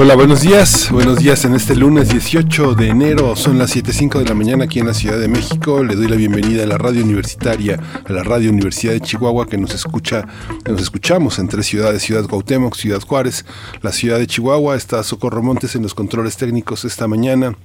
Hola, buenos días. Buenos días en este lunes 18 de enero. Son las 7.05 de la mañana aquí en la Ciudad de México. Le doy la bienvenida a la radio universitaria, a la radio Universidad de Chihuahua que nos escucha, nos escuchamos en tres ciudades, Ciudad Cuauhtémoc, Ciudad Juárez, la Ciudad de Chihuahua. Está Socorro Montes en los controles técnicos esta mañana.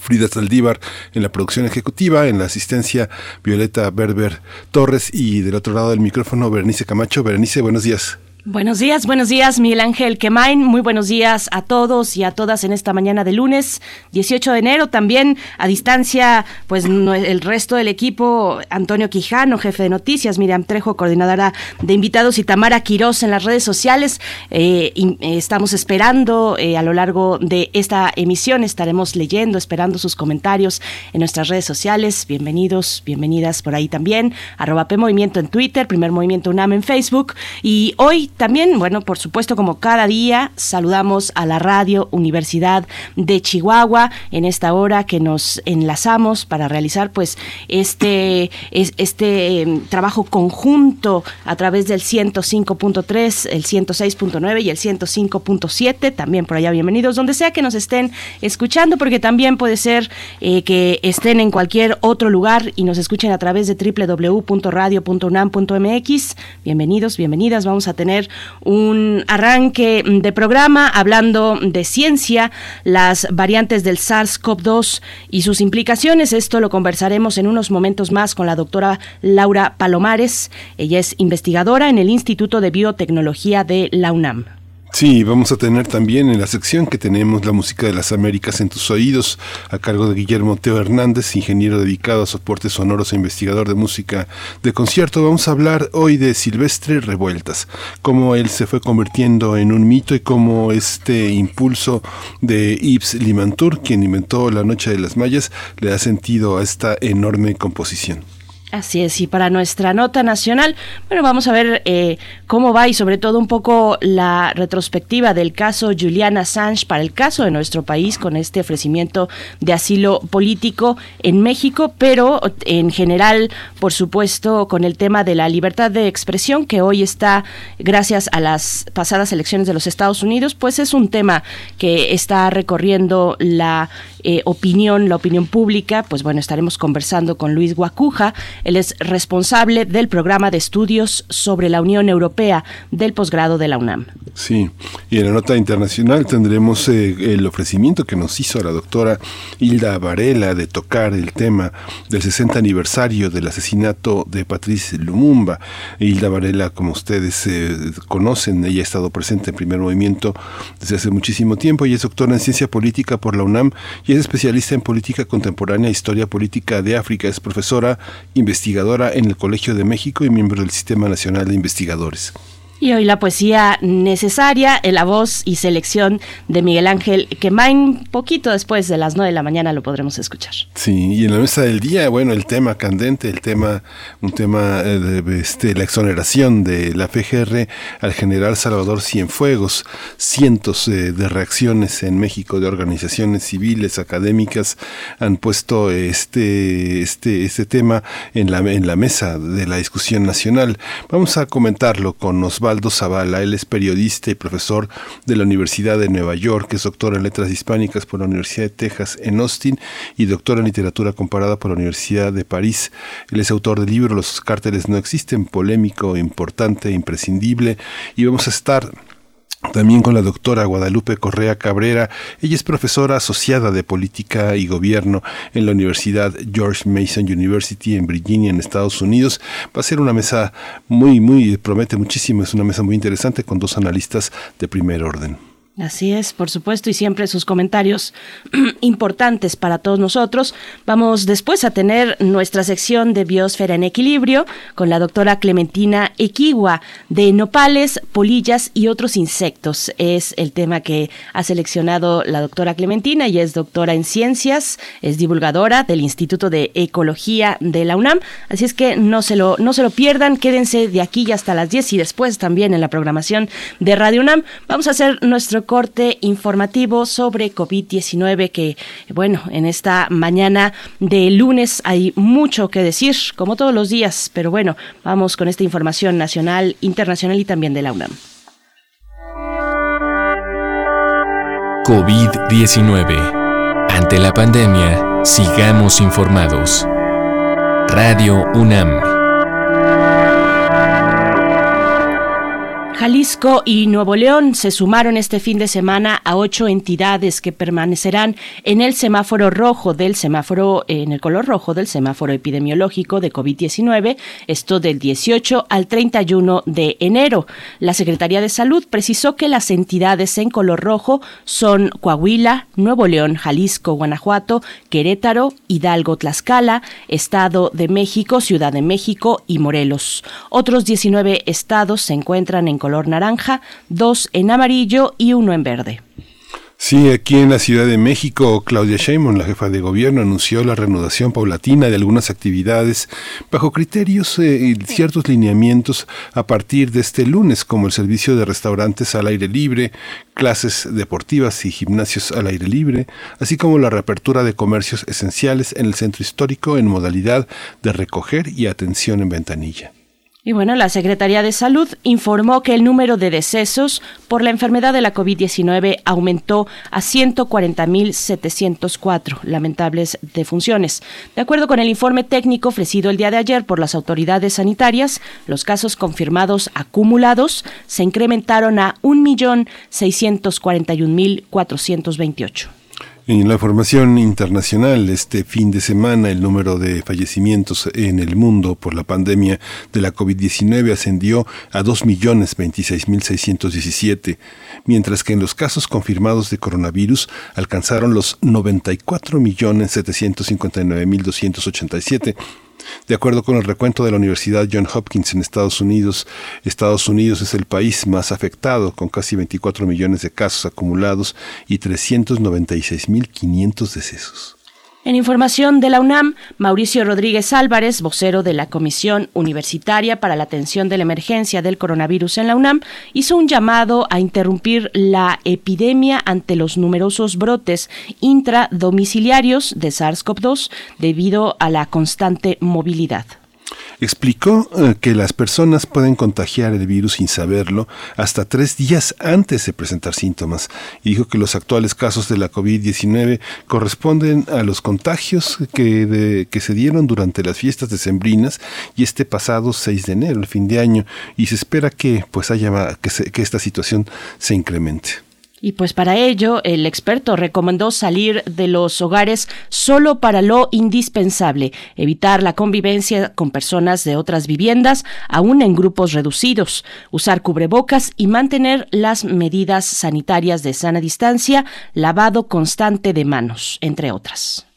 Frida Saldívar en la producción ejecutiva, en la asistencia Violeta Berber Torres y del otro lado del micrófono Berenice Camacho. Berenice, buenos días. Buenos días, buenos días, Miguel Ángel Quemain. Muy buenos días a todos y a todas en esta mañana de lunes, 18 de enero. También a distancia, pues el resto del equipo, Antonio Quijano, jefe de noticias, Miriam Trejo, coordinadora de invitados, y Tamara Quirós en las redes sociales. Eh, eh, estamos esperando eh, a lo largo de esta emisión, estaremos leyendo, esperando sus comentarios en nuestras redes sociales. Bienvenidos, bienvenidas por ahí también. Arroba P Movimiento en Twitter, Primer Movimiento UNAM en Facebook. Y hoy también, bueno, por supuesto, como cada día, saludamos a la Radio Universidad de Chihuahua en esta hora que nos enlazamos para realizar pues este, este em, trabajo conjunto a través del 105.3, el 106.9 y el 105.7. También por allá bienvenidos, donde sea que nos estén escuchando, porque también puede ser eh, que estén en cualquier otro lugar y nos escuchen a través de www.radio.unam.mx. Bienvenidos, bienvenidas. Vamos a tener un arranque de programa hablando de ciencia, las variantes del SARS-CoV-2 y sus implicaciones. Esto lo conversaremos en unos momentos más con la doctora Laura Palomares. Ella es investigadora en el Instituto de Biotecnología de la UNAM. Sí, vamos a tener también en la sección que tenemos la música de las Américas en tus oídos, a cargo de Guillermo Teo Hernández, ingeniero dedicado a soportes sonoros e investigador de música de concierto. Vamos a hablar hoy de Silvestre Revueltas, cómo él se fue convirtiendo en un mito y cómo este impulso de Yves Limantour, quien inventó La Noche de las Mayas, le da sentido a esta enorme composición. Así es, y para nuestra nota nacional, bueno, vamos a ver eh, cómo va y sobre todo un poco la retrospectiva del caso Juliana Assange para el caso de nuestro país con este ofrecimiento de asilo político en México, pero en general, por supuesto, con el tema de la libertad de expresión que hoy está, gracias a las pasadas elecciones de los Estados Unidos, pues es un tema que está recorriendo la eh, opinión, la opinión pública, pues bueno, estaremos conversando con Luis Guacuja, él es responsable del programa de estudios sobre la Unión Europea del posgrado de la UNAM. Sí, y en la nota internacional tendremos eh, el ofrecimiento que nos hizo la doctora Hilda Varela de tocar el tema del 60 aniversario del asesinato de Patrice Lumumba. Hilda Varela, como ustedes eh, conocen, ella ha estado presente en primer movimiento desde hace muchísimo tiempo y es doctora en ciencia política por la UNAM y es especialista en política contemporánea e historia política de África. Es profesora investigadora en el Colegio de México y miembro del Sistema Nacional de Investigadores. Y hoy la poesía necesaria en la voz y selección de Miguel Ángel Quemain, poquito después de las 9 de la mañana lo podremos escuchar. Sí, y en la mesa del día, bueno, el tema candente, el tema, un tema eh, de este, la exoneración de la PGR al general Salvador Cienfuegos, cientos eh, de reacciones en México de organizaciones civiles, académicas, han puesto este, este, este tema en la, en la mesa de la discusión nacional. Vamos a comentarlo con Osvaldo Osvaldo Zavala. Él es periodista y profesor de la Universidad de Nueva York, es doctor en Letras Hispánicas por la Universidad de Texas en Austin y doctor en Literatura Comparada por la Universidad de París. Él es autor del libro Los cárteles no existen, polémico, importante, imprescindible. Y vamos a estar también con la doctora Guadalupe Correa Cabrera. Ella es profesora asociada de política y gobierno en la Universidad George Mason University en Virginia, en Estados Unidos. Va a ser una mesa muy, muy, promete muchísimo, es una mesa muy interesante con dos analistas de primer orden. Así es, por supuesto, y siempre sus comentarios importantes para todos nosotros. Vamos después a tener nuestra sección de Biosfera en Equilibrio con la doctora Clementina Equigua de nopales, polillas y otros insectos. Es el tema que ha seleccionado la doctora Clementina y es doctora en ciencias, es divulgadora del Instituto de Ecología de la UNAM. Así es que no se lo, no se lo pierdan, quédense de aquí hasta las 10 y después también en la programación de Radio UNAM. Vamos a hacer nuestro corte informativo sobre COVID-19 que, bueno, en esta mañana de lunes hay mucho que decir, como todos los días, pero bueno, vamos con esta información nacional, internacional y también de la UNAM. COVID-19. Ante la pandemia, sigamos informados. Radio UNAM. Jalisco y Nuevo León se sumaron este fin de semana a ocho entidades que permanecerán en el semáforo rojo del semáforo, en el color rojo del semáforo epidemiológico de COVID-19, esto del 18 al 31 de enero. La Secretaría de Salud precisó que las entidades en color rojo son Coahuila, Nuevo León, Jalisco, Guanajuato, Querétaro, Hidalgo, Tlaxcala, Estado de México, Ciudad de México y Morelos. Otros 19 estados se encuentran en color naranja, dos en amarillo y uno en verde. Sí, aquí en la Ciudad de México, Claudia Sheinbaum, la jefa de gobierno, anunció la reanudación paulatina de algunas actividades bajo criterios eh, y ciertos lineamientos a partir de este lunes, como el servicio de restaurantes al aire libre, clases deportivas y gimnasios al aire libre, así como la reapertura de comercios esenciales en el centro histórico en modalidad de recoger y atención en ventanilla. Y bueno, la Secretaría de Salud informó que el número de decesos por la enfermedad de la COVID-19 aumentó a 140.704 lamentables defunciones. De acuerdo con el informe técnico ofrecido el día de ayer por las autoridades sanitarias, los casos confirmados acumulados se incrementaron a 1.641.428. En la formación internacional, este fin de semana el número de fallecimientos en el mundo por la pandemia de la COVID-19 ascendió a 2.026.617, mientras que en los casos confirmados de coronavirus alcanzaron los 94.759.287 de acuerdo con el recuento de la Universidad John Hopkins en Estados Unidos, Estados Unidos es el país más afectado, con casi 24 millones de casos acumulados y 396.500 decesos. En información de la UNAM, Mauricio Rodríguez Álvarez, vocero de la Comisión Universitaria para la Atención de la Emergencia del Coronavirus en la UNAM, hizo un llamado a interrumpir la epidemia ante los numerosos brotes intradomiciliarios de SARS-CoV-2 debido a la constante movilidad. Explicó eh, que las personas pueden contagiar el virus sin saberlo hasta tres días antes de presentar síntomas y dijo que los actuales casos de la COVID-19 corresponden a los contagios que, que se dieron durante las fiestas decembrinas y este pasado 6 de enero, el fin de año, y se espera que pues haya que, que esta situación se incremente. Y pues para ello, el experto recomendó salir de los hogares solo para lo indispensable, evitar la convivencia con personas de otras viviendas, aún en grupos reducidos, usar cubrebocas y mantener las medidas sanitarias de sana distancia, lavado constante de manos, entre otras.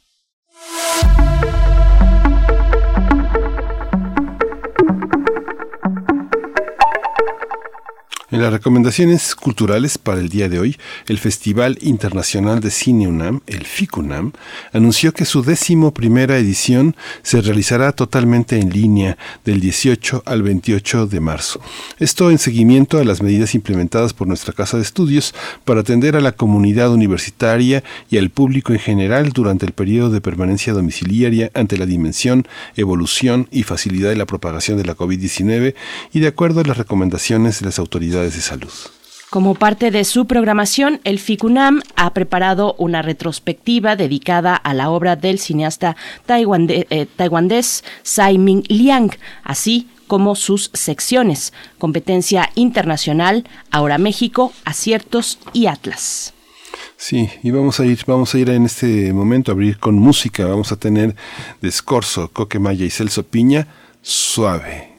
En las recomendaciones culturales para el día de hoy, el Festival Internacional de Cine UNAM, el FICUNAM, anunció que su décimo primera edición se realizará totalmente en línea del 18 al 28 de marzo. Esto en seguimiento a las medidas implementadas por nuestra Casa de Estudios para atender a la comunidad universitaria y al público en general durante el periodo de permanencia domiciliaria ante la dimensión, evolución y facilidad de la propagación de la COVID-19 y de acuerdo a las recomendaciones de las autoridades de salud. Como parte de su programación, el FICUNAM ha preparado una retrospectiva dedicada a la obra del cineasta eh, taiwanés Tsai Ming Liang, así como sus secciones, competencia internacional, ahora México, aciertos y Atlas. Sí, y vamos a ir, vamos a ir en este momento a abrir con música. Vamos a tener Descorso, Coquemaya y Celso Piña, suave.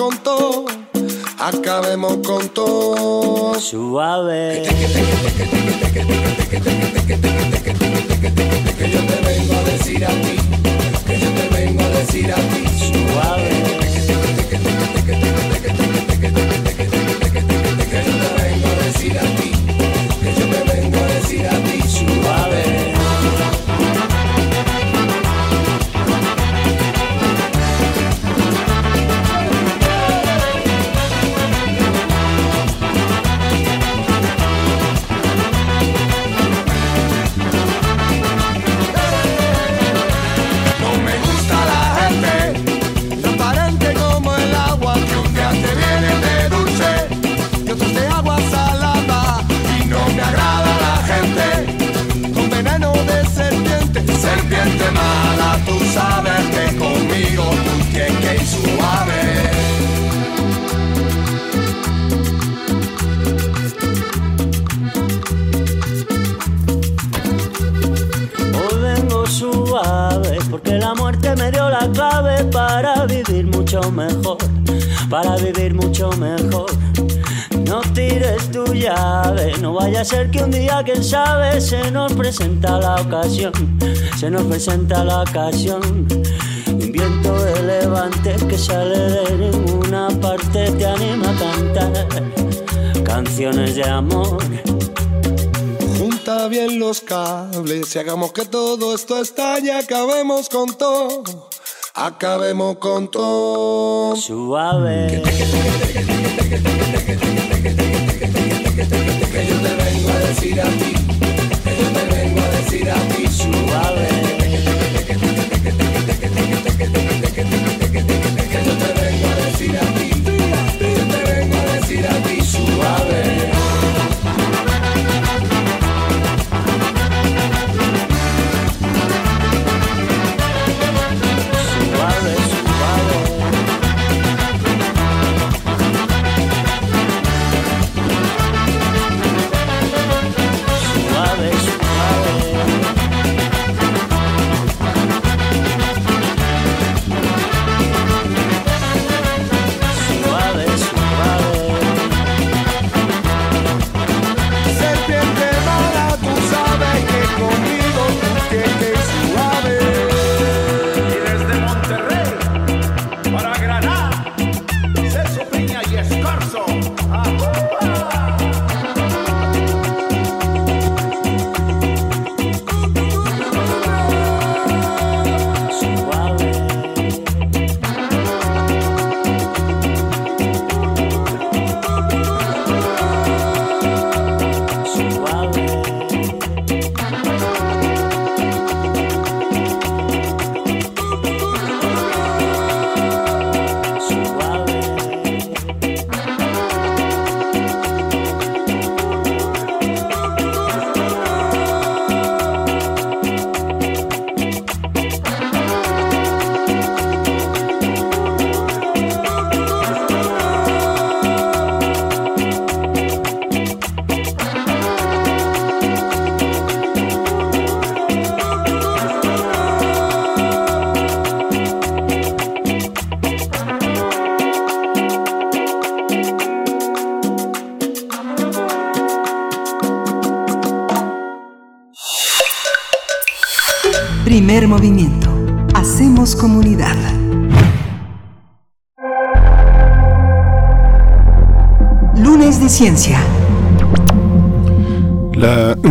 Con todo acabemos con todo. Suave. Que yo te vengo a decir a ti, que yo te vengo a decir a ti. Ser que un día, quién sabe, se nos presenta la ocasión, se nos presenta la ocasión. Un viento de levante que sale de ninguna parte te anima a cantar canciones de amor. Junta bien los cables y hagamos que todo esto estalle, acabemos con todo acabemos con todo. Suave. Decir a ti, que yo te vengo a decir a ti. Suave. Que yo te vengo a decir a ti, que yo te vengo a decir a ti. Suave.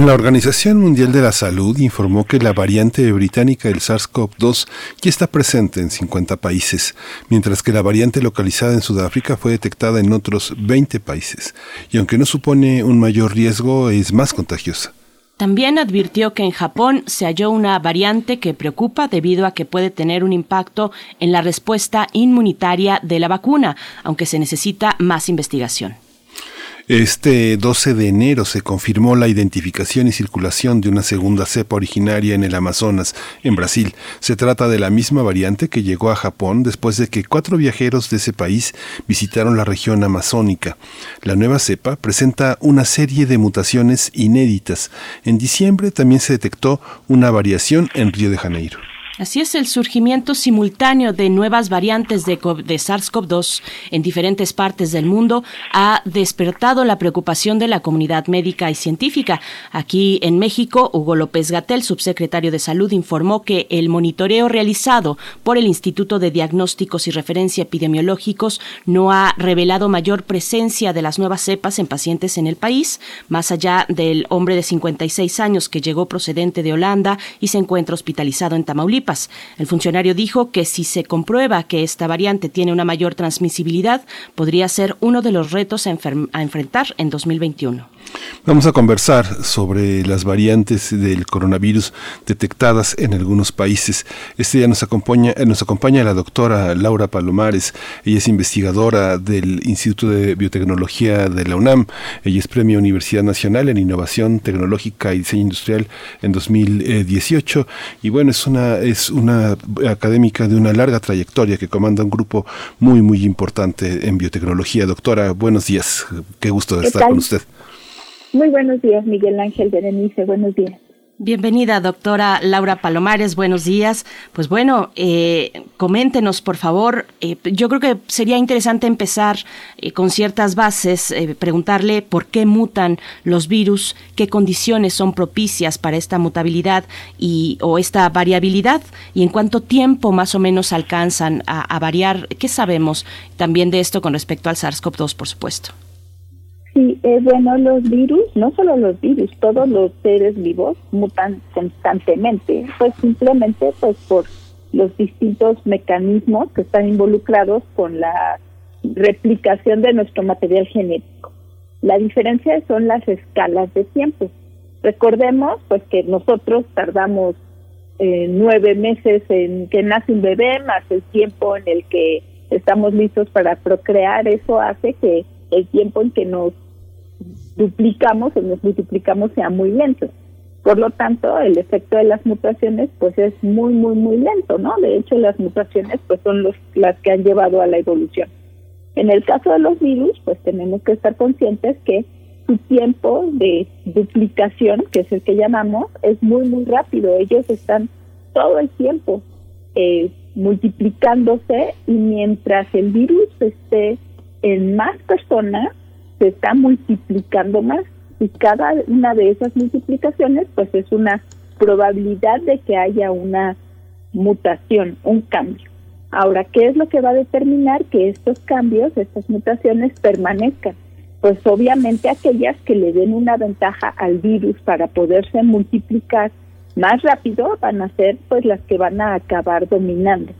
La, Organización Mundial de la Salud informó que la variante británica del SARS-CoV-2 ya está presente en 50 países, mientras que la variante localizada en Sudáfrica fue detectada en otros 20 países, y aunque no supone un mayor riesgo, es más contagiosa. También advirtió que en Japón se halló una variante que preocupa debido a que puede tener un impacto en la respuesta inmunitaria de la vacuna, aunque se necesita más investigación. Este 12 de enero se confirmó la identificación y circulación de una segunda cepa originaria en el Amazonas, en Brasil. Se trata de la misma variante que llegó a Japón después de que cuatro viajeros de ese país visitaron la región amazónica. La nueva cepa presenta una serie de mutaciones inéditas. En diciembre también se detectó una variación en Río de Janeiro. Así es el surgimiento simultáneo de nuevas variantes de, SARS-CoV-2 en diferentes partes del mundo ha despertado la preocupación de la comunidad médica y científica. Aquí en México, Hugo López Gatel, subsecretario de Salud, informó que el monitoreo realizado por el Instituto de Diagnósticos y Referencia Epidemiológicos no ha revelado mayor presencia de las nuevas cepas en pacientes en el país, más allá del hombre de 56 años que llegó procedente de Holanda y se encuentra hospitalizado en Tamaulipas. El funcionario dijo que si se comprueba que esta variante tiene una mayor transmisibilidad, podría ser uno de los retos a, enfrentar en 2021. Vamos a conversar sobre las variantes del coronavirus detectadas en algunos países. Este día nos acompaña, eh, nos acompaña la doctora Laura Palomares. Ella es investigadora del Instituto de Biotecnología de la UNAM. Ella es Premio Universidad Nacional en Innovación Tecnológica y Diseño Industrial en 2018. Y bueno, es una, es una académica de una larga trayectoria que comanda un grupo muy, muy importante en biotecnología. Doctora, buenos días. Qué gusto estar con usted. Muy buenos días, Miguel Ángel Berenice. Buenos días. Bienvenida, doctora Laura Palomares. Buenos días. Pues bueno, eh, coméntenos, por favor. Eh, yo creo que sería interesante empezar eh, con ciertas bases, preguntarle por qué mutan los virus, qué condiciones son propicias para esta mutabilidad y o esta variabilidad y en cuánto tiempo más o menos alcanzan a, a variar. ¿Qué sabemos también de esto con respecto al SARS-CoV-2, por supuesto? Sí, eh, bueno, los virus, no solo los virus, todos los seres vivos mutan constantemente, pues simplemente pues por los distintos mecanismos que están involucrados con la replicación de nuestro material genético. La diferencia son las escalas de tiempo. Recordemos pues que nosotros tardamos eh, nueve meses en que nace un bebé, más el tiempo en el que estamos listos para procrear, eso hace que el tiempo en que nos duplicamos o nos multiplicamos sea muy lento. Por lo tanto, el efecto de las mutaciones pues es muy, muy, muy lento, ¿no? De hecho, las mutaciones pues son los, las que han llevado a la evolución. En el caso de los virus, pues tenemos que estar conscientes que su tiempo de duplicación, que es el que llamamos, es muy, muy rápido. Ellos están todo el tiempo eh, multiplicándose y mientras el virus esté en más personas, se está multiplicando más y cada una de esas multiplicaciones pues es una probabilidad de que haya una mutación, un cambio. Ahora, ¿qué es lo que va a determinar que estos cambios, estas mutaciones permanezcan? Pues obviamente aquellas que le den una ventaja al virus para poderse multiplicar más rápido van a ser pues las que van a acabar dominando.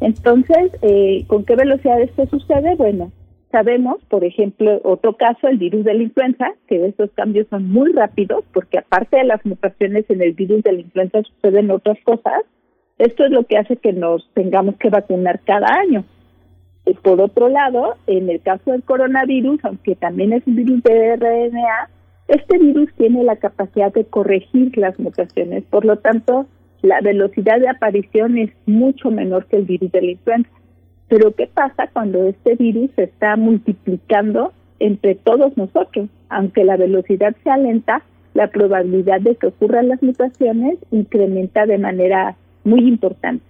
Entonces, eh, ¿con qué velocidad esto sucede? Bueno, Sabemos, por ejemplo, otro caso, el virus de la influenza, que estos cambios son muy rápidos, porque aparte de las mutaciones en el virus de la influenza suceden otras cosas. Esto es lo que hace que nos tengamos que vacunar cada año. Por otro lado, en el caso del coronavirus, aunque también es un virus de RNA, este virus tiene la capacidad de corregir las mutaciones. Por lo tanto, la velocidad de aparición es mucho menor que el virus de la influenza. Pero ¿qué pasa cuando este virus se está multiplicando entre todos nosotros? Aunque la velocidad sea lenta, la probabilidad de que ocurran las mutaciones incrementa de manera muy importante.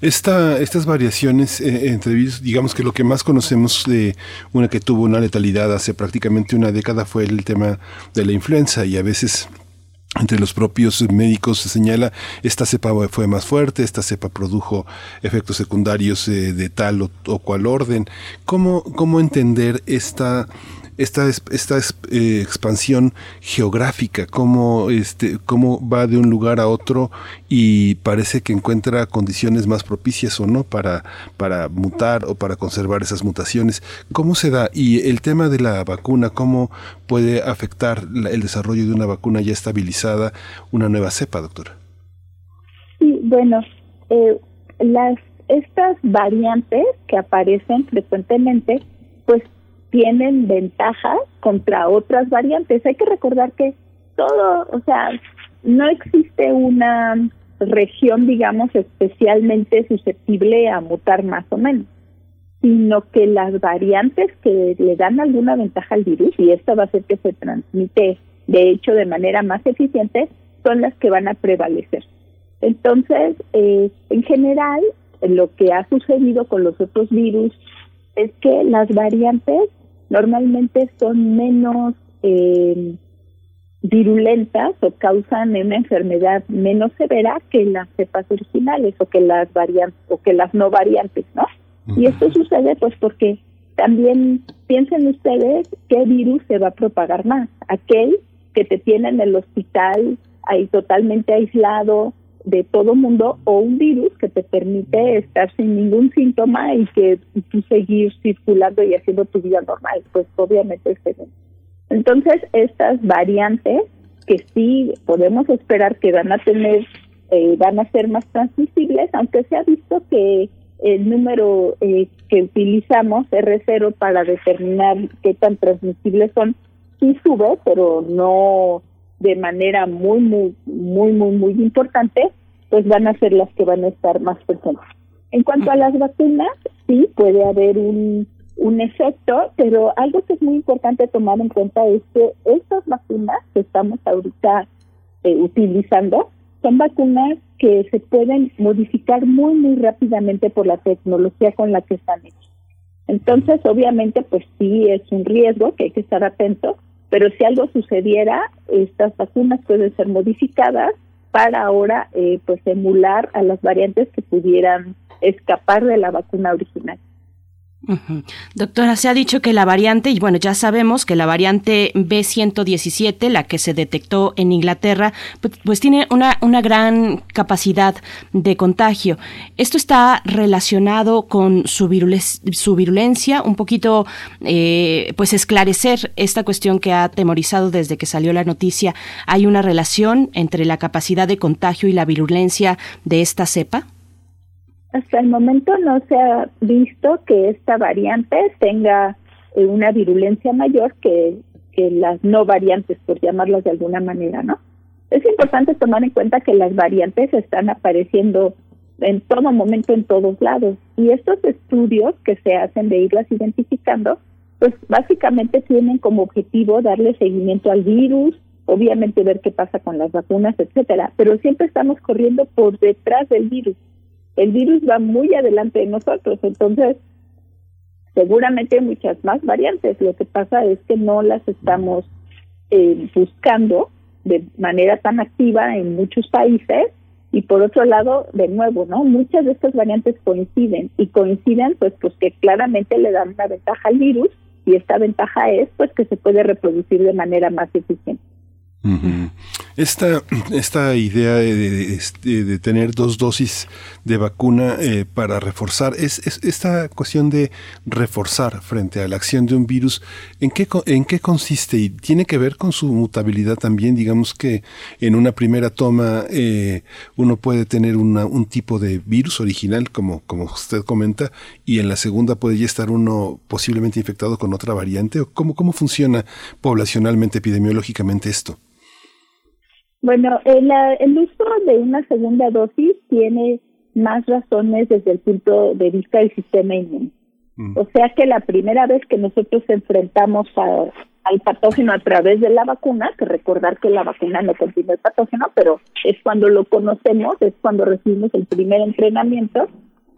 Esta, estas variaciones eh, entre virus, digamos que lo que más conocemos de una que tuvo una letalidad hace prácticamente una década fue el tema de la influenza y a veces entre los propios médicos se señala esta cepa fue más fuerte, esta cepa produjo efectos secundarios eh, de tal o, cual orden. ¿Cómo, ¿Cómo entender esta esta, esta eh, expansión geográfica, cómo, este, cómo va de un lugar a otro y parece que encuentra condiciones más propicias o no para, para mutar o para conservar esas mutaciones. ¿Cómo se da? Y el tema de la vacuna, ¿cómo puede afectar el desarrollo de una vacuna ya estabilizada, una nueva cepa, doctora? Sí, bueno, eh, las estas variantes que aparecen frecuentemente, pues tienen ventajas contra otras variantes. Hay que recordar que todo, o sea, no existe una región, digamos, especialmente susceptible a mutar más o menos, sino que las variantes que le dan alguna ventaja al virus, y esta va a hacer que se transmite, de hecho, de manera más eficiente, son las que van a prevalecer. Entonces, eh, en general, lo que ha sucedido con los otros virus es que las variantes normalmente son menos eh, virulentas o causan una enfermedad menos severa que las cepas originales o que las variantes o que las no variantes, ¿no? Y esto sucede pues porque también piensen ustedes qué virus se va a propagar más, aquel que te tiene en el hospital ahí totalmente aislado de todo mundo o un virus que te permite estar sin ningún síntoma y que tú seguir circulando y haciendo tu vida normal, pues obviamente es entonces, estas variantes que sí podemos esperar que van a tener, eh, van a ser más transmisibles, aunque se ha visto que el número eh, que utilizamos, R0, para determinar qué tan transmisibles son, sí sube, pero no de manera muy, muy, muy, muy, muy importante, pues van a ser las que van a estar más presentes. En cuanto a las vacunas, sí puede haber un un efecto, pero algo que es muy importante tomar en cuenta es que estas vacunas que estamos ahorita eh, utilizando son vacunas que se pueden modificar muy, muy rápidamente por la tecnología con la que están hechas. Entonces, obviamente, pues sí es un riesgo que hay que estar atento, pero si algo sucediera, estas vacunas pueden ser modificadas para ahora, eh, pues, emular a las variantes que pudieran escapar de la vacuna original. Doctora, se ha dicho que la variante, y bueno, ya sabemos que la variante B117, la que se detectó en Inglaterra, pues, pues tiene una, una, gran capacidad de contagio. ¿Esto está relacionado con su, su virulencia? Un poquito, eh, pues esclarecer esta cuestión que ha atemorizado desde que salió la noticia. ¿Hay una relación entre la capacidad de contagio y la virulencia de esta cepa? Hasta el momento no se ha visto que esta variante tenga eh, una virulencia mayor que, que las no variantes, por llamarlas de alguna manera, ¿no? Es importante tomar en cuenta que las variantes están apareciendo en todo momento en todos lados. Y estos estudios que se hacen de irlas identificando, pues básicamente tienen como objetivo darle seguimiento al virus, obviamente ver qué pasa con las vacunas, etcétera, pero siempre estamos corriendo por detrás del virus el virus va muy adelante de nosotros, entonces seguramente hay muchas más variantes. Lo que pasa es que no las estamos eh, buscando de manera tan activa en muchos países y por otro lado, de nuevo, ¿no? Muchas de estas variantes coinciden y coinciden pues pues que claramente le dan una ventaja al virus y esta ventaja es pues que se puede reproducir de manera más eficiente. Esta, esta idea de, de, tener dos dosis de vacuna eh, para reforzar, es, esta cuestión de reforzar frente a la acción de un virus, ¿en qué, ¿en qué consiste? Y tiene que ver con su mutabilidad también, digamos que en una primera toma eh, uno puede tener un tipo de virus original, como, como usted comenta, y en la segunda puede ya estar uno posiblemente infectado con otra variante. ¿Cómo, cómo funciona poblacionalmente, epidemiológicamente esto? Bueno, el, el uso de una segunda dosis tiene más razones desde el punto de vista del sistema inmune. Mm. O sea que la primera vez que nosotros enfrentamos al patógeno a través de la vacuna, que recordar que la vacuna no contiene el patógeno, pero es cuando lo conocemos, es cuando recibimos el primer entrenamiento,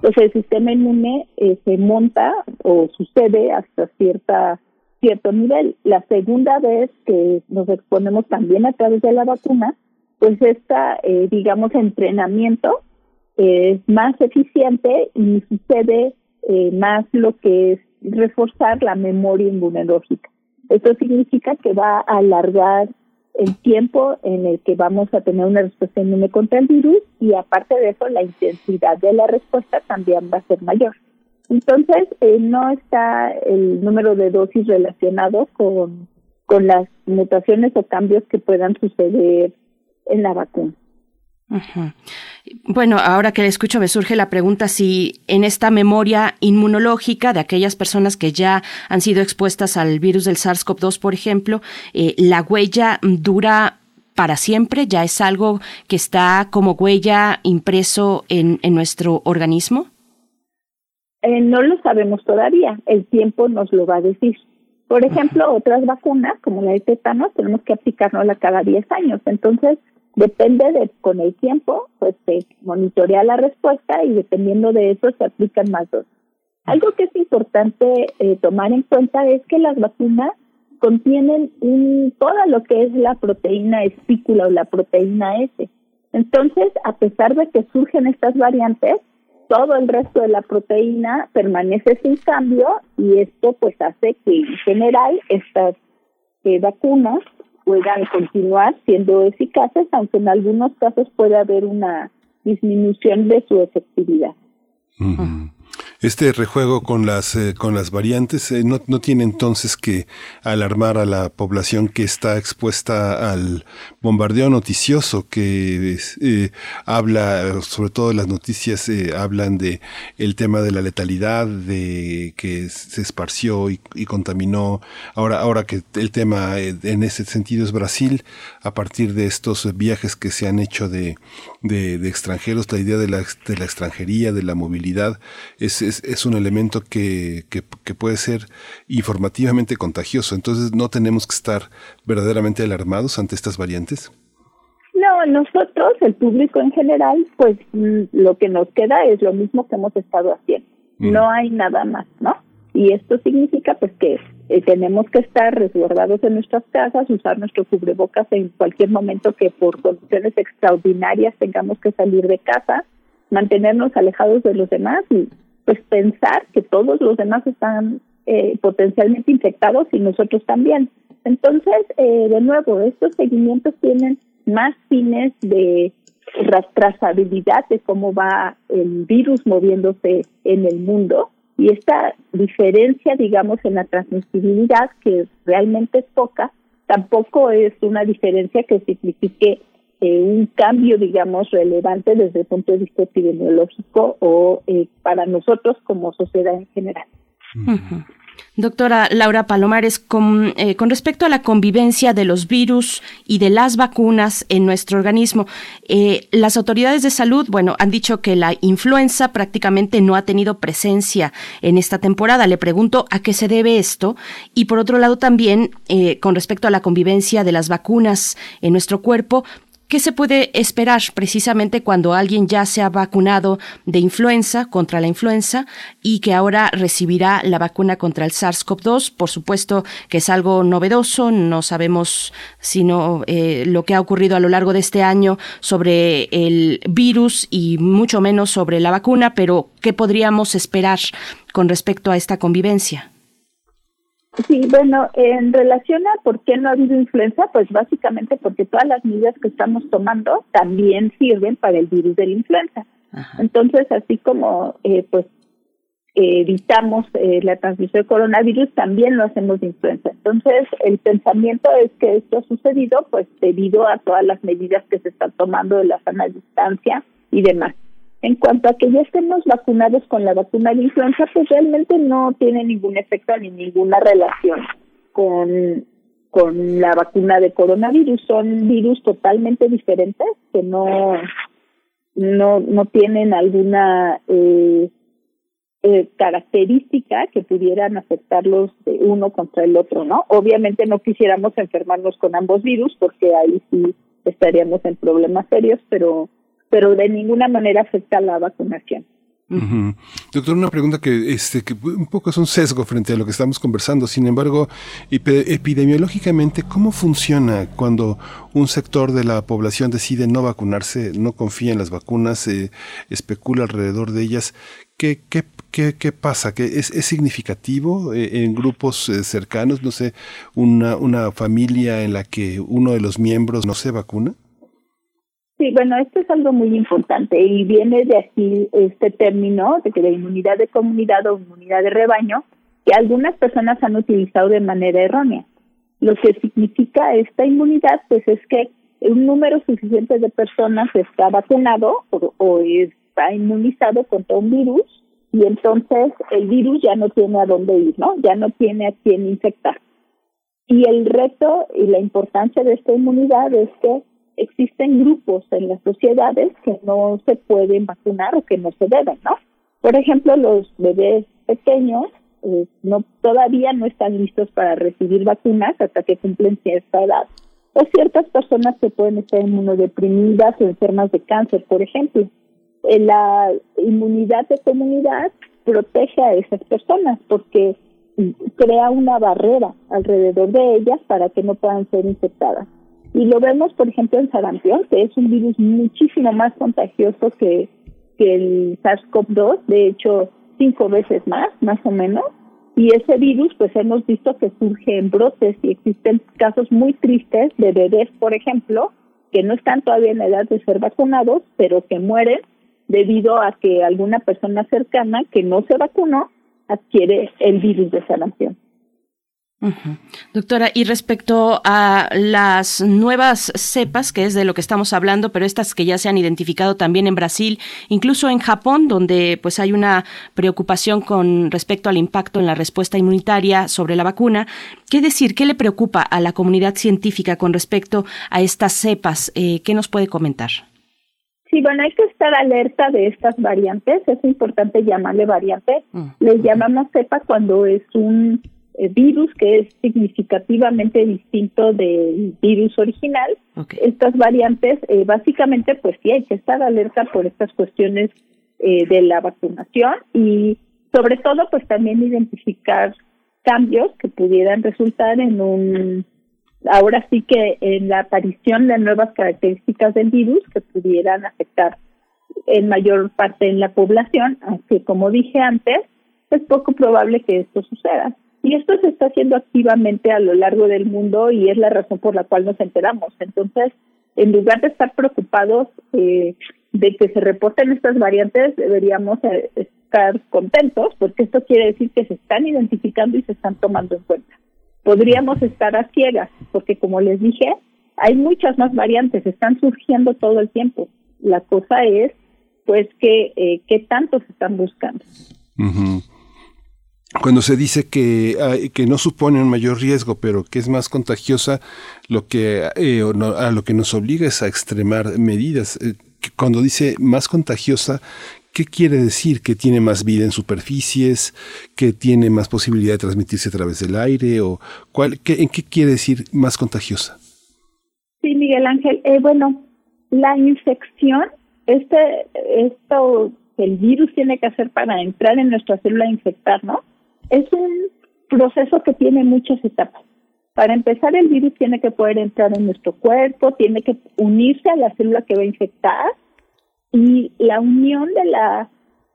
pues el sistema inmune eh, se monta o sucede hasta cierta cierto nivel. La segunda vez que nos exponemos también a través de la vacuna, pues esta, eh, digamos, entrenamiento es más eficiente y sucede eh, más lo que es reforzar la memoria inmunológica. Esto significa que va a alargar el tiempo en el que vamos a tener una respuesta inmune contra el virus y aparte de eso la intensidad de la respuesta también va a ser mayor. Entonces, eh, no está el número de dosis relacionado con, con las mutaciones o cambios que puedan suceder en la vacuna. Bueno, ahora que le escucho me surge la pregunta si en esta memoria inmunológica de aquellas personas que ya han sido expuestas al virus del SARS-CoV-2, por ejemplo, eh, la huella dura para siempre, ya es algo que está como huella impreso en, nuestro organismo. Eh, no lo sabemos todavía, el tiempo nos lo va a decir. Por ejemplo, otras vacunas, como la de tétano, tenemos que aplicárnosla cada 10 años. Entonces, Depende de, con el tiempo, pues se monitorea la respuesta y dependiendo de eso se aplican más dosis. Algo que es importante eh, tomar en cuenta es que las vacunas contienen un, todo lo que es la proteína espícula o la proteína S. Entonces, a pesar de que surgen estas variantes, todo el resto de la proteína permanece sin cambio y esto pues hace que en general estas eh, vacunas puedan continuar siendo eficaces, aunque en algunos casos puede haber una disminución de su efectividad. Este rejuego con las, eh, con las variantes eh, no, no, tiene entonces que alarmar a la población que está expuesta al bombardeo noticioso que eh, habla, sobre todo las noticias hablan de el tema de la letalidad, de que se esparció y, contaminó. Ahora, ahora que el tema en ese sentido es Brasil, a partir de estos viajes que se han hecho de, de, extranjeros, la idea de la, de la extranjería, de la movilidad, es es, un elemento que, que, puede ser informativamente contagioso. Entonces, ¿no tenemos que estar verdaderamente alarmados ante estas variantes? No, nosotros, el público en general, pues mm, lo que nos queda es lo mismo que hemos estado haciendo. Mm. No hay nada más, ¿no? Y esto significa pues que eh, tenemos que estar resguardados en nuestras casas, usar nuestro cubrebocas en cualquier momento que por condiciones extraordinarias tengamos que salir de casa, mantenernos alejados de los demás y pues pensar que todos los demás están eh, potencialmente infectados y nosotros también. Entonces, eh, de nuevo, estos seguimientos tienen más fines de trazabilidad de cómo va el virus moviéndose en el mundo y esta diferencia, digamos, en la transmisibilidad, que realmente es poca, tampoco es una diferencia que signifique eh, un cambio, digamos, relevante desde el punto de vista epidemiológico o eh, para nosotros como sociedad en general. Doctora Laura Palomares, con, eh, con, respecto a la convivencia de los virus y de las vacunas en nuestro organismo, las autoridades de salud, bueno, han dicho que la influenza prácticamente no ha tenido presencia en esta temporada. Le pregunto a qué se debe esto. Y por otro lado también, con respecto a la convivencia de las vacunas en nuestro cuerpo, ¿Qué se puede esperar precisamente cuando alguien ya se ha vacunado de influenza contra la influenza y que ahora recibirá la vacuna contra el SARS-CoV-2? Por supuesto que es algo novedoso, no sabemos sino eh, lo que ha ocurrido a lo largo de este año sobre el virus y mucho menos sobre la vacuna, pero ¿qué podríamos esperar con respecto a esta convivencia? Sí, bueno, en relación a por qué no ha habido influenza, pues básicamente porque todas las medidas que estamos tomando también sirven para el virus de la influenza. Entonces, así como eh, pues evitamos eh, la transmisión de coronavirus, también lo hacemos de influenza. Entonces, el pensamiento es que esto ha sucedido pues debido a todas las medidas que se están tomando de la sana distancia y demás. En cuanto a que ya estemos vacunados con la vacuna de influenza, pues realmente no tiene ningún efecto ni ninguna relación con, con la vacuna de coronavirus. Son virus totalmente diferentes que no, no, no tienen alguna eh, eh, característica que pudieran afectarlos de uno contra el otro, ¿no? Obviamente no quisiéramos enfermarnos con ambos virus porque ahí sí estaríamos en problemas serios, pero pero de ninguna manera afecta la vacunación. Doctor, una pregunta que, este, que un poco es un sesgo frente a lo que estamos conversando. Sin embargo, epidemiológicamente, ¿cómo funciona cuando un sector de la población decide no vacunarse, no confía en las vacunas, eh, especula alrededor de ellas? ¿Qué, qué, qué, qué pasa? ¿Qué es, ¿Es significativo eh, en grupos eh, cercanos? No sé, una, una familia en la que uno de los miembros no se vacuna? Sí, bueno, esto es algo muy importante y viene de aquí este término de que la inmunidad de comunidad o inmunidad de rebaño, que algunas personas han utilizado de manera errónea. Lo que significa esta inmunidad, pues es que un número suficiente de personas está vacunado o, está inmunizado contra un virus y entonces el virus ya no tiene a dónde ir, ¿no? Ya no tiene a quién infectar. Y el reto y la importancia de esta inmunidad es que existen grupos en las sociedades que no se pueden vacunar o que no se deben, ¿no? Por ejemplo, los bebés pequeños eh, no todavía no están listos para recibir vacunas hasta que cumplen cierta edad o ciertas personas que pueden estar inmunodeprimidas o enfermas de cáncer, por ejemplo. Eh, la inmunidad de comunidad protege a esas personas porque crea una barrera alrededor de ellas para que no puedan ser infectadas. Y lo vemos, por ejemplo, en sarampión, que es un virus muchísimo más contagioso que, que el SARS-CoV-2, de hecho, cinco veces más, más o menos. Y ese virus, pues hemos visto que surge en brotes y existen casos muy tristes de bebés, por ejemplo, que no están todavía en la edad de ser vacunados, pero que mueren debido a que alguna persona cercana que no se vacunó adquiere el virus de sarampión. Doctora, y respecto a las nuevas cepas, que es de lo que estamos hablando, pero estas que ya se han identificado también en Brasil, incluso en Japón, donde pues hay una preocupación con respecto al impacto en la respuesta inmunitaria sobre la vacuna, ¿qué decir? ¿Qué le preocupa a la comunidad científica con respecto a estas cepas? Eh, ¿Qué nos puede comentar? Sí, bueno, hay que estar alerta de estas variantes. Es importante llamarle variante. Mm. Les llamamos cepa cuando es un virus que es significativamente distinto del virus original. Estas variantes, eh, básicamente, pues sí, hay que estar alerta por estas cuestiones eh, de la vacunación y sobre todo, pues también identificar cambios que pudieran resultar en un, ahora sí que en la aparición de nuevas características del virus que pudieran afectar en mayor parte en la población, aunque como dije antes, es poco probable que esto suceda. Y esto se está haciendo activamente a lo largo del mundo y es la razón por la cual nos enteramos. Entonces, en lugar de estar preocupados eh, de que se reporten estas variantes, deberíamos eh, estar contentos porque esto quiere decir que se están identificando y se están tomando en cuenta. Podríamos estar a ciegas porque, como les dije, hay muchas más variantes, están surgiendo todo el tiempo. La cosa es, pues, que eh, qué tanto se están buscando cuando se dice que, que no supone un mayor riesgo, pero que es más contagiosa, lo que, eh, a lo que nos obliga es a extremar medidas. Eh, cuando dice más contagiosa, ¿qué quiere decir? ¿Que tiene más vida en superficies? ¿Que tiene más posibilidad de transmitirse a través del aire? ¿O cuál, ¿En qué quiere decir más contagiosa? Sí, Miguel Ángel. Eh, bueno, la infección, este, esto que el virus tiene que hacer para entrar en nuestra célula e infectarnos, es un proceso que tiene muchas etapas. Para empezar, el virus tiene que poder entrar en nuestro cuerpo, tiene que unirse a la célula que va a infectar y la unión de la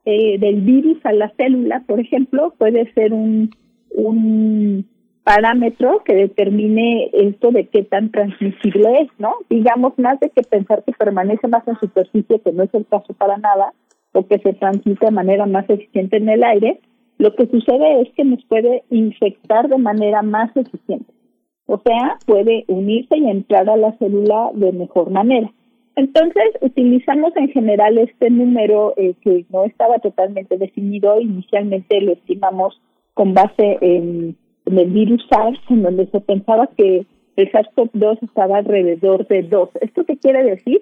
eh, del virus a la célula, por ejemplo, puede ser un, un parámetro que determine esto de qué tan transmisible es, ¿no? Digamos, más de que pensar que permanece más en superficie, que no es el caso para nada, o que se transmite de manera más eficiente en el aire, lo que sucede es que nos puede infectar de manera más eficiente. O sea, puede unirse y entrar a la célula de mejor manera. Entonces, utilizamos en general este número eh, que no estaba totalmente definido. Inicialmente lo estimamos con base en, el virus SARS, en donde se pensaba que el SARS-CoV-2 estaba alrededor de 2. ¿Esto qué quiere decir?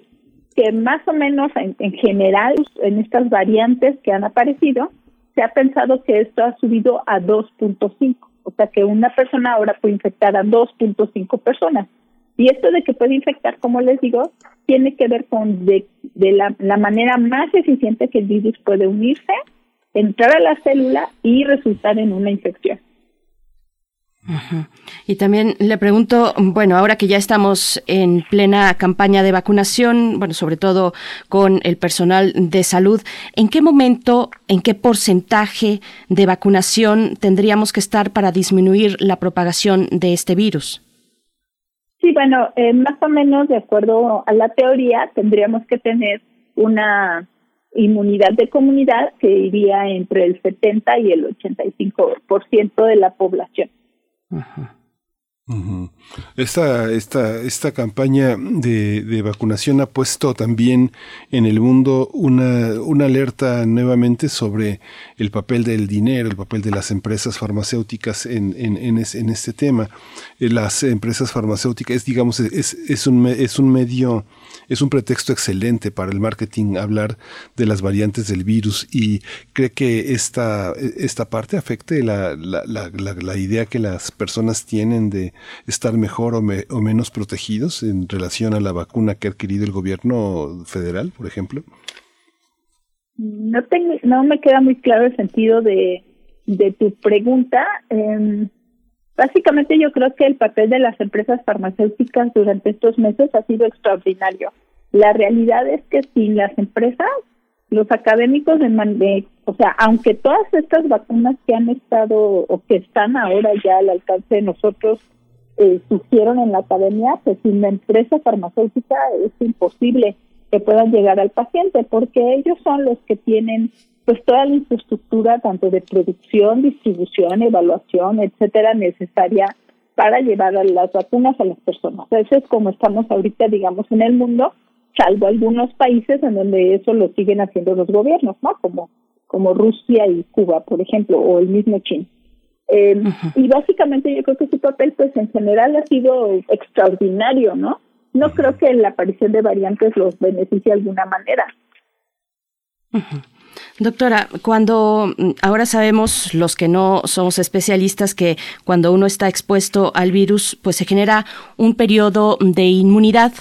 Que más o menos en general, en estas variantes que han aparecido, se ha pensado que esto ha subido a 2.5, o sea que una persona ahora puede infectar a 2.5 personas. Y esto de que puede infectar, como les digo, tiene que ver con de, la, la manera más eficiente que el virus puede unirse, entrar a la célula y resultar en una infección. Y también le pregunto, bueno, ahora que ya estamos en plena campaña de vacunación, bueno, sobre todo con el personal de salud, ¿en qué momento, en qué porcentaje de vacunación tendríamos que estar para disminuir la propagación de este virus? Sí, bueno, eh, más o menos de acuerdo a la teoría, tendríamos que tener una inmunidad de comunidad que iría entre el 70 y el 85% de la población. 嗯哼。Esta, esta, esta campaña de, vacunación ha puesto también en el mundo una, una alerta nuevamente sobre el papel del dinero, el papel de las empresas farmacéuticas en, en, este tema. Eh, las empresas farmacéuticas, digamos, es, es, un, es un medio es un pretexto excelente para el marketing hablar de las variantes del virus y cree que esta, esta parte afecte la, la, la, idea que las personas tienen de estar mejor o, o menos protegidos en relación a la vacuna que ha adquirido el gobierno federal, por ejemplo? No, tengo, no me queda muy claro el sentido de, de tu pregunta. Eh, Básicamente yo creo que el papel de las empresas farmacéuticas durante estos meses ha sido extraordinario. La realidad es que sin las empresas, los académicos de, o sea, aunque todas estas vacunas que han estado o que están ahora ya al alcance de nosotros eh, surgieron en la academia, pues sin la empresa farmacéutica es imposible que puedan llegar al paciente, porque ellos son los que tienen pues toda la infraestructura tanto de producción, distribución, evaluación, etcétera, necesaria para llevar a las vacunas a las personas. Eso es como estamos ahorita, digamos, en el mundo, salvo algunos países en donde eso lo siguen haciendo los gobiernos, ¿no? Como, como Rusia y Cuba, por ejemplo, o el mismo China. Eh, y básicamente yo creo que su papel, pues en general ha sido extraordinario, ¿no? No creo que la aparición de variantes los beneficie de alguna manera. Doctora, cuando mm, ahora sabemos los que no somos especialistas que cuando uno está expuesto al virus, pues se genera un periodo de inmunidad.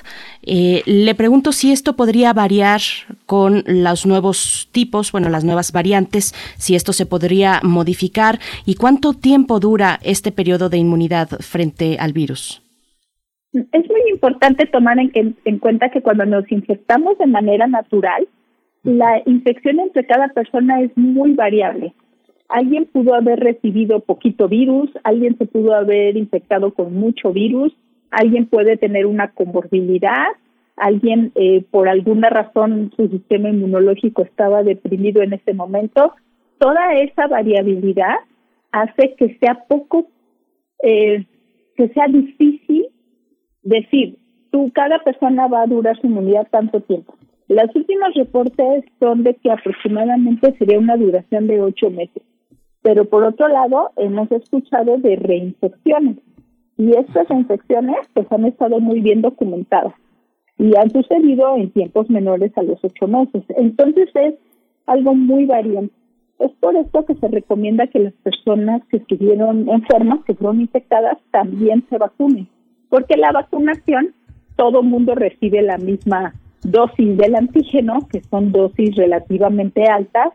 Eh, le pregunto si esto podría variar con los nuevos tipos, bueno, las nuevas variantes, si esto se podría modificar y cuánto tiempo dura este periodo de inmunidad frente al virus. Es muy importante tomar en cuenta que cuando nos infectamos de manera natural, la infección entre cada persona es muy variable. Alguien pudo haber recibido poquito virus, alguien se pudo haber infectado con mucho virus, alguien puede tener una comorbilidad, alguien eh, por alguna razón su sistema inmunológico estaba deprimido en ese momento. Toda esa variabilidad hace que sea poco, eh, que sea difícil decir, tú, cada persona va a durar su inmunidad tanto tiempo. Los últimos reportes son de que aproximadamente sería una duración de ocho meses. Pero por otro lado, hemos escuchado de reinfecciones. Y estas infecciones pues han estado muy bien documentadas y han sucedido en tiempos menores a los ocho meses. Entonces es algo muy variante. Es por esto que se recomienda que las personas que estuvieron enfermas, que fueron infectadas, también se vacunen. Porque la vacunación, todo mundo recibe la misma dosis del antígeno, que son dosis relativamente altas,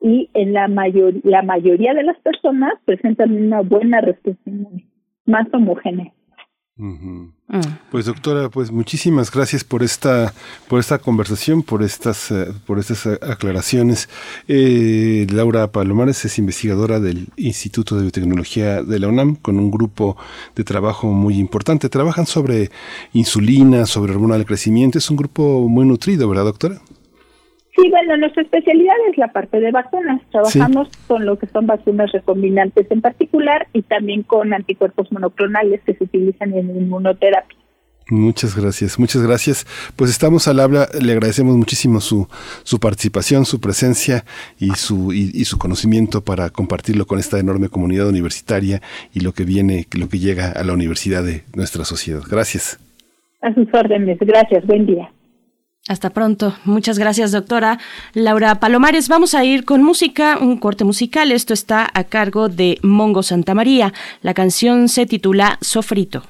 y en la, mayor, la mayoría de las personas presentan una buena respuesta inmune, más homogénea. Mm. Pues doctora, pues muchísimas gracias por esta por esta conversación, por estas eh, por estas aclaraciones. Eh, Laura Palomares es investigadora del Instituto de Biotecnología de la UNAM con un grupo de trabajo muy importante. Trabajan sobre insulina, sobre hormona del crecimiento. Es un grupo muy nutrido, ¿verdad, doctora? Sí, bueno, nuestra especialidad es la parte de vacunas. Trabajamos con lo que son vacunas recombinantes en particular y también con anticuerpos monoclonales que se utilizan en inmunoterapia. Muchas gracias, muchas gracias. Pues estamos al habla, le agradecemos muchísimo su, su participación, su presencia y su, y, su conocimiento para compartirlo con esta enorme comunidad universitaria y lo que viene, lo que llega a la universidad de nuestra sociedad. Gracias. A sus órdenes, gracias, buen día. Hasta pronto. Muchas gracias, doctora Laura Palomares. Vamos a ir con música, un corte musical. Esto está a cargo de Mongo Santa María. La canción se titula Sofrito.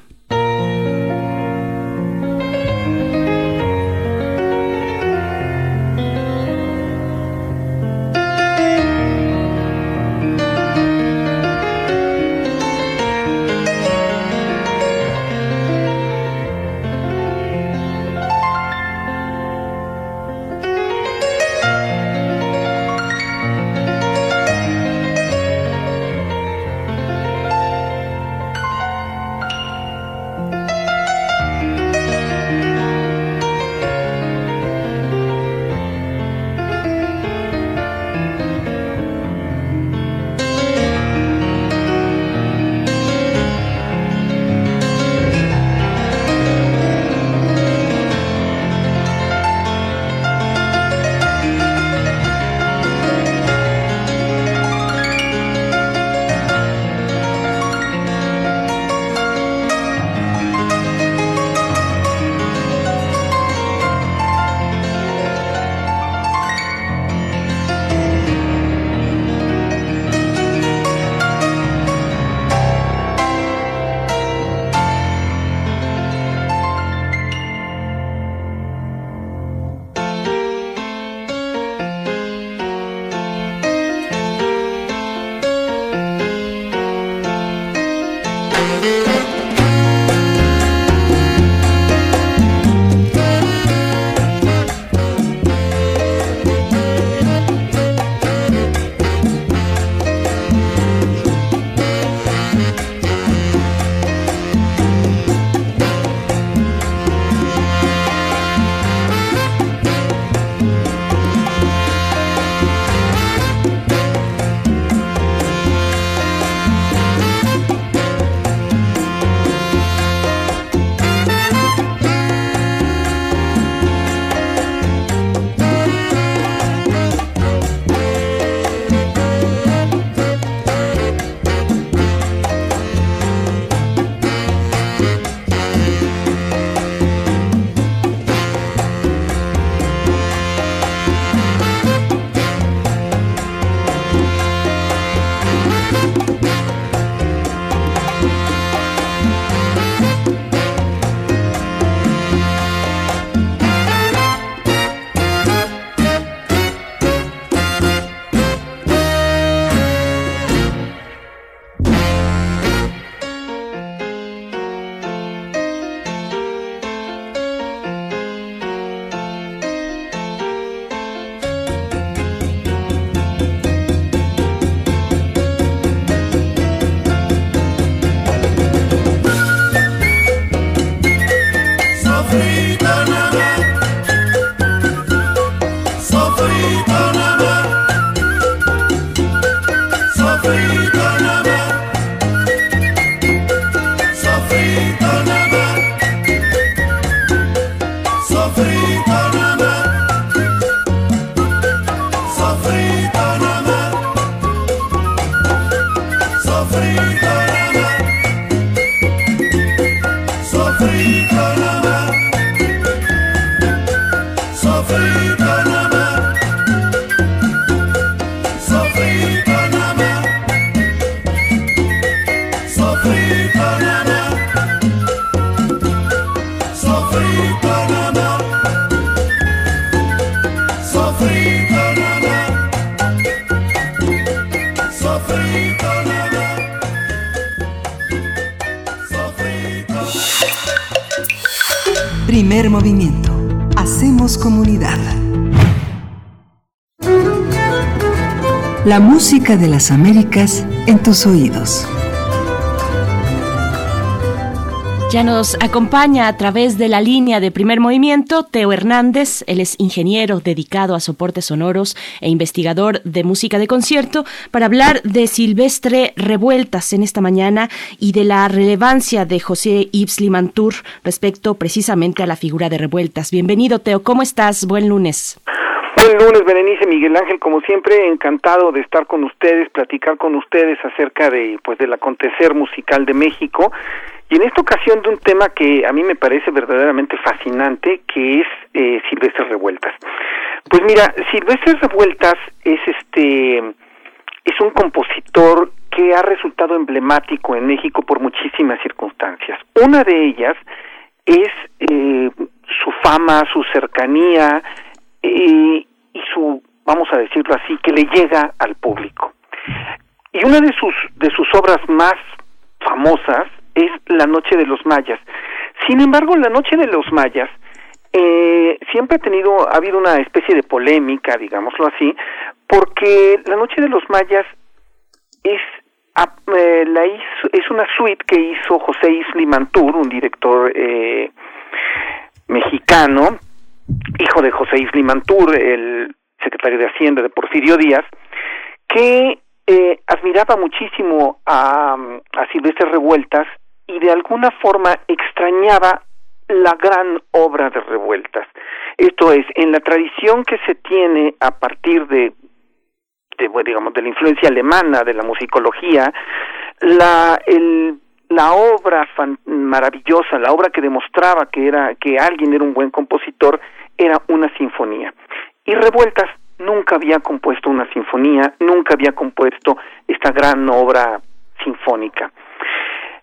Música de las Américas en tus oídos. Ya nos acompaña a través de la línea de primer movimiento Teo Hernández. Él es ingeniero dedicado a soportes sonoros e investigador de música de concierto para hablar de Silvestre Revueltas en esta mañana y de la relevancia de José Yves Limantour respecto precisamente a la figura de Revueltas. Bienvenido, Teo. ¿Cómo estás? Buen lunes. Buen lunes, Berenice Miguel Ángel, como siempre, encantado de estar con ustedes, platicar con ustedes acerca de, pues, del acontecer musical de México y en esta ocasión de un tema que a mí me parece verdaderamente fascinante, que es eh, Silvestre Revueltas. Pues mira, Silvestre Revueltas es este, es un compositor que ha resultado emblemático en México por muchísimas circunstancias. Una de ellas es eh, su fama, su cercanía, y, y su, vamos a decirlo así, que le llega al público. Y una de sus, de sus obras más famosas es La Noche de los Mayas. Sin embargo, La Noche de los Mayas eh, siempre ha tenido, ha habido una especie de polémica, digámoslo así, porque La Noche de los Mayas es eh, la hizo, es una suite que hizo José Isli Mantur, un director eh, mexicano, hijo de José Isli Mantur, el secretario de Hacienda de Porfirio Díaz, que eh, admiraba muchísimo a, a Silvestre Revueltas y de alguna forma extrañaba la gran obra de Revueltas. Esto es, en la tradición que se tiene a partir de, de digamos, de la influencia alemana, de la musicología, la, el, la obra maravillosa, la obra que demostraba que era que alguien era un buen compositor, era una sinfonía. Y Revueltas nunca había compuesto una sinfonía, nunca había compuesto esta gran obra sinfónica.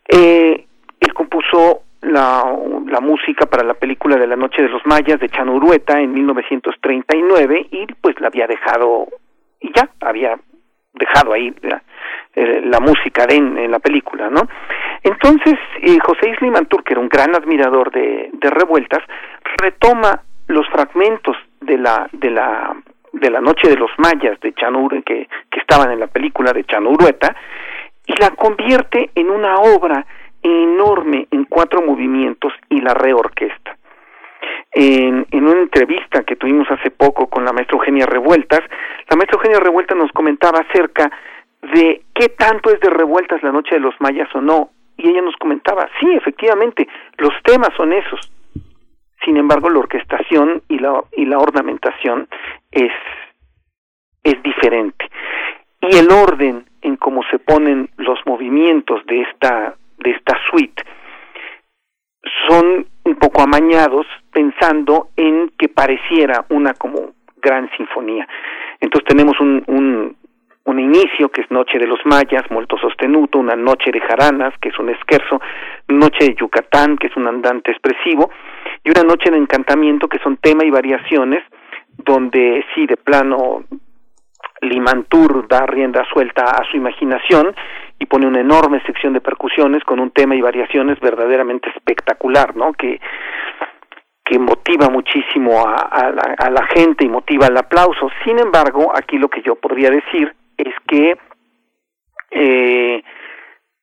Eh, él compuso la, la, música para la película de la Noche de los Mayas de Chano Urueta en 1939 y pues la había dejado y ya había dejado ahí la, eh, música en, en, la película, ¿no? Entonces, eh, José Isli Mantur, que era un gran admirador de, de revueltas, retoma los fragmentos de la, de la, de la Noche de los Mayas de Chanur, que, que estaban en la película de Chanurueta, y la convierte en una obra enorme en cuatro movimientos y la reorquesta. En, en, una entrevista que tuvimos hace poco con la maestra Eugenia Revueltas, la maestra Eugenia Revueltas nos comentaba acerca de qué tanto es de revueltas la noche de los mayas o no, y ella nos comentaba, sí, efectivamente, los temas son esos. Sin embargo, la orquestación y la, y la ornamentación es, es diferente. Y el orden en cómo se ponen los movimientos de esta, de esta suite son un poco amañados pensando en que pareciera una como gran sinfonía. Entonces tenemos un, un, un inicio que es Noche de los Mayas, molto sostenuto, una Noche de Jaranas, que es un esquerzo, Noche de Yucatán, que es un andante expresivo, y una Noche de Encantamiento, que son tema y variaciones, donde sí, de plano, Limantur da rienda suelta a su imaginación y pone una enorme sección de percusiones con un tema y variaciones verdaderamente espectacular, ¿no? Que que motiva muchísimo a, la, a la gente y motiva el aplauso. Sin embargo, aquí lo que yo podría decir es que eh,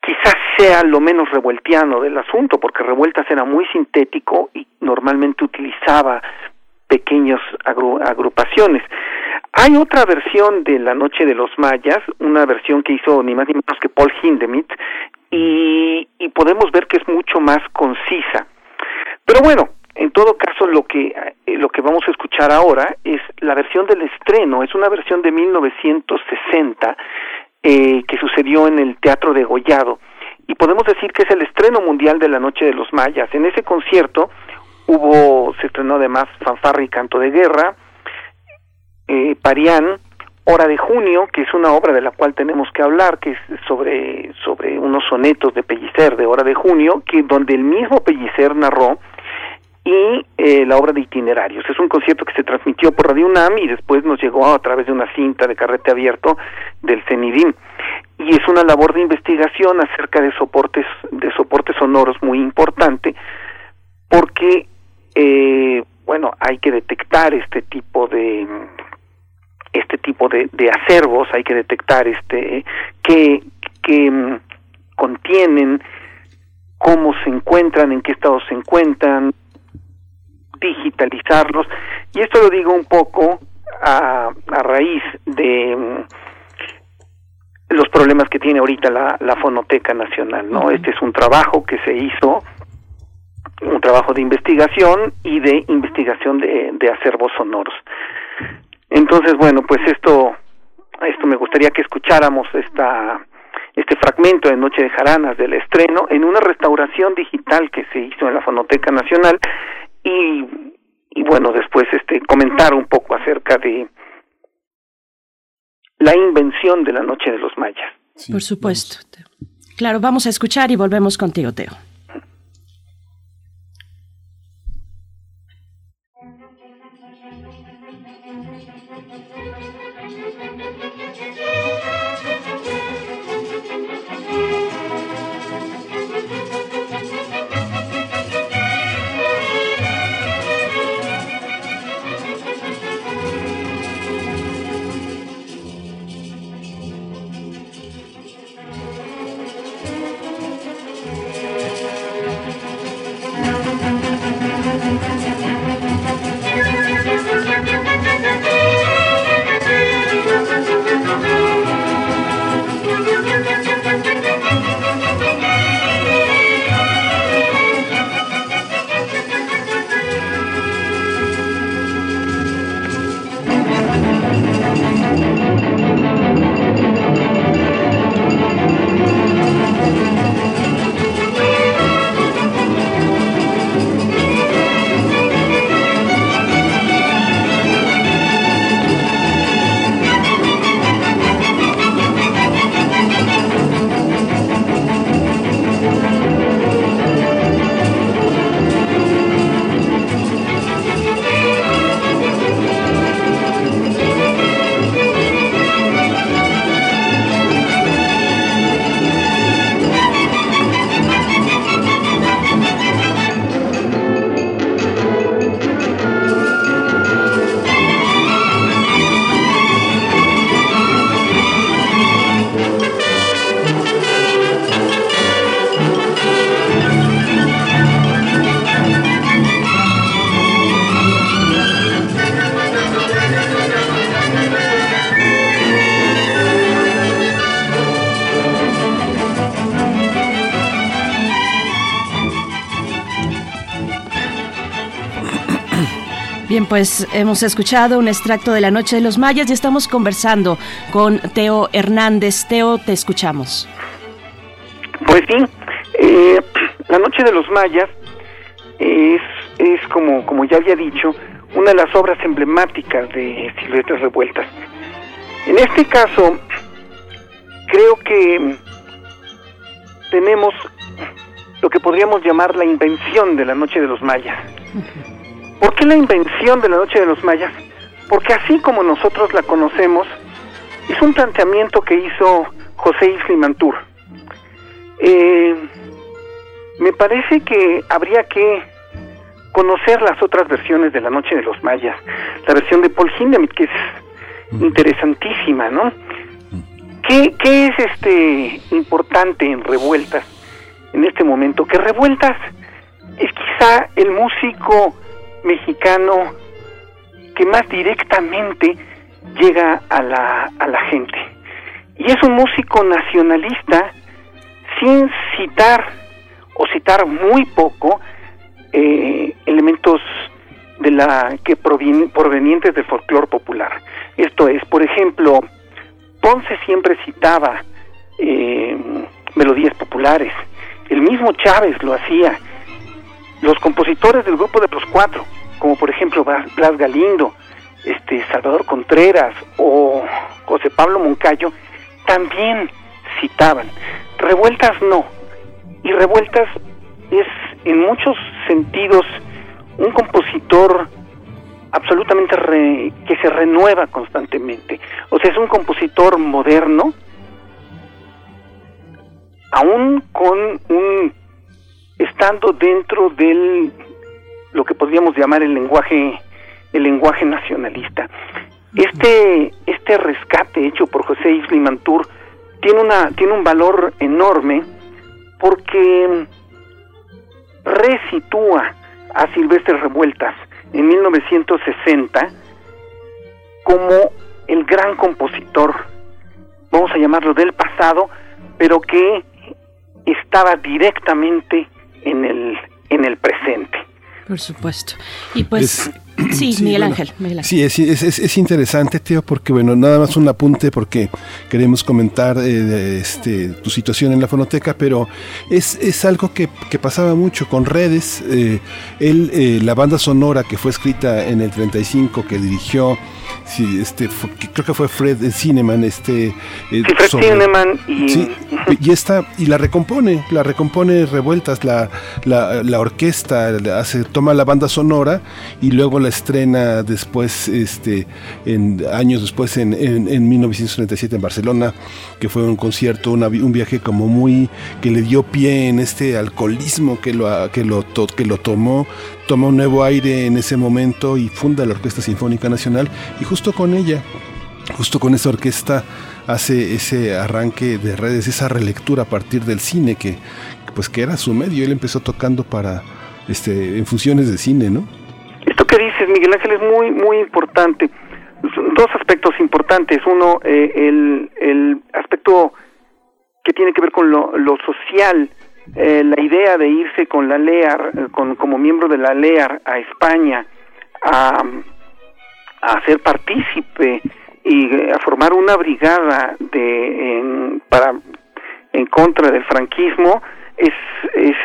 quizás sea lo menos revueltiano del asunto, porque Revueltas era muy sintético y normalmente utilizaba pequeñas agru agrupaciones. Hay otra versión de La Noche de los Mayas, una versión que hizo ni más ni menos que Paul Hindemith, y podemos ver que es mucho más concisa. Pero bueno, en todo caso, lo que, eh, lo que vamos a escuchar ahora es la versión del estreno, es una versión de 1960 eh, que sucedió en el Teatro de Gollado. Y podemos decir que es el estreno mundial de la Noche de los Mayas. En ese concierto hubo, se estrenó además Fanfarra y Canto de Guerra, eh, Parián, Hora de Junio, que es una obra de la cual tenemos que hablar, que es sobre, sobre unos sonetos de Pellicer de Hora de Junio, que donde el mismo Pellicer narró y eh, la obra de itinerarios. Es un concierto que se transmitió por Radio UNAM y después nos llegó a través de una cinta de carrete abierto del CENIDIM. Y es una labor de investigación acerca de soportes, de soportes sonoros muy importante, porque, eh, bueno, hay que detectar este tipo de este tipo de, acervos, hay que detectar este que, que mm, contienen cómo se encuentran, en qué estado se encuentran, digitalizarlos. Y esto lo digo un poco a, a raíz de mm, los problemas que tiene ahorita la, la Fonoteca Nacional, ¿no? Este es un trabajo que se hizo, un trabajo de investigación y de investigación de, de acervos sonoros. Entonces, bueno, pues esto, esto me gustaría que escucháramos esta, este fragmento de Noche de Jaranas del estreno en una restauración digital que se hizo en la Fonoteca Nacional y, y bueno, después este comentar un poco acerca de la invención de la Noche de los Mayas. Por supuesto. Claro, vamos a escuchar y volvemos contigo, Teo. Pues hemos escuchado un extracto de La Noche de los Mayas y estamos conversando con Teo Hernández. Teo, te escuchamos. Pues sí, eh, La Noche de los Mayas es, es como, como ya había dicho, una de las obras emblemáticas de Silvestre Revueltas. En este caso, creo que tenemos lo que podríamos llamar la invención de la Noche de los Mayas. ¿Por qué la invención de la Noche de los Mayas? Porque así como nosotros la conocemos, es un planteamiento que hizo José Isli Mantur. Eh, me parece que habría que conocer las otras versiones de la Noche de los Mayas. La versión de Paul Hindemith, que es interesantísima, ¿no? ¿Qué, ¿Qué es este importante en Revueltas en este momento? Que Revueltas es quizá el músico mexicano que más directamente llega a la, a la gente. Y es un músico nacionalista sin citar o citar muy poco eh, elementos de la que provenientes del folclore popular. Esto es, por ejemplo, Ponce siempre citaba eh, melodías populares, el mismo Chávez lo hacía, los compositores del grupo de los cuatro, como por ejemplo Blas Galindo, este Salvador Contreras o José Pablo Moncayo, también citaban. Revueltas no. Y Revueltas es en muchos sentidos un compositor absolutamente que se renueva constantemente. O sea, es un compositor moderno, aún con un estando dentro del lo que podríamos llamar el lenguaje el lenguaje nacionalista. Este este rescate hecho por José Isli Mantur tiene una tiene un valor enorme porque resitúa a Silvestre Revueltas en 1960 como el gran compositor, vamos a llamarlo del pasado, pero que estaba directamente en el, en el presente. Por supuesto. Y pues... Sí, Miguel, Ángel, Sí, es, es, interesante, tío, porque, bueno, nada más un apunte porque queremos comentar eh, este, tu situación en la fonoteca, pero es, es algo que, que pasaba mucho con redes. Eh, él, eh, la banda sonora que fue escrita en el 35, que dirigió sí, este, creo que fue Fred Cineman, este, eh, Fred Cineman y... Sí, y esta, y la recompone, la recompone revueltas, la, la, la, orquesta hace, toma la banda sonora y luego la estrena después, este, en, años después en, en, en 1937 en Barcelona, que fue un concierto, un viaje como muy, que le dio pie en este alcoholismo que lo, que lo, que lo tomó toma un nuevo aire en ese momento y funda la Orquesta Sinfónica Nacional y justo con ella, justo con esa orquesta hace ese arranque de redes, esa relectura a partir del cine que pues que era su medio, él empezó tocando para este en funciones de cine, ¿no? Esto que dices, Miguel Ángel, es muy muy importante. Dos aspectos importantes. Uno, eh, el, el aspecto que tiene que ver con lo, lo social eh, la idea de irse con la LEAR, eh, con, como miembro de la LEAR a España, a, a ser partícipe y eh, a formar una brigada de en, para en contra del franquismo es, es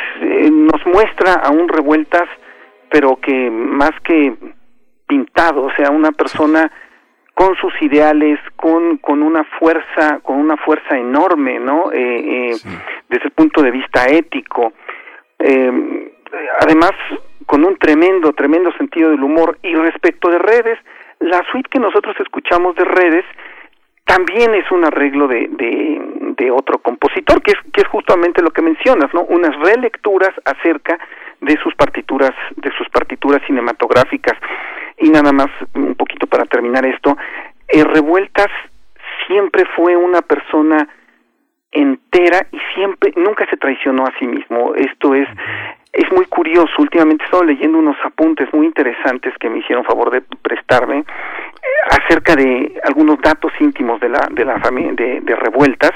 nos muestra a un revueltas pero que más que pintado o sea una persona con sus ideales, con, con una fuerza, con una fuerza enorme, ¿no? Eh, eh, desde el punto de vista ético. Eh, además, con un tremendo, tremendo sentido del humor. Y respecto de redes, la suite que nosotros escuchamos de redes también es un arreglo de, de, otro compositor, que es, que es justamente lo que mencionas, ¿no? Unas relecturas acerca de sus partituras, de sus partituras cinematográficas. Y nada más, un poquito para terminar esto, eh, Revueltas siempre fue una persona entera y siempre, nunca se traicionó a sí mismo. Esto es, es muy curioso. Últimamente he estado leyendo unos apuntes muy interesantes que me hicieron favor de prestarme eh, acerca de algunos datos íntimos de la de la familia de, de revueltas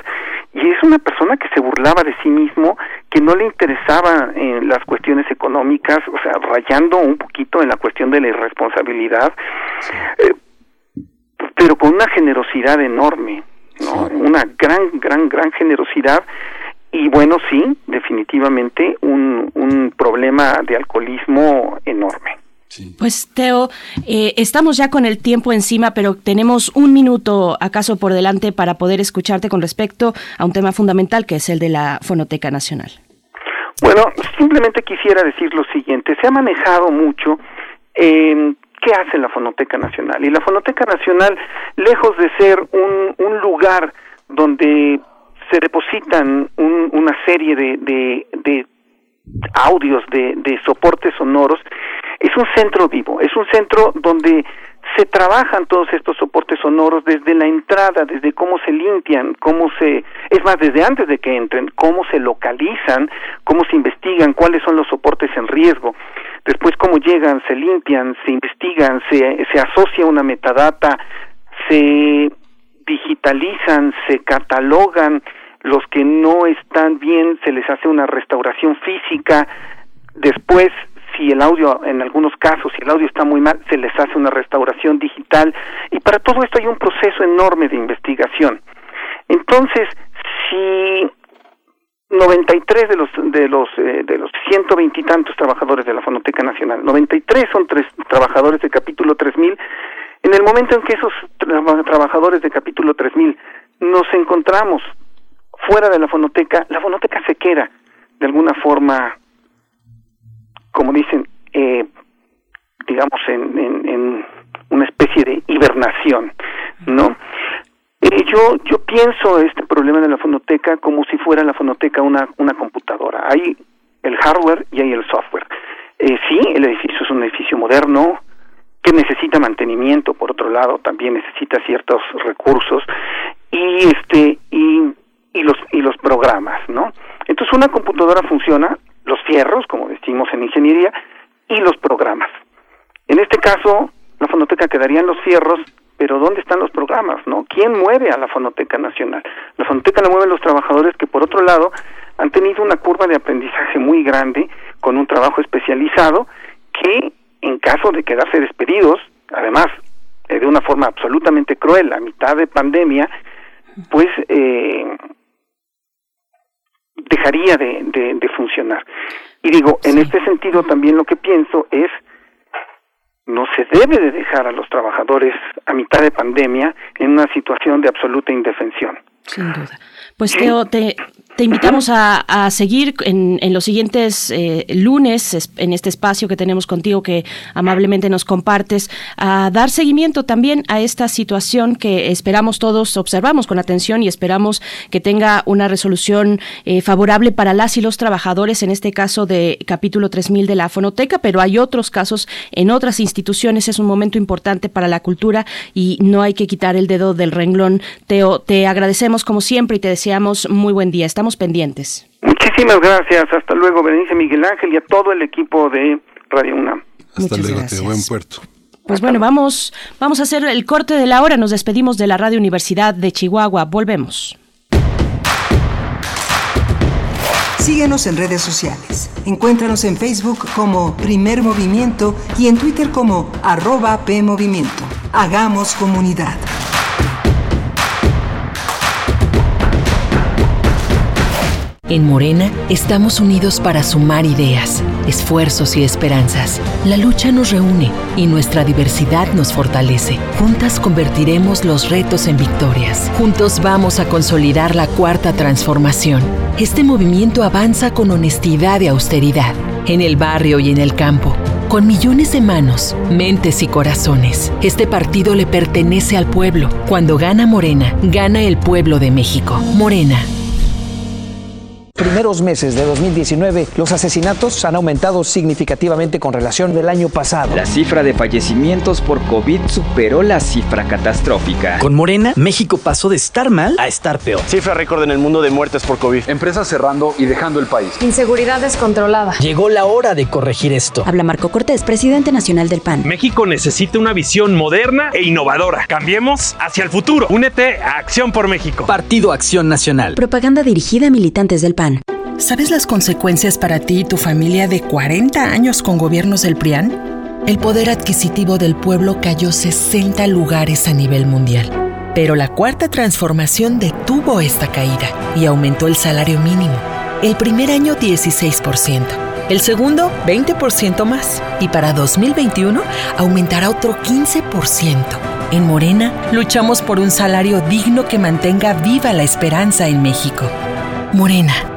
y es una persona que se burlaba de sí mismo, que no le interesaban eh, las cuestiones económicas, o sea, rayando un poquito en la cuestión de la irresponsabilidad, eh, pero con una generosidad enorme, ¿no? Una gran, gran, gran generosidad y bueno, sí, definitivamente un, un problema de alcoholismo enorme. Pues Teo, eh, estamos ya con el tiempo encima, pero tenemos un minuto acaso por delante para poder escucharte con respecto a un tema fundamental que es el de la Fonoteca Nacional. Bueno, simplemente quisiera decir lo siguiente, se ha manejado mucho eh, qué hace la Fonoteca Nacional y la Fonoteca Nacional, lejos de ser un, un lugar donde se depositan un, una serie de, de, audios, de, de soportes sonoros, es un centro vivo, es un centro donde se trabajan todos estos soportes sonoros desde la entrada, desde cómo se limpian, cómo se, es más, desde antes de que entren, cómo se localizan, cómo se investigan, cuáles son los soportes en riesgo, después cómo llegan, se limpian, se investigan, se, se asocia una metadata, se digitalizan, se catalogan, los que no están bien se les hace una restauración física, después si el audio, en algunos casos, si el audio está muy mal, se les hace una restauración digital y para todo esto hay un proceso enorme de investigación. Entonces, si 93 de los de los eh, de los 120 y trabajadores de la Fonoteca Nacional, 93 son tres trabajadores de capítulo 3000, en el momento en que esos trabajadores de capítulo 3000 nos encontramos fuera de la fonoteca, la fonoteca se queda de alguna forma como dicen, eh, digamos, en, en, una especie de hibernación, ¿no? Eh, yo, yo pienso este problema de la fonoteca como si fuera la fonoteca una, una computadora. Hay el hardware y hay el software. Eh, sí, el edificio es un edificio moderno que necesita mantenimiento, por otro lado, también necesita ciertos recursos y este y, y los y los programas, ¿no? Entonces una computadora funciona los fierros, como decimos en ingeniería, y los programas. En este caso, la fonoteca quedaría en los fierros, pero ¿dónde están los programas? no? ¿Quién mueve a la Fonoteca Nacional? La Fonoteca la mueven los trabajadores que, por otro lado, han tenido una curva de aprendizaje muy grande, con un trabajo especializado, que en caso de quedarse despedidos, además eh, de una forma absolutamente cruel, a mitad de pandemia, pues eh, dejaría de, de, funcionar. Y digo, en este sentido también lo que pienso es, no se debe de dejar a los trabajadores a mitad de pandemia en una situación de absoluta indefensión. Sin duda. Pues Teo, te, te invitamos a, a seguir en, en, los siguientes eh, lunes, en este espacio que tenemos contigo que amablemente nos compartes, a dar seguimiento también a esta situación que esperamos todos, observamos con atención y esperamos que tenga una resolución eh, favorable para las y los trabajadores, en este caso de capítulo 3000 de la Fonoteca, pero hay otros casos en otras instituciones. Es un momento importante para la cultura y no hay que quitar el dedo del renglón. Teo, te agradecemos como siempre y te deseamos muy buen día. Estamos pendientes. Muchísimas gracias. Hasta luego, Berenice Miguel Ángel y a todo el equipo de Radio UNAM. Hasta luego, buen puerto. Pues bueno, vamos, vamos a hacer el corte de la hora. Nos despedimos de la Radio Universidad de Chihuahua. Volvemos. Síguenos en redes sociales. Encuéntranos en Facebook como Primer Movimiento y en Twitter como arroba PMovimiento. Hagamos comunidad. En Morena estamos unidos para sumar ideas, esfuerzos y esperanzas. La lucha nos reúne y nuestra diversidad nos fortalece. Juntas convertiremos los retos en victorias. Juntos vamos a consolidar la cuarta transformación. Este movimiento avanza con honestidad y austeridad, en el barrio y en el campo. Con millones de manos, mentes y corazones, este partido le pertenece al pueblo. Cuando gana Morena, gana el pueblo de México. Morena, primeros meses de 2019, los asesinatos han aumentado significativamente con relación del año pasado. La cifra de fallecimientos por COVID superó la cifra catastrófica. Con Morena, México pasó de estar mal a estar peor. Cifra récord en el mundo de muertes por COVID. Empresas cerrando y dejando el país. Inseguridad descontrolada. Llegó la hora de corregir esto. Habla Marco Cortés, presidente nacional del PAN. México necesita una visión moderna e innovadora. Cambiemos hacia el futuro. Únete a Acción por México. Partido Acción Nacional. Propaganda dirigida a militantes del PAN. ¿Sabes las consecuencias para ti y tu familia de 40 años con gobiernos del PRIAN? El poder adquisitivo del pueblo cayó 60 lugares a nivel mundial. Pero la cuarta transformación detuvo esta caída y aumentó el salario mínimo. El primer año 16%, el segundo 20% más y para 2021 aumentará otro 15%. En Morena luchamos por un salario digno que mantenga viva la esperanza en México. Morena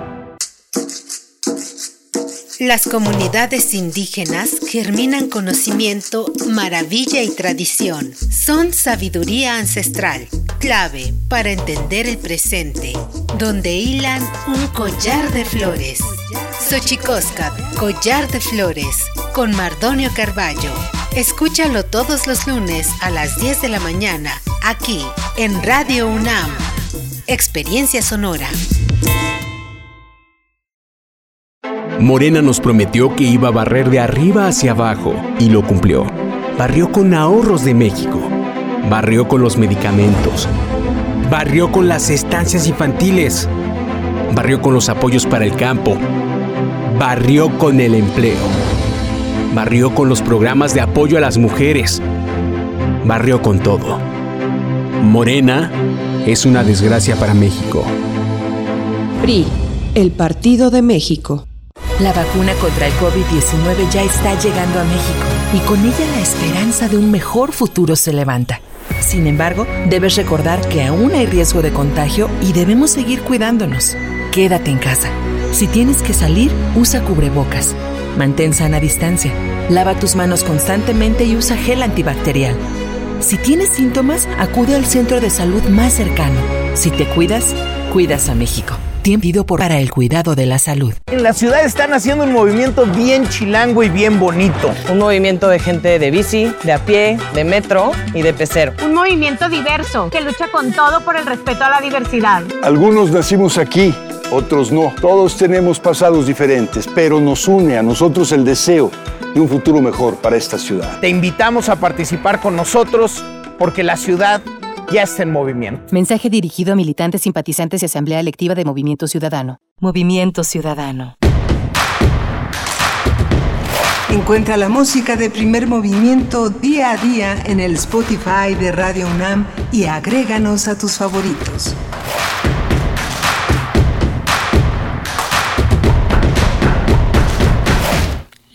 las comunidades indígenas germinan conocimiento, maravilla y tradición. Son sabiduría ancestral, clave para entender el presente, donde hilan un collar de flores. Xochicosca, collar de flores, con Mardonio Carballo. Escúchalo todos los lunes a las 10 de la mañana, aquí en Radio UNAM. Experiencia Sonora. Morena nos prometió que iba a barrer de arriba hacia abajo y lo cumplió. Barrió con ahorros de México. Barrió con los medicamentos. Barrió con las estancias infantiles. Barrió con los apoyos para el campo. Barrió con el empleo. Barrió con los programas de apoyo a las mujeres. Barrió con todo. Morena es una desgracia para México. PRI, el Partido de México. La vacuna contra el COVID-19 ya está llegando a México y con ella la esperanza de un mejor futuro se levanta. Sin embargo, debes recordar que aún hay riesgo de contagio y debemos seguir cuidándonos. Quédate en casa. Si tienes que salir, usa cubrebocas. Mantén sana distancia. Lava tus manos constantemente y usa gel antibacterial. Si tienes síntomas, acude al centro de salud más cercano. Si te cuidas, cuidas a México tiempo por para el cuidado de la salud. En la ciudad están haciendo un movimiento bien chilango y bien bonito. Un movimiento de gente de bici, de a pie, de metro y de pecero. Un movimiento diverso que lucha con todo por el respeto a la diversidad. Algunos nacimos aquí, otros no. Todos tenemos pasados diferentes, pero nos une a nosotros el deseo de un futuro mejor para esta ciudad. Te invitamos a participar con nosotros porque la ciudad ya está en movimiento. Mensaje dirigido a militantes, simpatizantes y asamblea electiva de Movimiento Ciudadano. Movimiento Ciudadano. Encuentra la música de primer movimiento día a día en el Spotify de Radio UNAM y agréganos a tus favoritos.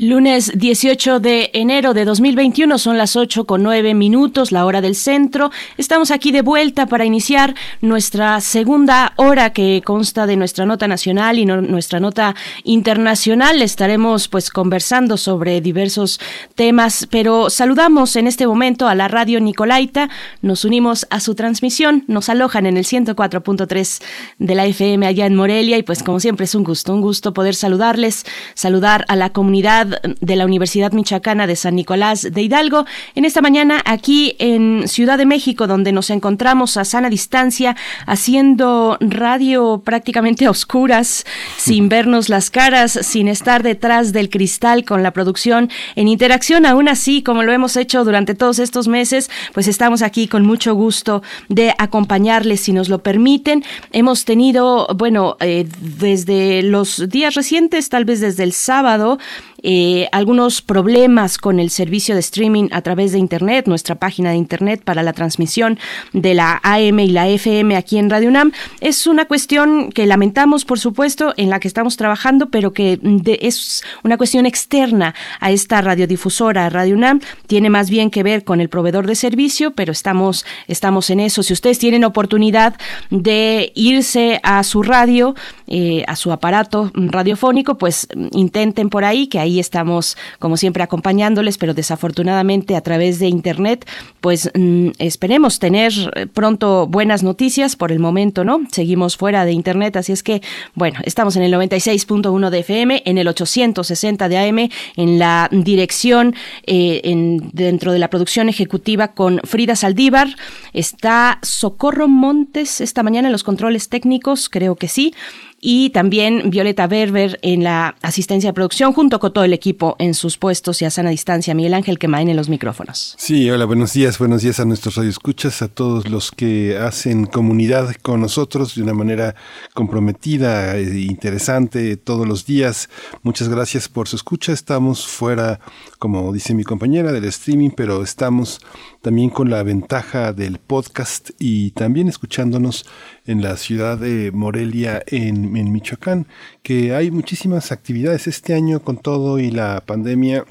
Lunes 18 de enero de 2021 son las 8 con 9 minutos, la hora del centro. Estamos aquí de vuelta para iniciar nuestra segunda hora que consta de nuestra nota nacional y nuestra nota internacional. Estaremos pues conversando sobre diversos temas, pero saludamos en este momento a la radio Nicolaita. Nos unimos a su transmisión, nos alojan en el 104.3 de la FM allá en Morelia y pues como siempre es un gusto, un gusto poder saludarles, saludar a la comunidad de la Universidad Michoacana de San Nicolás de Hidalgo. En esta mañana aquí en Ciudad de México, donde nos encontramos a sana distancia, haciendo radio prácticamente a oscuras, sin vernos las caras, sin estar detrás del cristal con la producción en interacción, aún así, como lo hemos hecho durante todos estos meses, pues estamos aquí con mucho gusto de acompañarles, si nos lo permiten. Hemos tenido, bueno, eh, desde los días recientes, tal vez desde el sábado, eh, algunos problemas con el servicio de streaming a través de Internet, nuestra página de Internet para la transmisión de la AM y la FM aquí en Radio UNAM. Es una cuestión que lamentamos, por supuesto, en la que estamos trabajando, pero que es una cuestión externa a esta radiodifusora Radio UNAM. Tiene más bien que ver con el proveedor de servicio, pero estamos, estamos en eso. Si ustedes tienen oportunidad de irse a su radio, eh, a su aparato radiofónico, pues intenten por ahí, que ahí estamos, como siempre, acompañándoles, pero desafortunadamente a través de Internet, pues mm, esperemos tener pronto buenas noticias. Por el momento, ¿no? Seguimos fuera de Internet, así es que, bueno, estamos en el 96.1 de FM, en el 860 de AM, en la dirección, eh, en, dentro de la producción ejecutiva con Frida Saldívar, está Socorro Montes esta mañana en los controles técnicos, creo que sí, y también Violeta Berber en la asistencia de producción junto con todo el equipo en sus puestos y a sana distancia. Miguel Ángel Quemain en los micrófonos. Sí, hola, buenos días, buenos días a nuestros radioescuchas, a todos los que hacen comunidad con nosotros de una manera comprometida, e interesante todos los días. Muchas gracias por su escucha. Estamos fuera, como dice mi compañera, del streaming, pero estamos también con la ventaja del podcast y también escuchándonos en la ciudad de Morelia, en, Michoacán, que hay muchísimas actividades. Este año con todo y la pandemia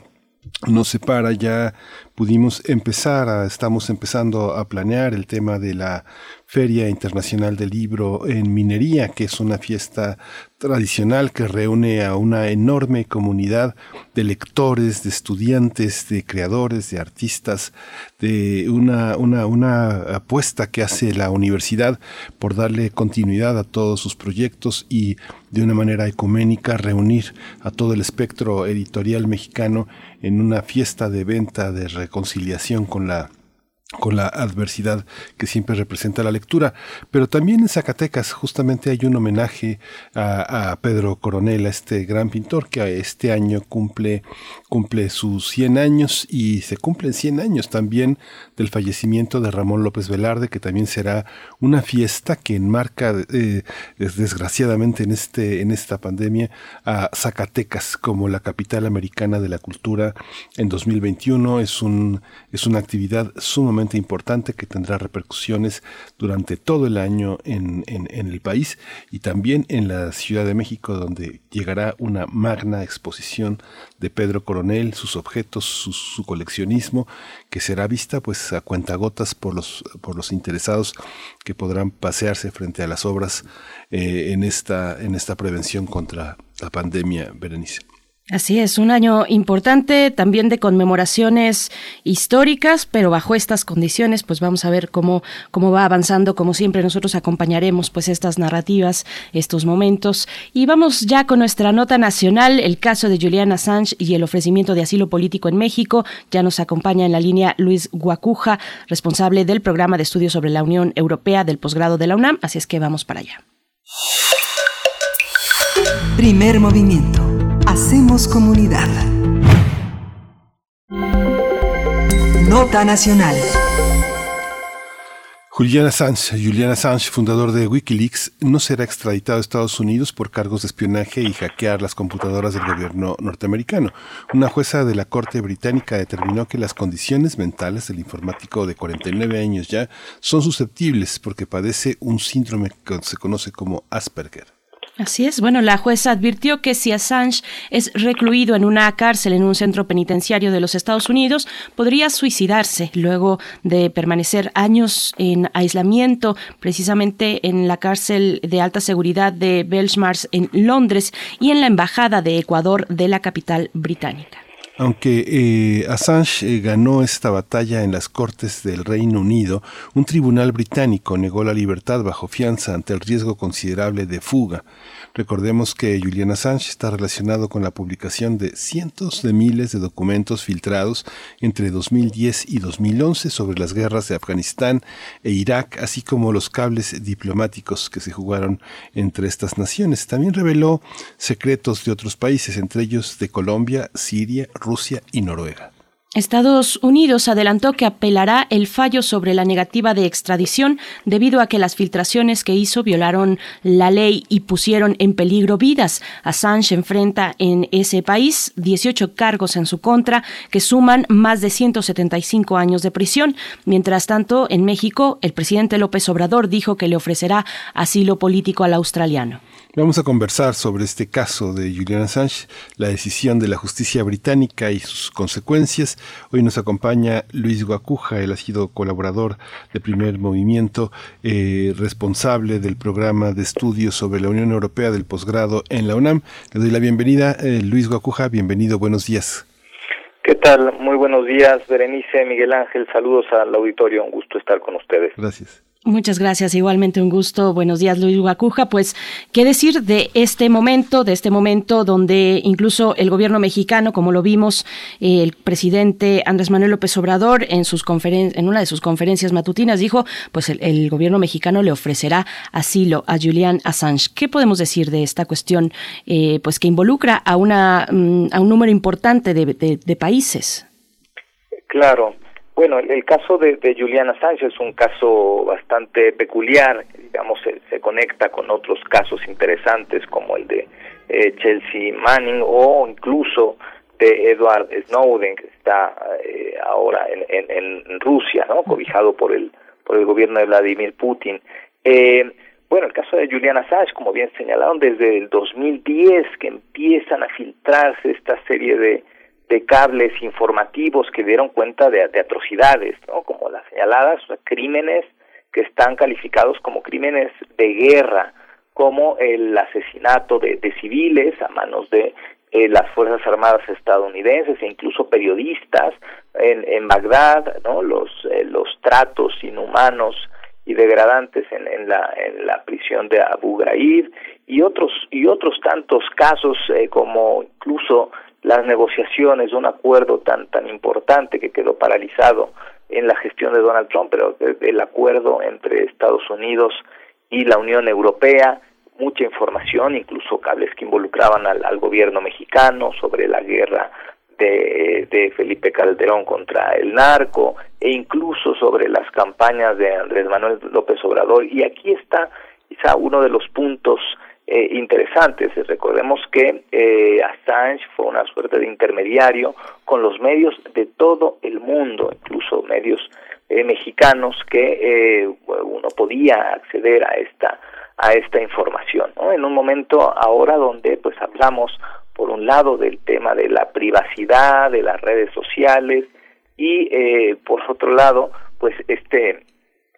no se para, ya pudimos empezar, estamos empezando a planear el tema de la Feria Internacional del Libro en Minería, que es una fiesta tradicional que reúne a una enorme comunidad de lectores, de estudiantes, de creadores, de artistas, de una, una, una apuesta que hace la universidad por darle continuidad a todos sus proyectos y de una manera ecuménica reunir a todo el espectro editorial mexicano en una fiesta de venta de reconciliación con la con la adversidad que siempre representa la lectura. Pero también en Zacatecas justamente hay un homenaje a, Pedro Coronel, a este gran pintor que este año cumple, cumple sus 100 años y se cumplen 100 años también del fallecimiento de Ramón López Velarde, que también será una fiesta que enmarca eh, desgraciadamente en, este, en esta pandemia a Zacatecas como la capital americana de la cultura en 2021. Es, un, es una actividad sumamente importante que tendrá repercusiones durante todo el año en, el país y también en la Ciudad de México, donde llegará una magna exposición de Pedro Coronel, sus objetos, su, coleccionismo, que será vista pues a cuentagotas por los, por los interesados que podrán pasearse frente a las obras eh, en, esta, en esta prevención contra la pandemia, Berenice. Así es, un año importante también de conmemoraciones históricas, pero bajo estas condiciones, pues vamos a ver cómo, cómo va avanzando. Como siempre, nosotros acompañaremos pues estas narrativas, estos momentos. Y vamos ya con nuestra nota nacional, el caso de Julian Assange y el ofrecimiento de asilo político en México. Ya nos acompaña en la línea Luis Guacuja, responsable del programa de estudios sobre la Unión Europea del posgrado de la UNAM. Así es que vamos para allá. Primer movimiento Hacemos comunidad. Nota Nacional. Julian Assange, Julian Assange, fundador de Wikileaks, no será extraditado a Estados Unidos por cargos de espionaje y hackear las computadoras del gobierno norteamericano. Una jueza de la Corte Británica determinó que las condiciones mentales del informático de 49 años ya son susceptibles porque padece un síndrome que se conoce como Asperger. Así es. Bueno, la jueza advirtió que si Assange es recluido en una cárcel en un centro penitenciario de los Estados Unidos, podría suicidarse luego de permanecer años en aislamiento, precisamente en la cárcel de alta seguridad de Belmarsh en Londres y en la embajada de Ecuador de la capital británica. Aunque eh, Assange eh, ganó esta batalla en las Cortes del Reino Unido, un tribunal británico negó la libertad bajo fianza ante el riesgo considerable de fuga. Recordemos que Julian Assange está relacionado con la publicación de cientos de miles de documentos filtrados entre 2010 y 2011 sobre las guerras de Afganistán e Irak, así como los cables diplomáticos que se jugaron entre estas naciones. También reveló secretos de otros países, entre ellos de Colombia, Siria, Rusia y Noruega. Estados Unidos adelantó que apelará el fallo sobre la negativa de extradición debido a que las filtraciones que hizo violaron la ley y pusieron en peligro vidas. Assange enfrenta en ese país 18 cargos en su contra que suman más de 175 años de prisión. Mientras tanto, en México, el presidente López Obrador dijo que le ofrecerá asilo político al australiano. Vamos a conversar sobre este caso de Julian Assange, la decisión de la justicia británica y sus consecuencias. Hoy nos acompaña Luis Guacuja, él ha sido colaborador de Primer Movimiento, eh, responsable del programa de estudios sobre la Unión Europea del posgrado en la UNAM. Le doy la bienvenida, eh, Luis Guacuja, bienvenido, buenos días. ¿Qué tal? Muy buenos días, Berenice, Miguel Ángel, saludos al auditorio, un gusto estar con ustedes. Gracias. Muchas gracias, igualmente un gusto. Buenos días, Luis Guacuja. Pues, ¿qué decir de este momento, de este momento donde incluso el gobierno mexicano, como lo vimos, el presidente Andrés Manuel López Obrador en sus en una de sus conferencias matutinas dijo, pues el, gobierno mexicano le ofrecerá asilo a Julian Assange. ¿Qué podemos decir de esta cuestión, eh, pues que involucra a una mm, a un número importante de, de países? Claro, bueno, el, caso de, de, Julian Assange es un caso bastante peculiar, digamos, se, conecta con otros casos interesantes como el de eh, Chelsea Manning o incluso de Edward Snowden, que está eh, ahora en, en, Rusia, ¿no? cobijado por el, por el gobierno de Vladimir Putin. Eh, bueno, el caso de Julian Assange, como bien señalaron, desde el 2010 que empiezan a filtrarse esta serie de de cables informativos que dieron cuenta de, atrocidades, ¿no? como las señaladas, crímenes que están calificados como crímenes de guerra, como el asesinato de, civiles a manos de eh, las Fuerzas Armadas estadounidenses e incluso periodistas en, en Bagdad, ¿no? los, eh, los tratos inhumanos y degradantes en, en, la, en la prisión de Abu Ghraib y otros y otros tantos casos eh, como incluso las negociaciones de un acuerdo tan tan importante que quedó paralizado en la gestión de Donald Trump, pero el acuerdo entre Estados Unidos y la Unión Europea, mucha información, incluso cables que involucraban al, al gobierno mexicano sobre la guerra de, de, Felipe Calderón contra el narco e incluso sobre las campañas de Andrés Manuel López Obrador. Y aquí está quizá uno de los puntos eh, interesantes. Recordemos que eh, Assange fue una suerte de intermediario con los medios de todo el mundo, incluso medios eh, mexicanos, que uno podía acceder a esta a esta información. En un momento ahora donde pues hablamos por un lado del tema de la privacidad, de las redes sociales y por otro lado pues este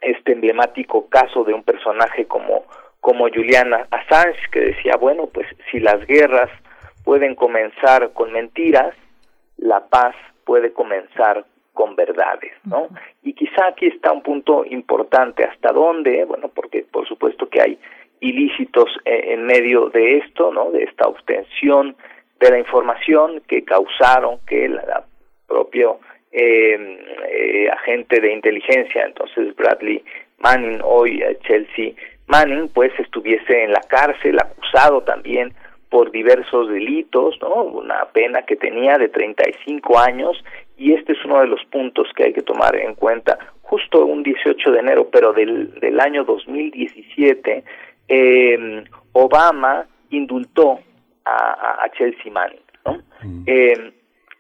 este emblemático caso de un personaje como como Juliana Assange, que decía, bueno, pues si las guerras pueden comenzar con mentiras, la paz puede comenzar con verdades, ¿no? Y quizá aquí está un punto importante, hasta dónde, bueno, porque por supuesto que hay ilícitos eh, en medio de esto, ¿no? De esta obtención de la información que causaron que la, propio em, eh, agente de inteligencia, entonces Bradley Manning, hoy eh, Chelsea Manning pues estuviese en la cárcel acusado también por diversos delitos, ¿no? Una pena que tenía de 35 años y este es uno de los puntos que hay que tomar en cuenta. Justo un 18 de enero, pero del, del año 2017, eh, Obama indultó a, a, Chelsea Manning, ¿no? Mm. Eh,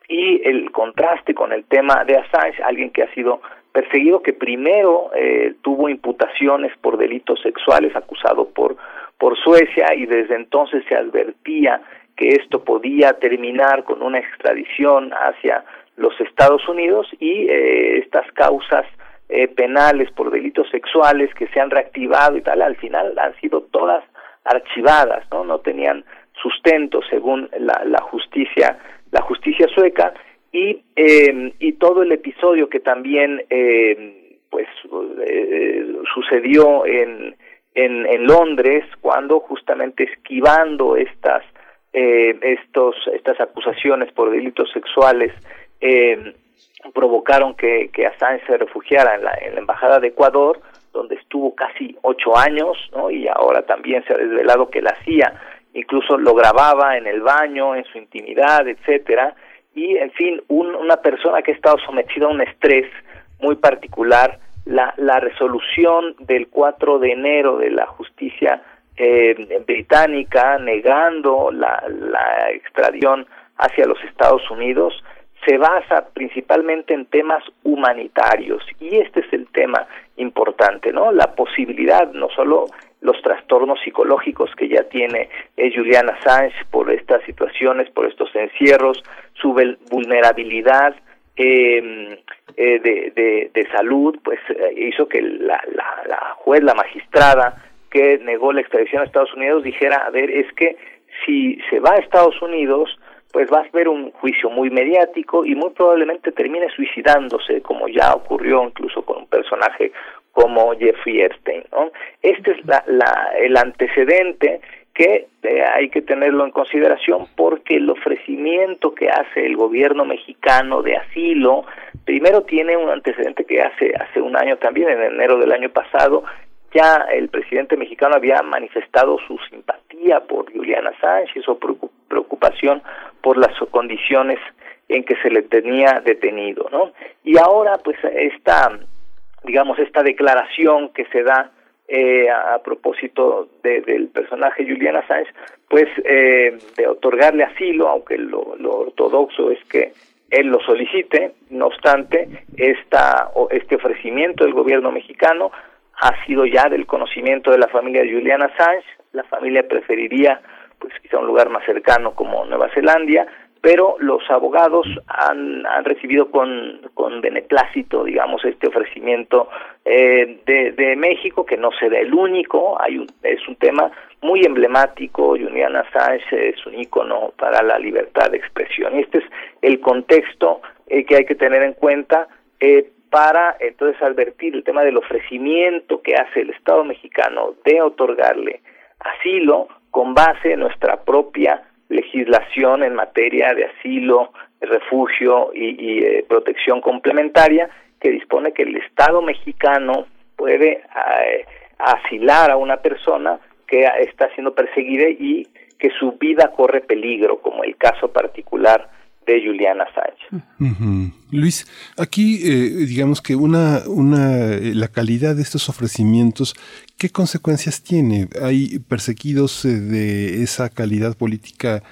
y el contraste con el tema de Assange, alguien que ha sido perseguido que primero eh, tuvo imputaciones por delitos sexuales acusado por por Suecia y desde entonces se advertía que esto podía terminar con una extradición hacia los Estados Unidos y eh, estas causas eh, penales por delitos sexuales que se han reactivado y tal al final han sido todas archivadas no no tenían sustento según la, la justicia la justicia sueca y, eh, y todo el episodio que también eh, pues eh, sucedió en, en, en, Londres cuando justamente esquivando estas eh, estos estas acusaciones por delitos sexuales eh, provocaron que, Assange se refugiara en la, en la embajada de Ecuador donde estuvo casi ocho años y ahora también se ha desvelado que la hacía incluso lo grababa en el baño en su intimidad etcétera y, en fin, una persona que ha estado sometida a un estrés muy particular, la, la resolución del 4 de enero de la justicia eh, británica negando la, la extradición hacia los Estados Unidos se basa principalmente en temas humanitarios y este es el tema importante, ¿no? La posibilidad no solo los trastornos psicológicos que ya tiene eh, Julian Assange por estas situaciones, por estos encierros, su vulnerabilidad em, eh, de, de, salud, pues eh, hizo que la juez, la magistrada que negó la extradición a Estados Unidos dijera, a ver, es que si se va a Estados Unidos, pues va a haber un juicio muy mediático y muy probablemente termine suicidándose, como ya ocurrió incluso con un personaje como Jeffrey Epstein. ¿no? Este es la, el antecedente que eh, hay que tenerlo en consideración porque el ofrecimiento que hace el gobierno mexicano de asilo, primero tiene un antecedente que hace hace un año también, en enero del año pasado, ya el presidente mexicano había manifestado su simpatía por Juliana Sánchez o preocupación por las condiciones en que se le tenía detenido, ¿no? Y ahora, pues, esta, digamos, esta declaración que se da eh, a, propósito del personaje Juliana Sánchez, pues, eh, de otorgarle asilo, aunque lo, ortodoxo es que él lo solicite, no obstante, esta, este ofrecimiento del gobierno mexicano ha sido ya del conocimiento de la familia de Juliana Assange, la familia preferiría pues quizá un lugar más cercano como Nueva Zelanda, pero los abogados han, han recibido con, beneplácito, digamos, este ofrecimiento eh, de, de México, que no será el único, hay un, es un tema muy emblemático, Julian Assange es un ícono para la libertad de expresión. Y este es el contexto eh, que hay que tener en cuenta eh, para entonces advertir el tema del ofrecimiento que hace el Estado mexicano de otorgarle asilo con base en nuestra propia legislación en materia de asilo, refugio y, eh, protección complementaria que dispone que el Estado mexicano puede eh, asilar a una persona que está siendo perseguida y que su vida corre peligro, como el caso particular de Juliana Sánchez. Luis, aquí eh, digamos que una, una, eh, la calidad de estos ofrecimientos, ¿qué consecuencias tiene? ¿Hay perseguidos eh, de esa calidad política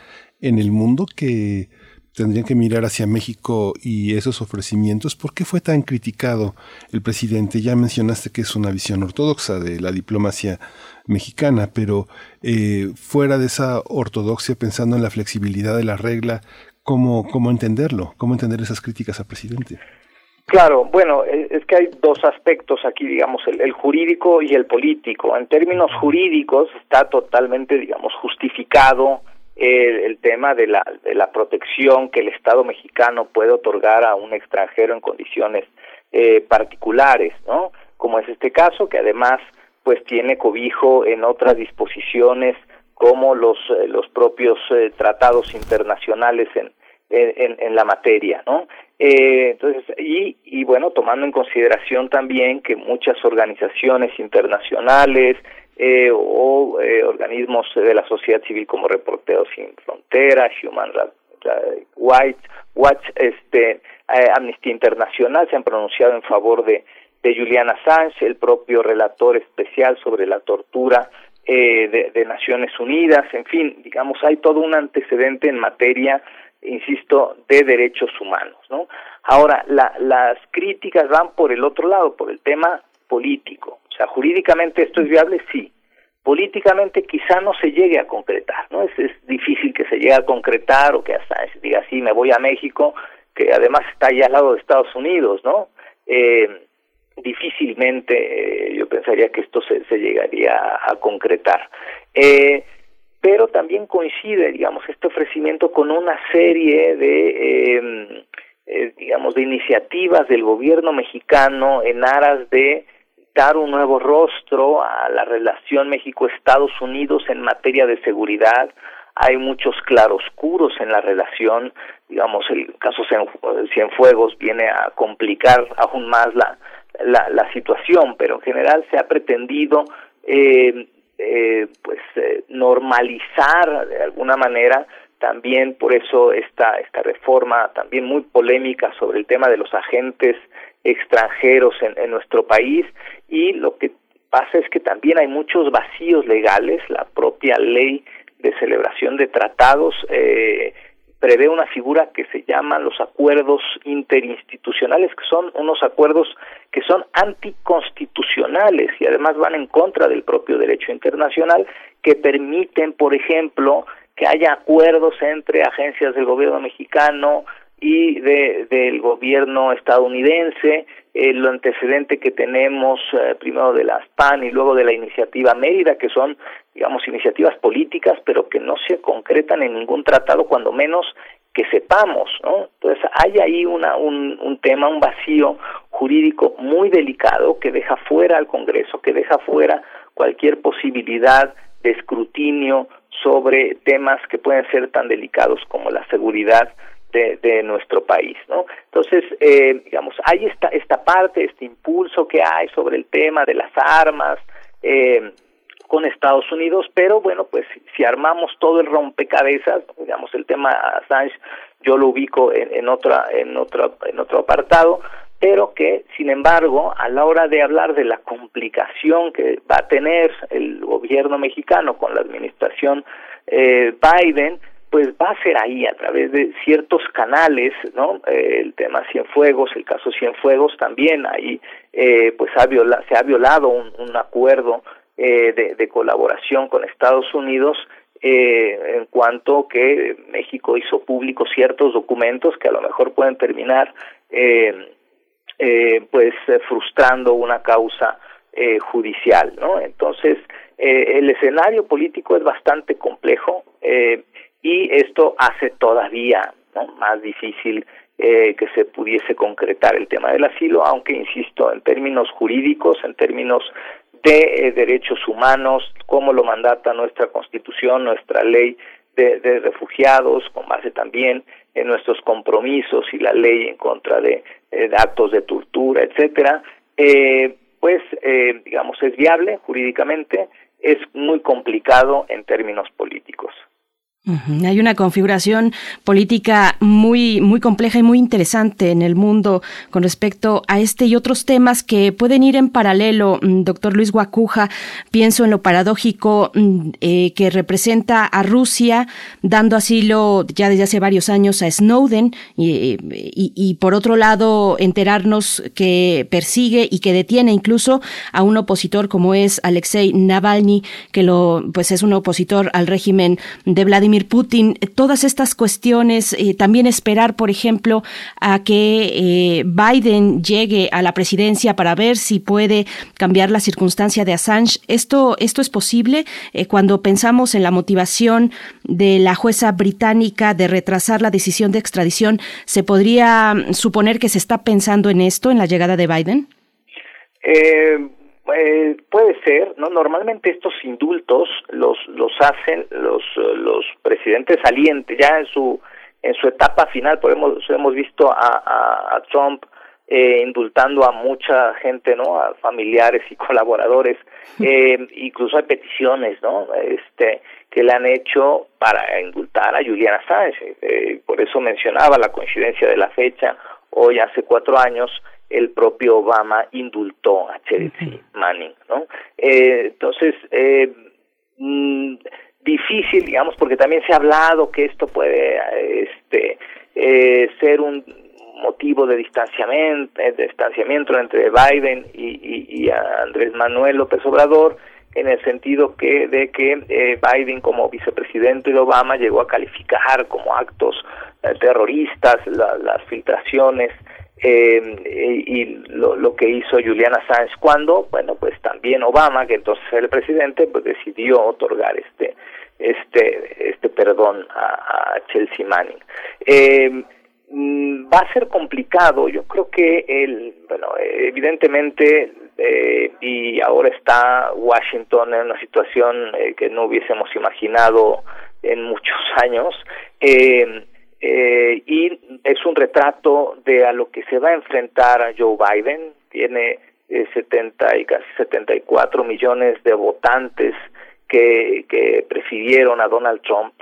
en el mundo que tendrían que mirar hacia México y esos ofrecimientos? ¿Por qué fue tan criticado el presidente? Ya mencionaste que es una visión ortodoxa de la diplomacia mexicana, pero fuera de esa ortodoxia, pensando en la flexibilidad de la regla, cómo, cómo entenderlo, cómo entender esas críticas al presidente. Claro, bueno, e, es que hay dos aspectos aquí, digamos, el, jurídico y el político. En términos jurídicos está totalmente, digamos, justificado el, tema de la, de la protección que el Estado mexicano puede otorgar a un extranjero en condiciones eh, particulares, ¿no? Como es este caso, que además, pues tiene cobijo en otras disposiciones como los, eh, los propios eh, tratados internacionales en, en, la materia, ¿no? Eh, entonces, y, y bueno, tomando en consideración también que muchas organizaciones internacionales eh, o organismos de la sociedad civil como Reporteros Sin Fronteras, Human Rights Watch, este, Amnistía Internacional se han pronunciado en favor de, de Julian Assange, el propio relator especial sobre la tortura eh, de, Naciones Unidas, en fin, digamos, hay todo un antecedente en materia, insisto, de derechos humanos, ¿no? Ahora, las críticas van por el otro lado, por el tema político. O sea, jurídicamente esto es viable, sí. Políticamente quizá no se llegue a concretar, ¿no? Es, es difícil que se llegue a concretar o que hasta diga, sí, me voy a México, que además está allá al lado de Estados Unidos, ¿no? Eh, difícilmente eh, yo pensaría que esto se, se llegaría a, concretar. Eh, pero también coincide, digamos, este ofrecimiento con una serie de, em, eh, digamos, de iniciativas del gobierno mexicano en aras de dar un nuevo rostro a la relación México-Estados Unidos en materia de seguridad. Hay muchos claroscuros en la relación, digamos, el caso Cienfuegos viene a complicar aún más la, la, la situación, pero en general se ha pretendido eh, eh, pues eh, normalizar de alguna manera también por eso esta esta reforma también muy polémica sobre el tema de los agentes extranjeros en, en nuestro país. Y lo que pasa es que también hay muchos vacíos legales la propia ley de celebración de tratados eh, prevé una figura que se llama los acuerdos interinstitucionales, que son unos acuerdos que son anticonstitucionales y además van en contra del propio derecho internacional, que permiten, por ejemplo, que haya acuerdos entre agencias del gobierno mexicano y de, del gobierno estadounidense, el lo antecedente que tenemos eh, primero de la SPAN y luego de la iniciativa Mérida, que son digamos, iniciativas políticas, pero que no se concretan en ningún tratado, cuando menos que sepamos, ¿no? Entonces hay ahí una, un, un tema, un vacío jurídico muy delicado que deja fuera al Congreso, que deja fuera cualquier posibilidad de escrutinio sobre temas que pueden ser tan delicados como la seguridad de, nuestro país, ¿no? Entonces, eh, digamos, hay esta, esta parte, este impulso que hay sobre el tema de las armas, eh, con Estados Unidos, pero bueno, pues si armamos todo el rompecabezas, digamos el tema Assange, yo lo ubico en, en otra, en otro, en otro apartado, pero que sin embargo a la hora de hablar de la complicación que va a tener el gobierno mexicano con la administración eh, Biden, pues va a ser ahí a través de ciertos canales, ¿no? Eh, el tema Cienfuegos, el caso Cienfuegos también ahí, eh, pues ha viola, se ha violado un, acuerdo eh, de, colaboración con Estados Unidos eh, en cuanto que México hizo públicos ciertos documentos que a lo mejor pueden terminar eh, pues frustrando una causa judicial, ¿no? Entonces el escenario político es bastante complejo eh, y esto hace todavía ¿no? más difícil eh, que se pudiese concretar el tema del asilo, aunque insisto en términos jurídicos, en términos de eh, derechos humanos, como lo mandata nuestra Constitución, nuestra ley de, refugiados, con base también en nuestros compromisos y la ley en contra de, eh, de actos de tortura, etcétera, eh, pues eh, digamos es viable jurídicamente, es muy complicado en términos políticos. Hay una configuración política muy, muy compleja y muy interesante en el mundo con respecto a este y otros temas que pueden ir en paralelo. Mm, doctor Luis Guacuja, pienso en lo paradójico mm, eh, que representa a Rusia dando asilo ya desde hace varios años a Snowden y, y, por otro lado enterarnos que persigue y que detiene incluso a un opositor como es Alexei Navalny, que lo, pues es un opositor al régimen de Vladimir Putin, todas estas cuestiones, eh, también esperar, por ejemplo, a que eh, Biden llegue a la presidencia para ver si puede cambiar la circunstancia de Assange. ¿Esto, esto es posible eh, cuando pensamos en la motivación de la jueza británica de retrasar la decisión de extradición? ¿Se podría suponer que se está pensando en esto, en la llegada de Biden? Eh, eh, puede ser, ¿no? Normalmente estos indultos los los hacen los los presidentes salientes ya en su en su etapa final, podemos hemos visto a, a, a Trump eh, indultando a mucha gente, ¿no? A familiares y colaboradores, eh, incluso hay peticiones, ¿no? Este que le han hecho para indultar a Julian Assange, eh, por eso mencionaba la coincidencia de la fecha, hoy hace cuatro años el propio Obama indultó a Chelsea. Manning, ¿no? Eh, entonces, eh, mmm, difícil, digamos, porque también se ha hablado que esto puede este, eh, ser un motivo de distanciamiento, de distanciamiento entre Biden y, y, y Andrés Manuel López Obrador, en el sentido que de que eh, Biden como vicepresidente de Obama llegó a calificar como actos eh, terroristas la, las filtraciones eh, y lo, lo, que hizo Julian Assange cuando, bueno, pues también Obama, que entonces era el presidente, pues decidió otorgar este este este perdón a, a Chelsea Manning. Eh, mm, va a ser complicado, yo creo que el, bueno, evidentemente eh, y ahora está Washington en una situación eh, que no hubiésemos imaginado en muchos años. Eh, eh, y es un retrato de a lo que se va a enfrentar a Joe Biden. Tiene eh, 70 y casi 74 millones de votantes que, que a Donald Trump.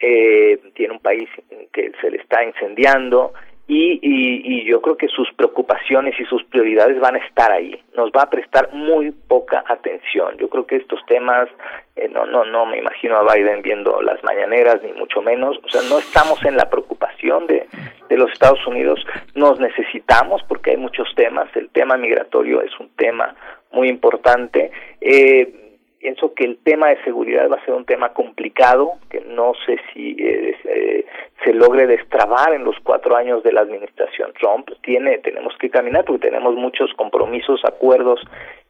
Eh, tiene un país que se le está incendiando y, y, y, yo creo que sus preocupaciones y sus prioridades van a estar ahí. Nos va a prestar muy poca atención. Yo creo que estos temas, eh, no, no, no me imagino a Biden viendo las mañaneras, ni mucho menos. O sea, no estamos en la preocupación de, de los Estados Unidos. Nos necesitamos porque hay muchos temas. El tema migratorio es un tema muy importante. Eh, pienso que el tema de seguridad va a ser un tema complicado, que no sé si eh, eh, se logre destrabar en los cuatro años de la administración Trump. Tiene, tenemos que caminar porque tenemos muchos compromisos, acuerdos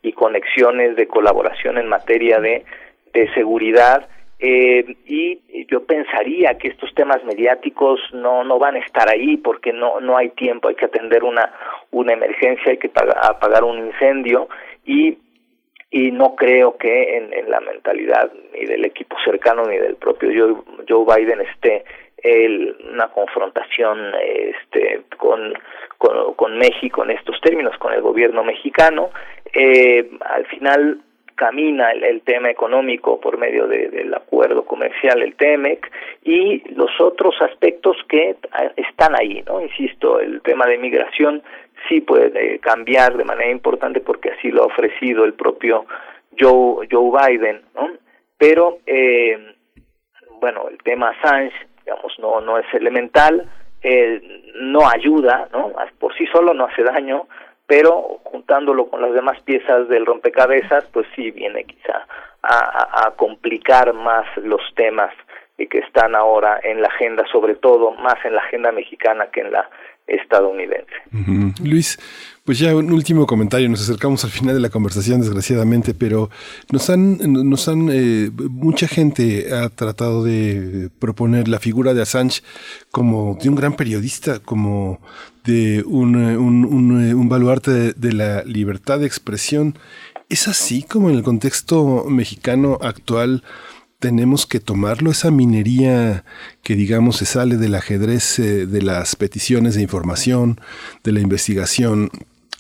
y conexiones de colaboración en materia de, de seguridad. Eh, y yo pensaría que estos temas mediáticos no no van a estar ahí porque no no hay tiempo. Hay que atender una una emergencia hay que apagar un incendio. Y y no creo que en, la mentalidad ni del equipo cercano ni del propio Joe, Joe Biden esté el, una confrontación este con, con, con México en estos términos con el gobierno mexicano eh, al final camina el, tema económico por medio del acuerdo comercial, el TEMEC, y los otros aspectos que están ahí, ¿no? Insisto, el tema de migración sí puede cambiar de manera importante porque así lo ha ofrecido el propio Joe, Joe Biden, ¿no? Pero, eh, bueno, el tema Assange, digamos, no, no es elemental, eh, no ayuda, ¿no? Por sí solo no hace daño, pero juntándolo con las demás piezas del rompecabezas, pues sí viene quizá a, a, complicar más los temas que están ahora en la agenda, sobre todo más en la agenda mexicana que en la estadounidense. Luis, pues ya un último comentario, nos acercamos al final de la conversación desgraciadamente, pero nos han, nos han, eh, mucha gente ha tratado de proponer la figura de Assange como de un gran periodista, como de un, un, baluarte de la libertad de expresión. ¿Es así como en el contexto mexicano actual? Tenemos que tomarlo, esa minería que digamos se sale del ajedrez eh, de las peticiones de información, de la investigación,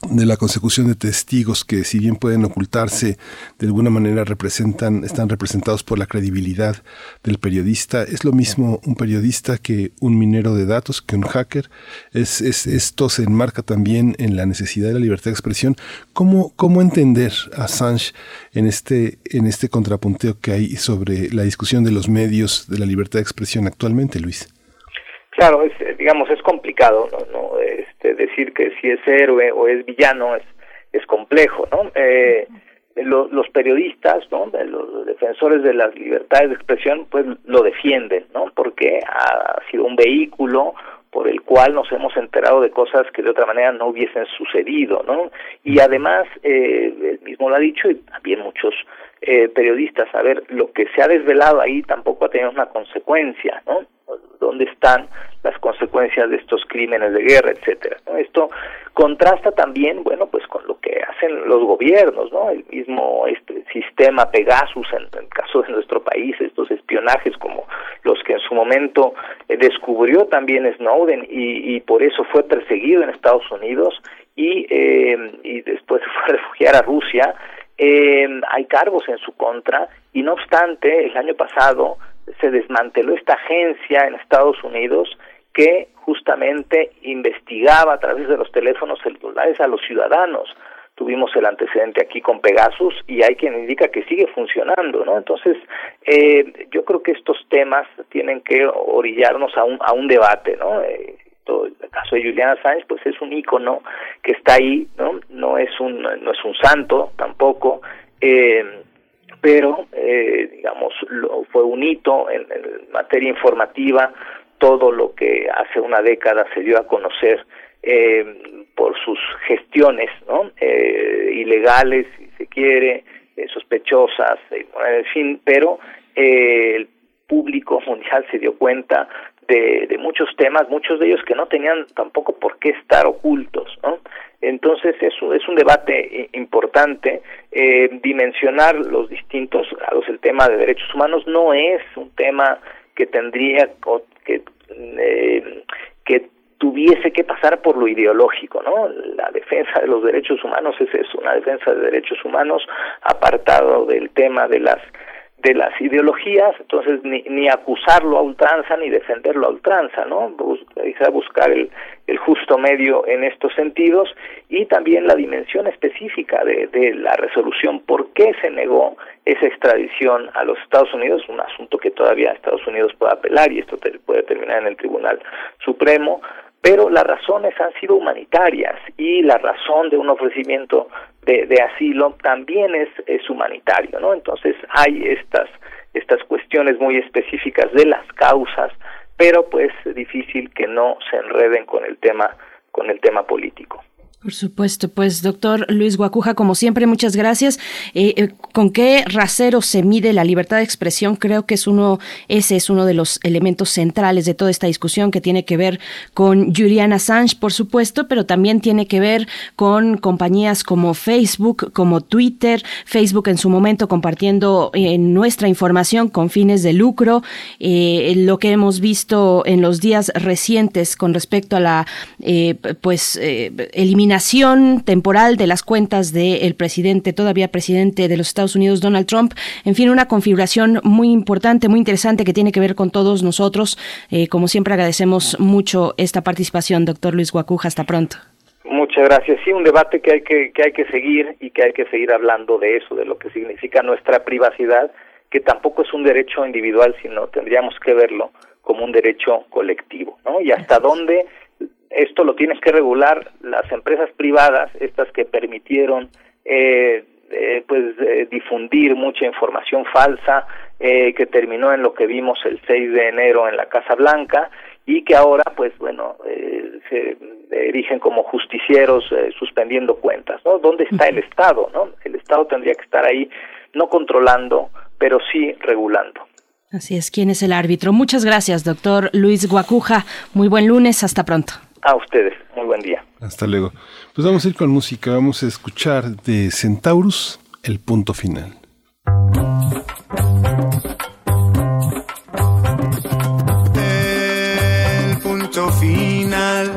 de la consecución de testigos que si bien pueden ocultarse de alguna manera representan están representados por la credibilidad del periodista es lo mismo un periodista que un minero de datos que un hacker es, es esto se enmarca también en la necesidad de la libertad de expresión cómo cómo entender a Assange en este en este contrapunteo que hay sobre la discusión de los medios de la libertad de expresión actualmente Luis Claro, es, digamos, es complicado, ¿no? ¿no? Este, decir que si es héroe o es villano es, es complejo, ¿no? Eh, los periodistas, ¿no? Los defensores de las libertades de expresión, pues lo defienden, ¿no? Porque ha sido un vehículo por el cual nos hemos enterado de cosas que de otra manera no hubiesen sucedido, ¿no? Y además, eh, él mismo lo ha dicho y también muchos eh, periodistas, a ver, lo que se ha desvelado ahí tampoco ha tenido una consecuencia, ¿no? Dónde están las consecuencias de estos crímenes de guerra, etcétera. Esto contrasta también, bueno, pues con lo que hacen los gobiernos, ¿no? El mismo este sistema Pegasus en, el caso de nuestro país, estos espionajes como los que en su momento eh, descubrió también Snowden y, y, por eso fue perseguido en Estados Unidos y, eh, y después fue a refugiar a Rusia. Eh, hay cargos en su contra y no obstante, el año pasado se desmanteló esta agencia en Estados Unidos que justamente investigaba a través de los teléfonos celulares a los ciudadanos. Tuvimos el antecedente aquí con Pegasus y hay quien indica que sigue funcionando, ¿no? Entonces, eh, yo creo que estos temas tienen que orillarnos a un, a un debate, ¿no? Eh, el caso de Juliana Sánchez, pues es un ícono que está ahí, ¿no? No es un, no es un santo tampoco. Eh, pero eh, digamos lo, fue un hito en, materia informativa. Todo lo que hace una década se dio a conocer eh, por sus gestiones no eh, ilegales si se quiere eh, sospechosas en fin pero el público mundial se dio cuenta de, de muchos temas muchos de ellos que no tenían tampoco por qué estar ocultos no entonces eso es un debate importante. Eh, dimensionar los distintos grados el tema de derechos humanos no es un tema que tendría que eh, que tuviese que pasar por lo ideológico, ¿no? La defensa de los derechos humanos es eso, una defensa de derechos humanos apartado del tema de las de las ideologías, entonces ni, ni acusarlo a ultranza ni defenderlo a ultranza, ¿no? buscar el, el justo medio en estos sentidos y también la dimensión específica de, de la resolución, por qué se negó esa extradición a los Estados Unidos, un asunto que todavía Estados Unidos puede apelar y esto puede terminar en el Tribunal Supremo, pero las razones han sido humanitarias y la razón de un ofrecimiento de, de asilo también es, es humanitario, ¿no? Entonces hay estas estas cuestiones muy específicas de las causas, pero pues difícil que no se enreden con el tema con el tema político. Por supuesto, pues doctor Luis Guacuja, como siempre, muchas gracias. Eh, eh, ¿Con qué rasero se mide la libertad de expresión? Creo que es uno, ese es uno de los elementos centrales de toda esta discusión que tiene que ver con Julian Assange, por supuesto, pero también tiene que ver con compañías como Facebook, como Twitter, Facebook en su momento compartiendo eh, nuestra información con fines de lucro, lo que hemos visto en los días recientes con respecto a la, pues, eliminación temporal de las cuentas del presidente, todavía presidente de los Estados Unidos, Donald Trump. En fin, una configuración muy importante, muy interesante que tiene que ver con todos nosotros. Eh, como siempre, agradecemos mucho esta participación, doctor Luis Guacuja. Hasta pronto. Muchas gracias. Sí, un debate que hay que, que hay que seguir y que hay que seguir hablando de eso, de lo que significa nuestra privacidad, que tampoco es un derecho individual, sino tendríamos que verlo como un derecho colectivo, ¿no? Y hasta dónde esto lo tienes que regular las empresas privadas, estas que permitieron eh, eh, pues eh, difundir mucha información falsa que terminó en lo que vimos el 6 de enero en la Casa Blanca y que ahora pues bueno se erigen como justicieros suspendiendo cuentas no dónde está el Estado no el Estado tendría que estar ahí no controlando pero sí regulando Así es, ¿quién es el árbitro? Muchas gracias, doctor Luis Guacuja. Muy buen lunes, hasta pronto. A ustedes, muy buen día. Hasta luego. Pues vamos a ir con música, vamos a escuchar de Centaurus el punto final. El punto final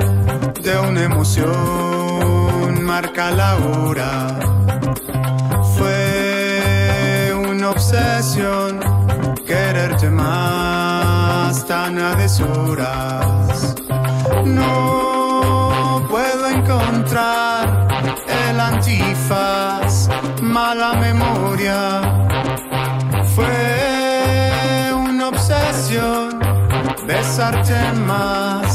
de una emoción marca la hora. Fue una obsesión quererte más tan a deshoras no puedo encontrar el antifaz, mala memoria. Fue una obsesión besarte más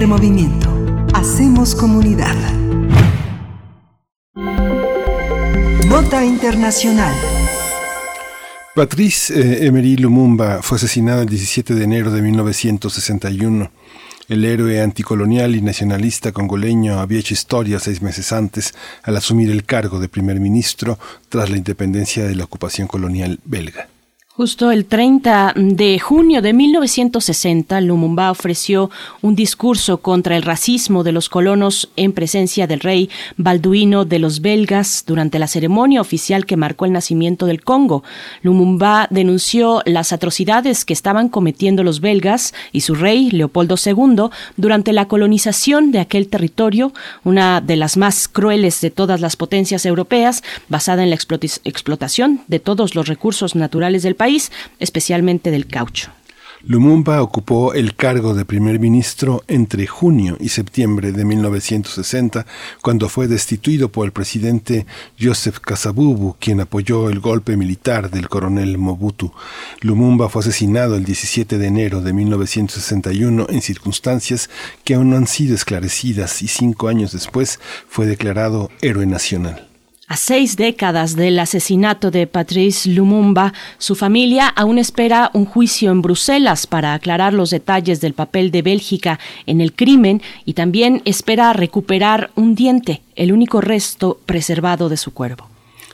Primer movimiento. Hacemos comunidad. Nota Internacional. Patrice eh, Emery Lumumba fue asesinado el 17 de enero de 1961. El héroe anticolonial y nacionalista congoleño había hecho historia seis meses antes al asumir el cargo de primer ministro tras la independencia de la ocupación colonial belga. Justo el 30 de junio de 1960, Lumumba ofreció un discurso contra el racismo de los colonos en presencia del rey Balduino de los belgas durante la ceremonia oficial que marcó el nacimiento del Congo. Lumumba denunció las atrocidades que estaban cometiendo los belgas y su rey, Leopoldo II, durante la colonización de aquel territorio, una de las más crueles de todas las potencias europeas, basada en la explotación de todos los recursos naturales del país, especialmente del caucho. Lumumba ocupó el cargo de primer ministro entre junio y septiembre de 1960, cuando fue destituido por el presidente Joseph Kasavubu, quien apoyó el golpe militar del coronel Mobutu. Lumumba fue asesinado el 17 de enero de 1961 en circunstancias que aún no han sido esclarecidas y cinco años después fue declarado héroe nacional. A seis décadas del asesinato de Patrice Lumumba, su familia aún espera un juicio en Bruselas para aclarar los detalles del papel de Bélgica en el crimen y también espera recuperar un diente, el único resto preservado de su cuerpo.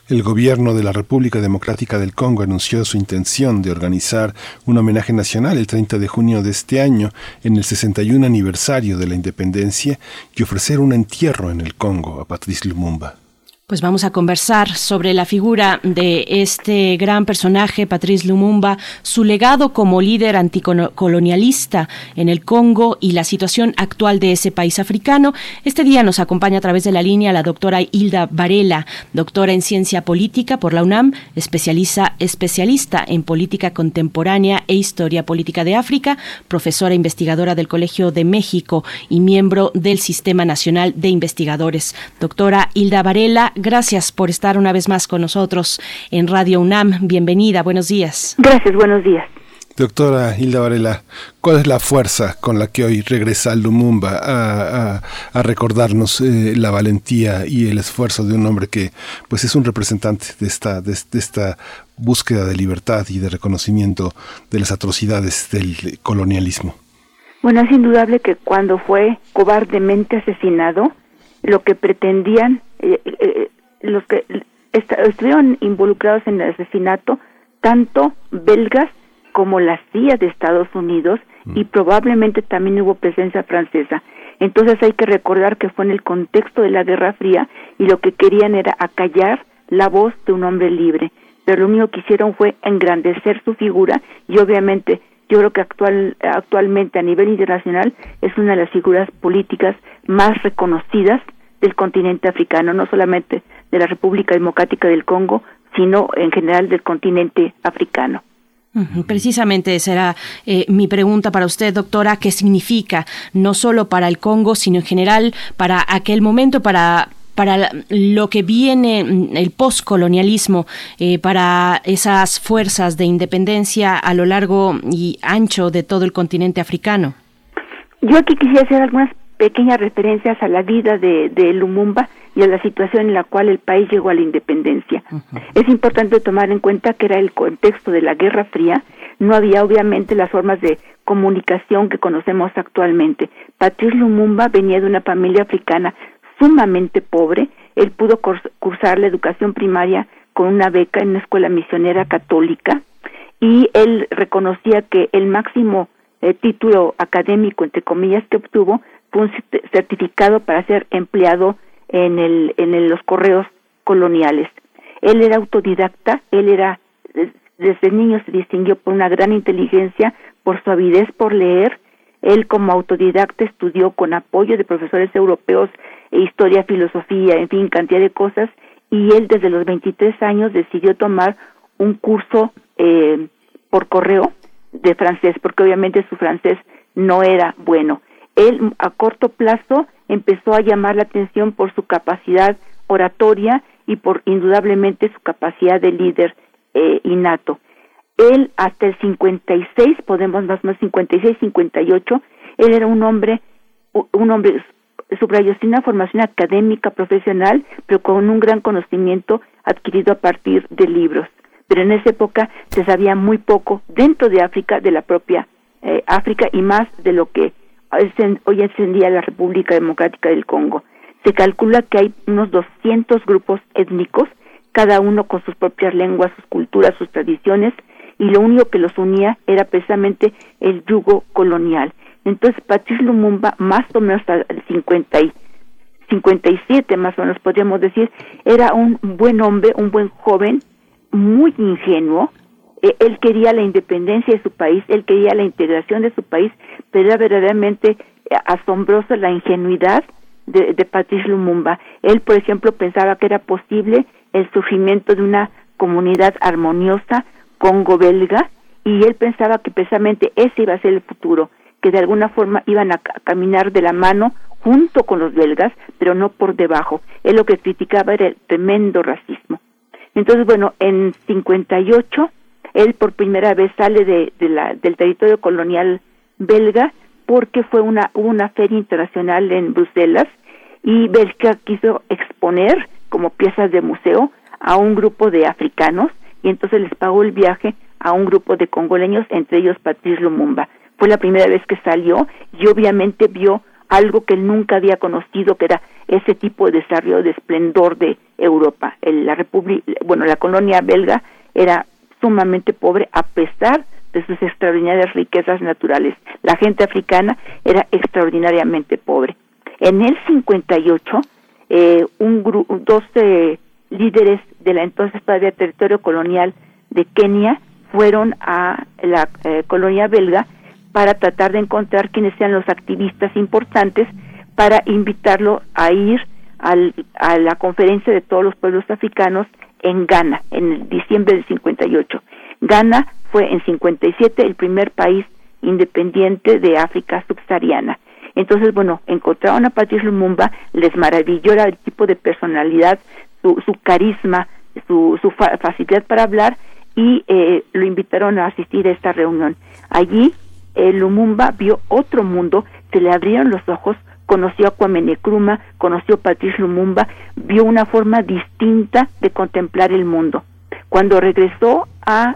El gobierno de la República Democrática del Congo anunció su intención de organizar un homenaje nacional el 30 de junio de este año en el 61 aniversario de la independencia y ofrecer un entierro en el Congo a Patrice Lumumba. Pues vamos a conversar sobre la figura de este gran personaje, Patrice Lumumba, su legado como líder anticolonialista en el Congo y la situación actual de ese país africano. Este día nos acompaña a través de la línea la doctora Hilda Varela, doctora en ciencia política por la UNAM, especializa, especialista en política contemporánea e historia política de África, profesora investigadora del Colegio de México y miembro del Sistema Nacional de Investigadores. Doctora Hilda Varela, gracias por estar una vez más con nosotros en Radio UNAM. Bienvenida, buenos días. Gracias, buenos días. Doctora Hilda Varela, ¿cuál es la fuerza con la que hoy regresa Lumumba a, a, a recordarnos eh, la valentía y el esfuerzo de un hombre que pues es un representante de esta, de, de esta búsqueda de libertad y de reconocimiento de las atrocidades del colonialismo? Bueno, es indudable que cuando fue cobardemente asesinado, lo que pretendían, eh, eh, los que est estuvieron involucrados en el asesinato, tanto belgas como la CIA de Estados Unidos y probablemente también hubo presencia francesa. Entonces hay que recordar que fue en el contexto de la Guerra Fría y lo que querían era acallar la voz de un hombre libre. Pero lo único que hicieron fue engrandecer su figura y obviamente yo creo que actual, actualmente a nivel internacional es una de las figuras políticas más reconocidas del continente africano, no solamente de la República Democrática del Congo, sino en general del continente africano. Precisamente será eh, mi pregunta para usted, doctora, ¿qué significa no solo para el Congo, sino en general para aquel momento, para para lo que viene, mm, el postcolonialismo, eh, para esas fuerzas de independencia a lo largo y ancho de todo el continente africano? Yo aquí quisiera hacer algunas pequeñas referencias a la vida de, de Lumumba y a la situación en la cual el país llegó a la independencia. Es importante tomar en cuenta que era el contexto de la Guerra Fría, no había obviamente las formas de comunicación que conocemos actualmente. Patrice Lumumba venía de una familia africana sumamente pobre, él pudo curs- cursar la educación primaria con una beca en una escuela misionera católica y él reconocía que el máximo eh, título académico, entre comillas, que obtuvo un cert- certificado para ser empleado en, el, en los correos coloniales. Él era autodidacta, él era, des- desde niño se distinguió por una gran inteligencia, por su avidez por leer. Él como autodidacta estudió con apoyo de profesores europeos e historia, filosofía, en fin, cantidad de cosas, y él desde los 23 años decidió tomar un curso eh, por correo de francés, porque obviamente su francés no era bueno. Él a corto plazo empezó a llamar la atención por su capacidad oratoria y por indudablemente su capacidad de líder eh, innato. Él hasta el 56, podemos más o menos 56, 58, él era un hombre, un hombre, subrayo, sin una formación académica profesional, pero con un gran conocimiento adquirido a partir de libros. Pero en esa época se sabía muy poco dentro de África, de la propia eh, África y más de lo que es- hoy encendía la República Democrática del Congo. Se calcula que hay unos 200 grupos étnicos, cada uno con sus propias lenguas, sus culturas, sus tradiciones, y lo único que los unía era precisamente el yugo colonial. Entonces, Patrice Lumumba, más o menos el 50 y 57 más o menos podríamos decir, era un buen hombre, un buen joven, muy ingenuo. Eh, él quería la independencia de su país, él quería la integración de su país, pero era verdaderamente eh, asombrosa la ingenuidad de, de Patrice Lumumba. Él, por ejemplo, pensaba que era posible el surgimiento de una comunidad armoniosa congo-belga y él pensaba que precisamente ese iba a ser el futuro, que de alguna forma iban a, ca- caminar de la mano junto con los belgas, pero no por debajo. Él lo que criticaba era el tremendo racismo. Entonces, bueno, en 58, él por primera vez sale de, la, del territorio colonial belga porque fue una, una feria internacional en Bruselas y Bélgica quiso exponer como piezas de museo a un grupo de africanos y entonces les pagó el viaje a un grupo de congoleños, entre ellos Patrice Lumumba. Fue la primera vez que salió y obviamente vio algo que nunca había conocido, que era ese tipo de desarrollo de esplendor de Europa. El- la República, bueno, la colonia belga era sumamente pobre a pesar de sus extraordinarias riquezas naturales. La gente africana era extraordinariamente pobre. En el 58, eh, un gru- dos eh, líderes de la entonces todavía territorio colonial de Kenia fueron a la eh, colonia belga para tratar de encontrar quiénes sean los activistas importantes para invitarlo a ir al- a la conferencia de todos los pueblos africanos en Ghana, en diciembre del 58. Ghana fue en 57 el primer país independiente de África subsahariana. Entonces, bueno, encontraron a Patrice Lumumba, les maravilló el tipo de personalidad, su, su carisma, su, su fa- facilidad para hablar y eh, lo invitaron a asistir a esta reunión. Allí, eh, Lumumba vio otro mundo, se le abrieron los ojos, conoció a Kwame Nkrumah, conoció a Patrice Lumumba, vio una forma distinta de contemplar el mundo. Cuando regresó a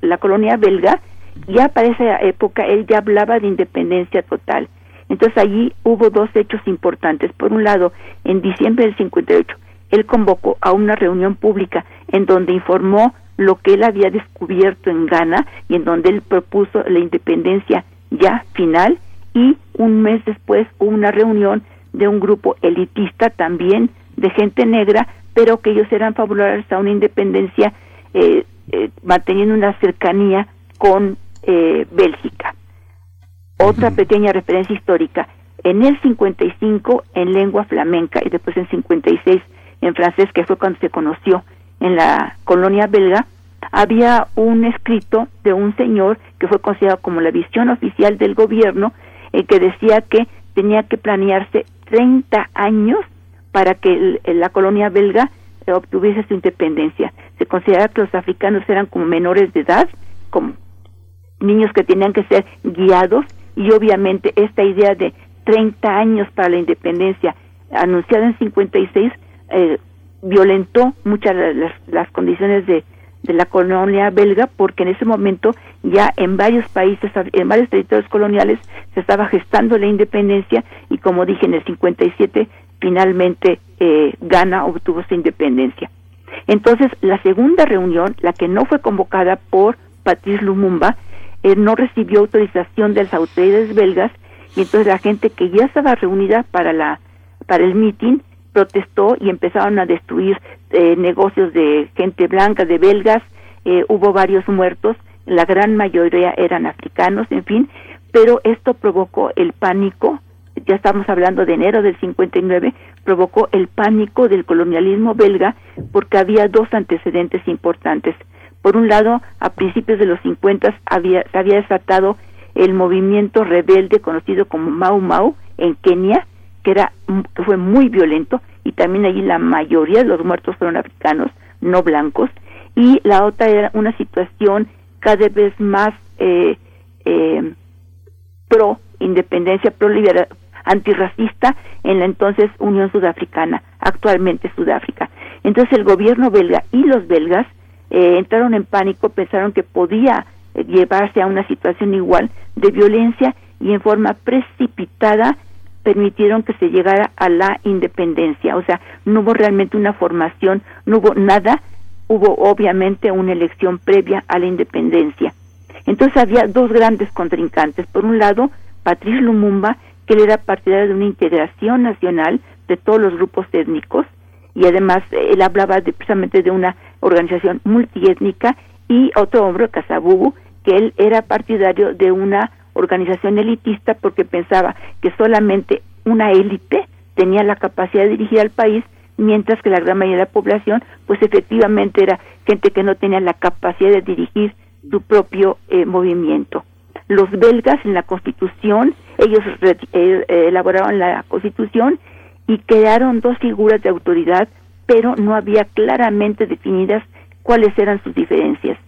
la colonia belga, ya para esa época él ya hablaba de independencia total. Entonces allí hubo dos hechos importantes. Por un lado, en diciembre del 58, él convocó a una reunión pública en donde informó lo que él había descubierto en Ghana y en donde él propuso la independencia ya final y un mes después hubo una reunión de un grupo elitista también de gente negra, pero que ellos eran favorables a una independencia eh, eh, manteniendo una cercanía con eh, Bélgica. Otra pequeña referencia histórica. En el 55 en lengua flamenca y después en 56 en francés, que fue cuando se conoció en la colonia belga, había un escrito de un señor que fue considerado como la visión oficial del gobierno, eh, que decía que tenía que planearse 30 años para que el- la colonia belga eh, obtuviese su independencia. Se consideraba que los africanos eran como menores de edad, como niños que tenían que ser guiados y obviamente esta idea de 30 años para la independencia anunciada en 56 eh, violentó muchas las, las condiciones de, de la colonia belga porque en ese momento ya en varios países, en varios territorios coloniales se estaba gestando la independencia y como dije en el 57 finalmente eh, Ghana obtuvo su independencia. Entonces la segunda reunión, la que no fue convocada por Patrice Lumumba, eh, no recibió autorización de las autoridades belgas y entonces la gente que ya estaba reunida para la para el mitin protestó y empezaron a destruir eh, negocios de gente blanca, de belgas, eh, hubo varios muertos, la gran mayoría eran africanos, en fin, pero esto provocó el pánico, ya estamos hablando de enero del 59, provocó el pánico del colonialismo belga porque había dos antecedentes importantes. Por un lado, a principios de los 50 había, se había desatado el movimiento rebelde conocido como Mau Mau en Kenia, que era que fue muy violento y también allí la mayoría de los muertos fueron africanos, no blancos, y la otra era una situación cada vez más eh, eh, pro independencia, pro libera, antirracista en la entonces Unión Sudafricana, actualmente Sudáfrica. Entonces el gobierno belga y los belgas eh, entraron en pánico, pensaron que podía eh, llevarse a una situación igual de violencia y en forma precipitada permitieron que se llegara a la independencia. O sea, no hubo realmente una formación, no hubo nada, hubo obviamente una elección previa a la independencia. Entonces había dos grandes contrincantes. Por un lado, Patrice Lumumba, que él era partidario de una integración nacional de todos los grupos étnicos, y además él hablaba de, precisamente de una organización multiétnica, y otro hombre, Casabubu, que él era partidario de una organización elitista porque pensaba que solamente una élite tenía la capacidad de dirigir al país, mientras que la gran mayoría de la población, pues efectivamente era gente que no tenía la capacidad de dirigir su propio eh, movimiento. Los belgas en la constitución, ellos eh, elaboraron la constitución y crearon dos figuras de autoridad, pero no había claramente definidas cuáles eran sus diferencias.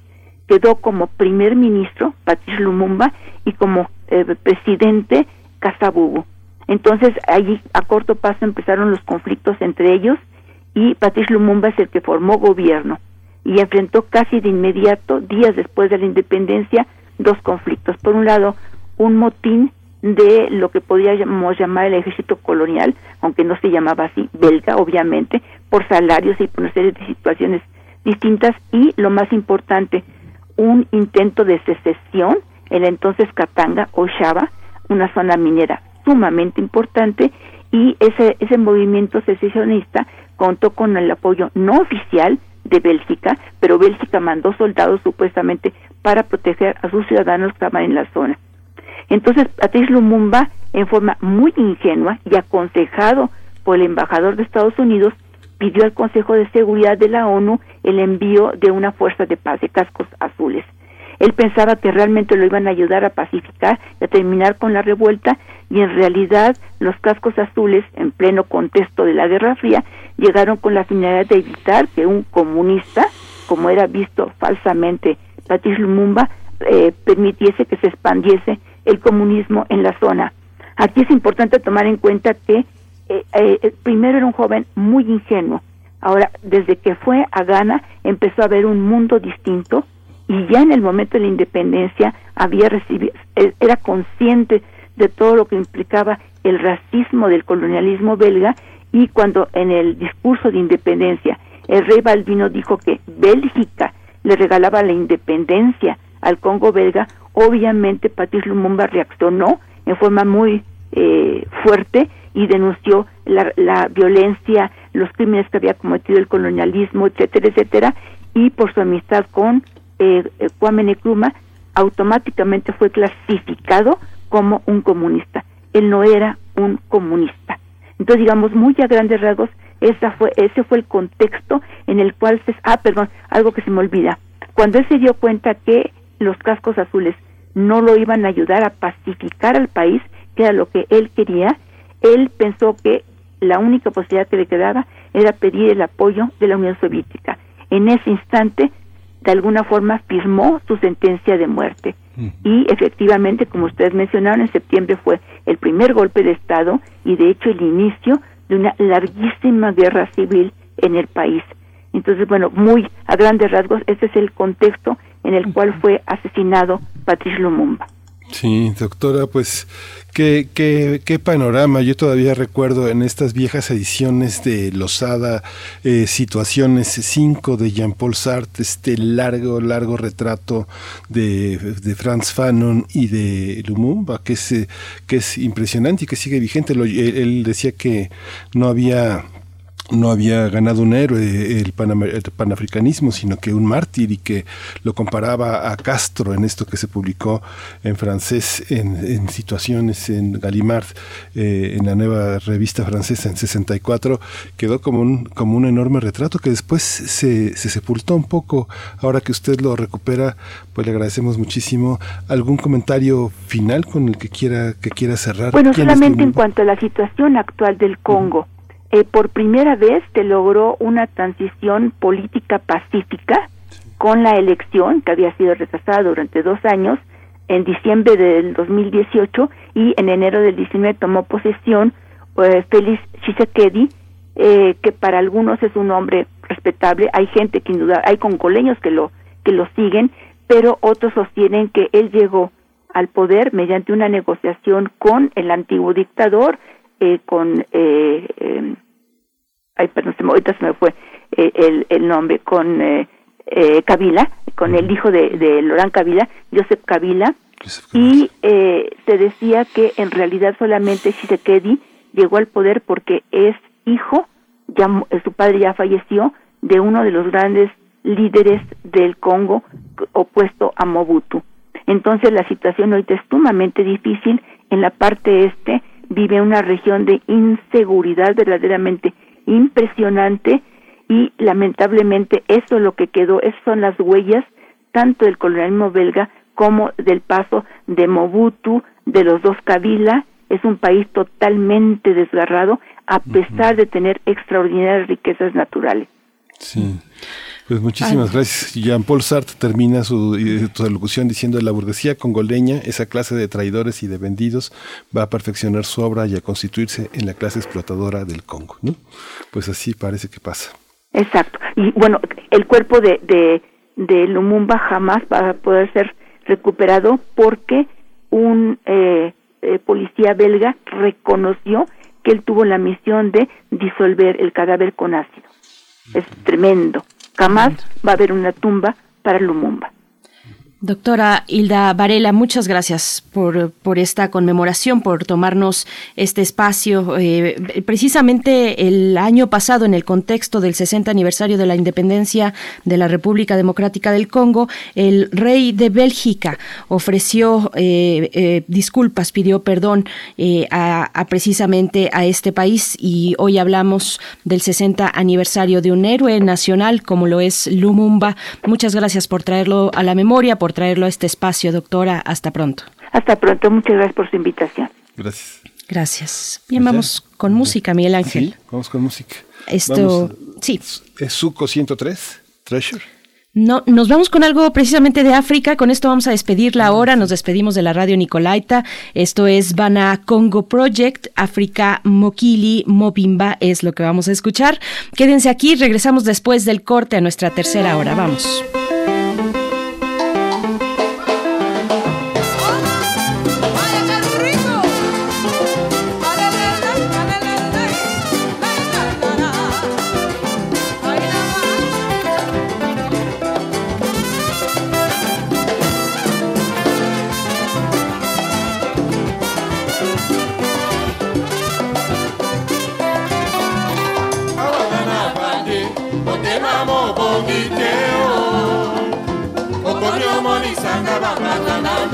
Quedó como primer ministro Patrice Lumumba y como eh, presidente Casabubu. Entonces, allí a corto paso empezaron los conflictos entre ellos y Patrice Lumumba es el que formó gobierno y enfrentó casi de inmediato, días después de la independencia, dos conflictos. Por un lado, un motín de lo que podríamos llamar el ejército colonial, aunque no se llamaba así, belga, obviamente, por salarios y por una serie de situaciones distintas, y lo más importante, un intento de secesión en la entonces Katanga o Shaba, una zona minera sumamente importante, y ese, ese movimiento secesionista contó con el apoyo no oficial de Bélgica, pero Bélgica mandó soldados supuestamente para proteger a sus ciudadanos que estaban en la zona. Entonces, Patrice Lumumba, en forma muy ingenua y aconsejado por el embajador de Estados Unidos, pidió al Consejo de Seguridad de la ONU el envío de una fuerza de paz de cascos azules. Él pensaba que realmente lo iban a ayudar a pacificar y a terminar con la revuelta y en realidad los cascos azules, en pleno contexto de la Guerra Fría, llegaron con la finalidad de evitar que un comunista, como era visto falsamente Patrice Lumumba, eh, permitiese que se expandiese el comunismo en la zona. Aquí es importante tomar en cuenta que eh, eh, primero era un joven muy ingenuo. Ahora, desde que fue a Ghana, empezó a ver un mundo distinto y ya en el momento de la independencia había recibido, él era consciente de todo lo que implicaba el racismo del colonialismo belga y cuando en el discurso de independencia el rey Balbino dijo que Bélgica le regalaba la independencia al Congo belga, obviamente Patrice Lumumba reaccionó en forma muy eh, fuerte y denunció la, violencia, los crímenes que había cometido el colonialismo, etcétera, etcétera, y por su amistad con eh, eh, Kwame Nkrumah automáticamente fue clasificado como un comunista. Él no era un comunista. Entonces, digamos, muy a grandes rasgos, esa fue, ese fue el contexto en el cual se... Ah, perdón, algo que se me olvida. Cuando él se dio cuenta que los cascos azules no lo iban a ayudar a pacificar al país, que era lo que él quería, él pensó que la única posibilidad que le quedaba era pedir el apoyo de la Unión Soviética. En ese instante, de alguna forma, firmó su sentencia de muerte. Y efectivamente, como ustedes mencionaron, en septiembre fue el primer golpe de Estado y de hecho el inicio de una larguísima guerra civil en el país. Entonces, bueno, muy a grandes rasgos, ese es el contexto en el cual fue asesinado Patrice Lumumba. Sí, doctora, pues qué, qué, qué panorama. Yo todavía recuerdo en estas viejas ediciones de Losada, eh, Situaciones 5 de Jean-Paul Sartre, este largo, largo retrato de, de Franz Fanon y de Lumumba, que es, eh, que es impresionante y que sigue vigente. Él decía que no había no había ganado un héroe el, el panafricanismo, sino que un mártir y que lo comparaba a Castro en esto que se publicó en francés en, en situaciones en Gallimard, eh, en la nueva revista francesa en 64, quedó como un, como un enorme retrato que después se, se sepultó un poco. Ahora que usted lo recupera, pues le agradecemos muchísimo. ¿Algún comentario final con el que quiera, que quiera cerrar? Bueno, ¿Quién es solamente en cuanto a la situación actual del Congo, eh, por primera vez se logró una transición política pacífica con la elección que había sido retrasada durante dos años en diciembre del 2018 y en enero del 19 tomó posesión eh, Félix Tshisekedi, eh, que para algunos es un hombre respetable. Hay gente que induda, hay congoleños que lo que lo siguen, pero otros sostienen que él llegó al poder mediante una negociación con el antiguo dictador, eh, con eh, eh, ay, perdón, se me, ahorita se me fue eh, el, el nombre, con eh, eh, Kabila, con el hijo de, de Laurent Kabila, Joseph Kabila, y eh, se decía que en realidad solamente Shisekedi llegó al poder porque es hijo, ya su padre ya falleció, de uno de los grandes líderes del Congo opuesto a Mobutu. Entonces la situación ahorita es sumamente difícil. En la parte este vive una región de inseguridad verdaderamente impresionante y lamentablemente eso es lo que quedó, esas son las huellas tanto del colonialismo belga como del paso de Mobutu, de los dos Kabila, es un país totalmente desgarrado a pesar de tener extraordinarias riquezas naturales. Sí. Pues muchísimas gracias. Jean-Paul Sartre termina su, eh, su alocución diciendo la burguesía congoleña, esa clase de traidores y de vendidos, va a perfeccionar su obra y a constituirse en la clase explotadora del Congo. ¿no? Pues así parece que pasa. Exacto. Y bueno, el cuerpo de, de, de Lumumba jamás va a poder ser recuperado porque un eh, eh, policía belga reconoció que él tuvo la misión de disolver el cadáver con ácido. Es tremendo. Jamás va a haber una tumba para Lumumba. Doctora Hilda Varela, muchas gracias por, por esta conmemoración, por tomarnos este espacio. Eh, precisamente el año pasado, en el contexto del 60 aniversario de la independencia de la República Democrática del Congo, el rey de Bélgica ofreció eh, eh, disculpas, pidió perdón eh, a, a precisamente a este país y hoy hablamos del 60 aniversario de un héroe nacional como lo es Lumumba. Muchas gracias por traerlo a la memoria, por traerlo a este espacio, doctora. Hasta pronto. Hasta pronto. Muchas gracias por su invitación. Gracias. Gracias. Bien, vamos con música, Miguel Ángel. Sí, vamos con música. Esto, Vamos. sí. ¿Es Suco 103? Treasure. No, nos vamos con algo precisamente de África. Con esto vamos a despedirla ahora. Nos despedimos de la radio Nicolaita. Esto es Bana Congo Project. África Mokili Mobimba es lo que vamos a escuchar. Quédense aquí. Regresamos después del corte a nuestra tercera hora. Vamos.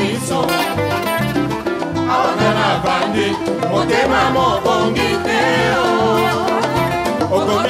biso awana nafandi motema mobongi te o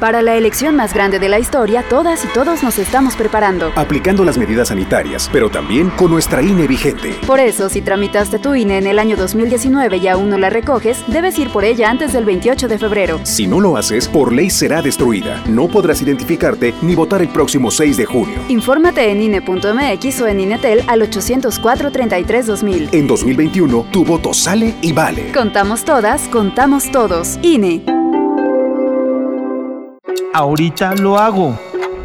Para la elección más grande de la historia, todas y todos nos estamos preparando. aplicando las medidas sanitarias, pero también con nuestra INE vigente. Por eso, si tramitaste tu INE en el año 2019 y aún no la recoges, debes ir por ella antes del 28 de febrero. Si no lo haces, por ley será destruida. No podrás identificarte ni votar el próximo 6 de junio. Infórmate en INE.mx o en INETEL al 804-33-2000. En 2021, tu voto sale y vale. Contamos todas, contamos todos. INE. Ahorita lo hago.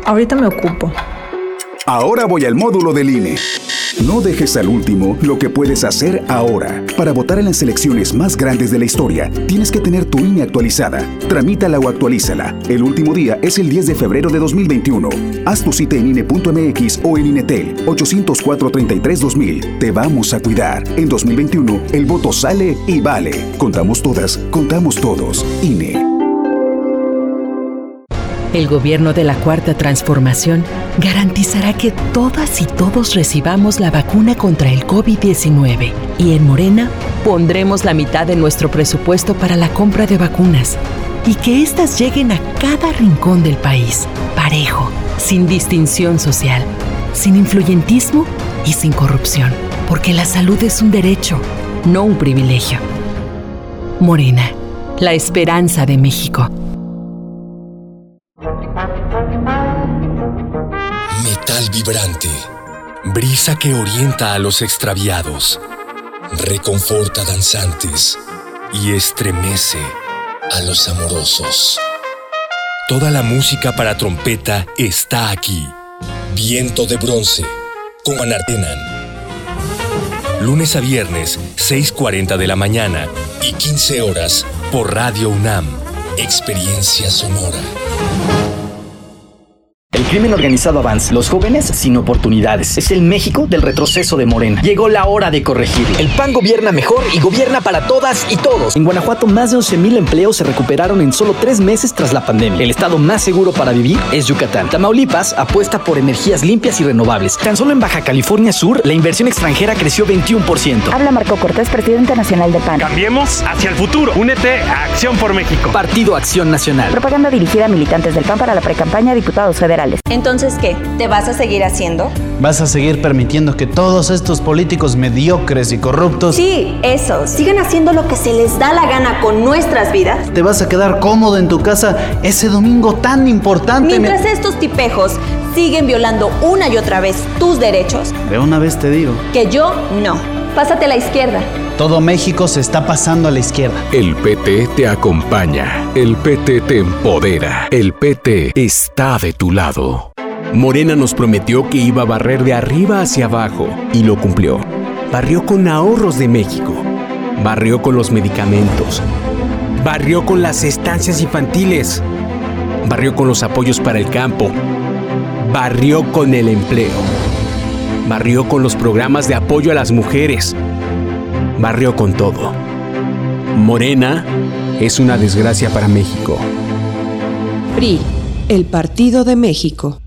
Ahorita me ocupo. Ahora voy al módulo del INE. No dejes al último lo que puedes hacer ahora. Para votar en las elecciones más grandes de la historia, tienes que tener tu INE actualizada. Tramítala o actualízala. El último día es el 10 de febrero de 2021. Haz tu cita en INE.mx o en INETEL 804-33-2000. Te vamos a cuidar. En 2021, el voto sale y vale. Contamos todas, contamos todos. INE. El gobierno de la Cuarta Transformación garantizará que todas y todos recibamos la vacuna contra el COVID-19 y en Morena pondremos la mitad de nuestro presupuesto para la compra de vacunas y que éstas lleguen a cada rincón del país, parejo, sin distinción social, sin influyentismo y sin corrupción, porque la salud es un derecho, no un privilegio. Morena, la esperanza de México. Brisa que orienta a los extraviados, reconforta danzantes y estremece a los amorosos. Toda la música para trompeta está aquí. Viento de bronce, con Juan Artenan. Lunes a viernes, 6.40 de la mañana y 15 horas por Radio UNAM. Experiencia sonora. El crimen organizado avanza, los jóvenes sin oportunidades. Es el México del retroceso de Morena. Llegó la hora de corregirlo. El PAN gobierna mejor y gobierna para todas y todos. En Guanajuato, más de 11.000 empleos se recuperaron en solo tres meses tras la pandemia. El estado más seguro para vivir es Yucatán. Tamaulipas apuesta por energías limpias y renovables. Tan solo en Baja California Sur, la inversión extranjera creció 21%. Habla Marco Cortés, presidente nacional del PAN. Cambiemos hacia el futuro. Únete a Acción por México. Partido Acción Nacional. Propaganda dirigida a militantes del PAN para la precampaña a diputados federales. Entonces, ¿qué? ¿Te vas a seguir haciendo? ¿Vas a seguir permitiendo que todos estos políticos mediocres y corruptos... Sí, eso. Sigan haciendo lo que se les da la gana con nuestras vidas. ¿Te vas a quedar cómodo en tu casa ese domingo tan importante? Mientras estos tipejos siguen violando una y otra vez tus derechos, De una vez te digo, que yo no. Pásate a la izquierda. todo México se está pasando a la izquierda. El PT te acompaña. El PT te empodera. El PT está de tu lado. Morena nos prometió que iba a barrer de arriba hacia abajo y lo cumplió. Barrió con ahorros de México. Barrió con los medicamentos. Barrió con las estancias infantiles. Barrió con los apoyos para el campo. Barrió con el empleo. Barrió con los programas de apoyo a las mujeres. Barrió con todo. Morena es una desgracia para México. PRI, el Partido de México.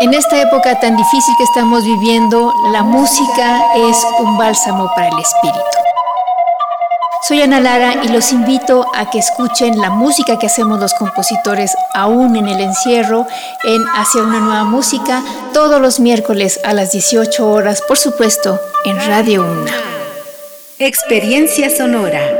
En esta época tan difícil que estamos viviendo, la música es un bálsamo para el espíritu. Soy Ana Lara y los invito a que escuchen la música que hacemos los compositores aún en el encierro en Hacia una nueva música todos los miércoles a las 18 horas, por supuesto, en Radio Una. Experiencia sonora.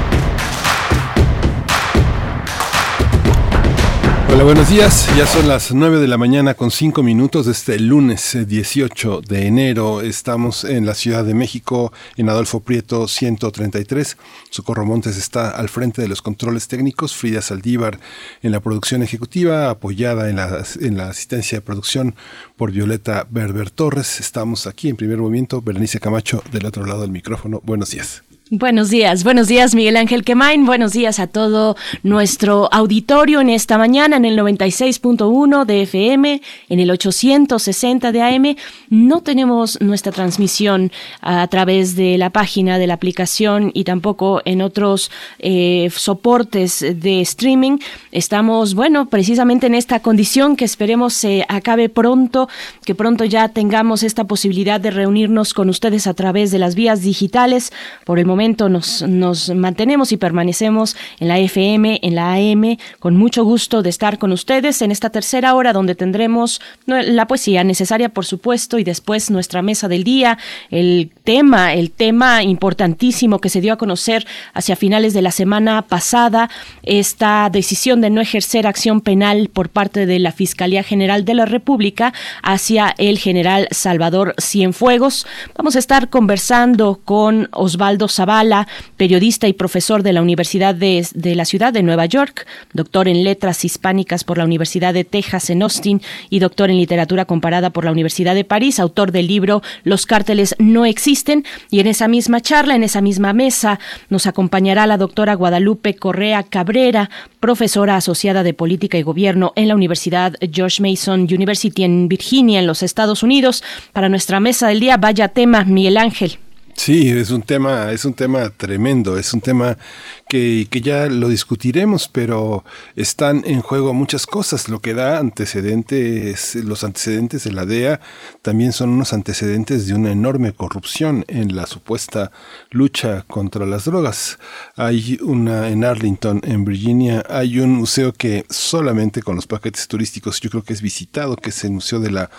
Buenos días. Ya son las 9 de la mañana con 5 minutos este lunes eh, 18 de enero. Estamos en la Ciudad de México, en Adolfo Prieto 133. Socorro Montes está al frente de los controles técnicos. Frida Saldívar en la producción ejecutiva, apoyada en la, en la asistencia de producción por Violeta Berber Torres. Estamos aquí en primer movimiento. Berenice Camacho del otro lado del micrófono. Buenos días. Buenos días, buenos días Miguel Ángel Quemain, buenos días a todo nuestro auditorio en esta mañana en el 96.1 de FM, en el 860 de AM. No tenemos nuestra transmisión a través de la página de la aplicación y tampoco en otros eh, soportes de streaming. Estamos, bueno, precisamente en esta condición que esperemos se acabe pronto, que pronto ya tengamos esta posibilidad de reunirnos con ustedes a través de las vías digitales. Por el momento nos, nos mantenemos y permanecemos en la FM, en la AM, con mucho gusto de estar con ustedes en esta tercera hora donde tendremos la poesía necesaria, por supuesto, y después nuestra mesa del día, el tema, el tema importantísimo que se dio a conocer hacia finales de la semana pasada, esta decisión de no ejercer acción penal por parte de la Fiscalía General de la República hacia el general Salvador Cienfuegos. Vamos a estar conversando con Osvaldo Zavala, periodista y profesor de la Universidad de, de, la Ciudad de Nueva York, doctor en Letras Hispánicas por la Universidad de Texas en Austin y doctor en Literatura Comparada por la Universidad de París, autor del libro Los cárteles no existen. Y en esa misma charla, en esa misma mesa, nos acompañará la doctora Guadalupe Correa Cabrera, profesora asociada de Política y Gobierno en la Universidad George Mason University en Virginia, en los Estados Unidos. Para nuestra mesa del día, vaya tema, Miguel Ángel. Sí, es un tema, es un tema tremendo, es un tema que, ya lo discutiremos, pero están en juego muchas cosas. Lo que da antecedentes, los antecedentes de la DEA también son unos antecedentes de una enorme corrupción en la supuesta lucha contra las drogas. Hay una en Arlington, en Virginia, hay un museo que solamente con los paquetes turísticos yo creo que es visitado, que es el museo de la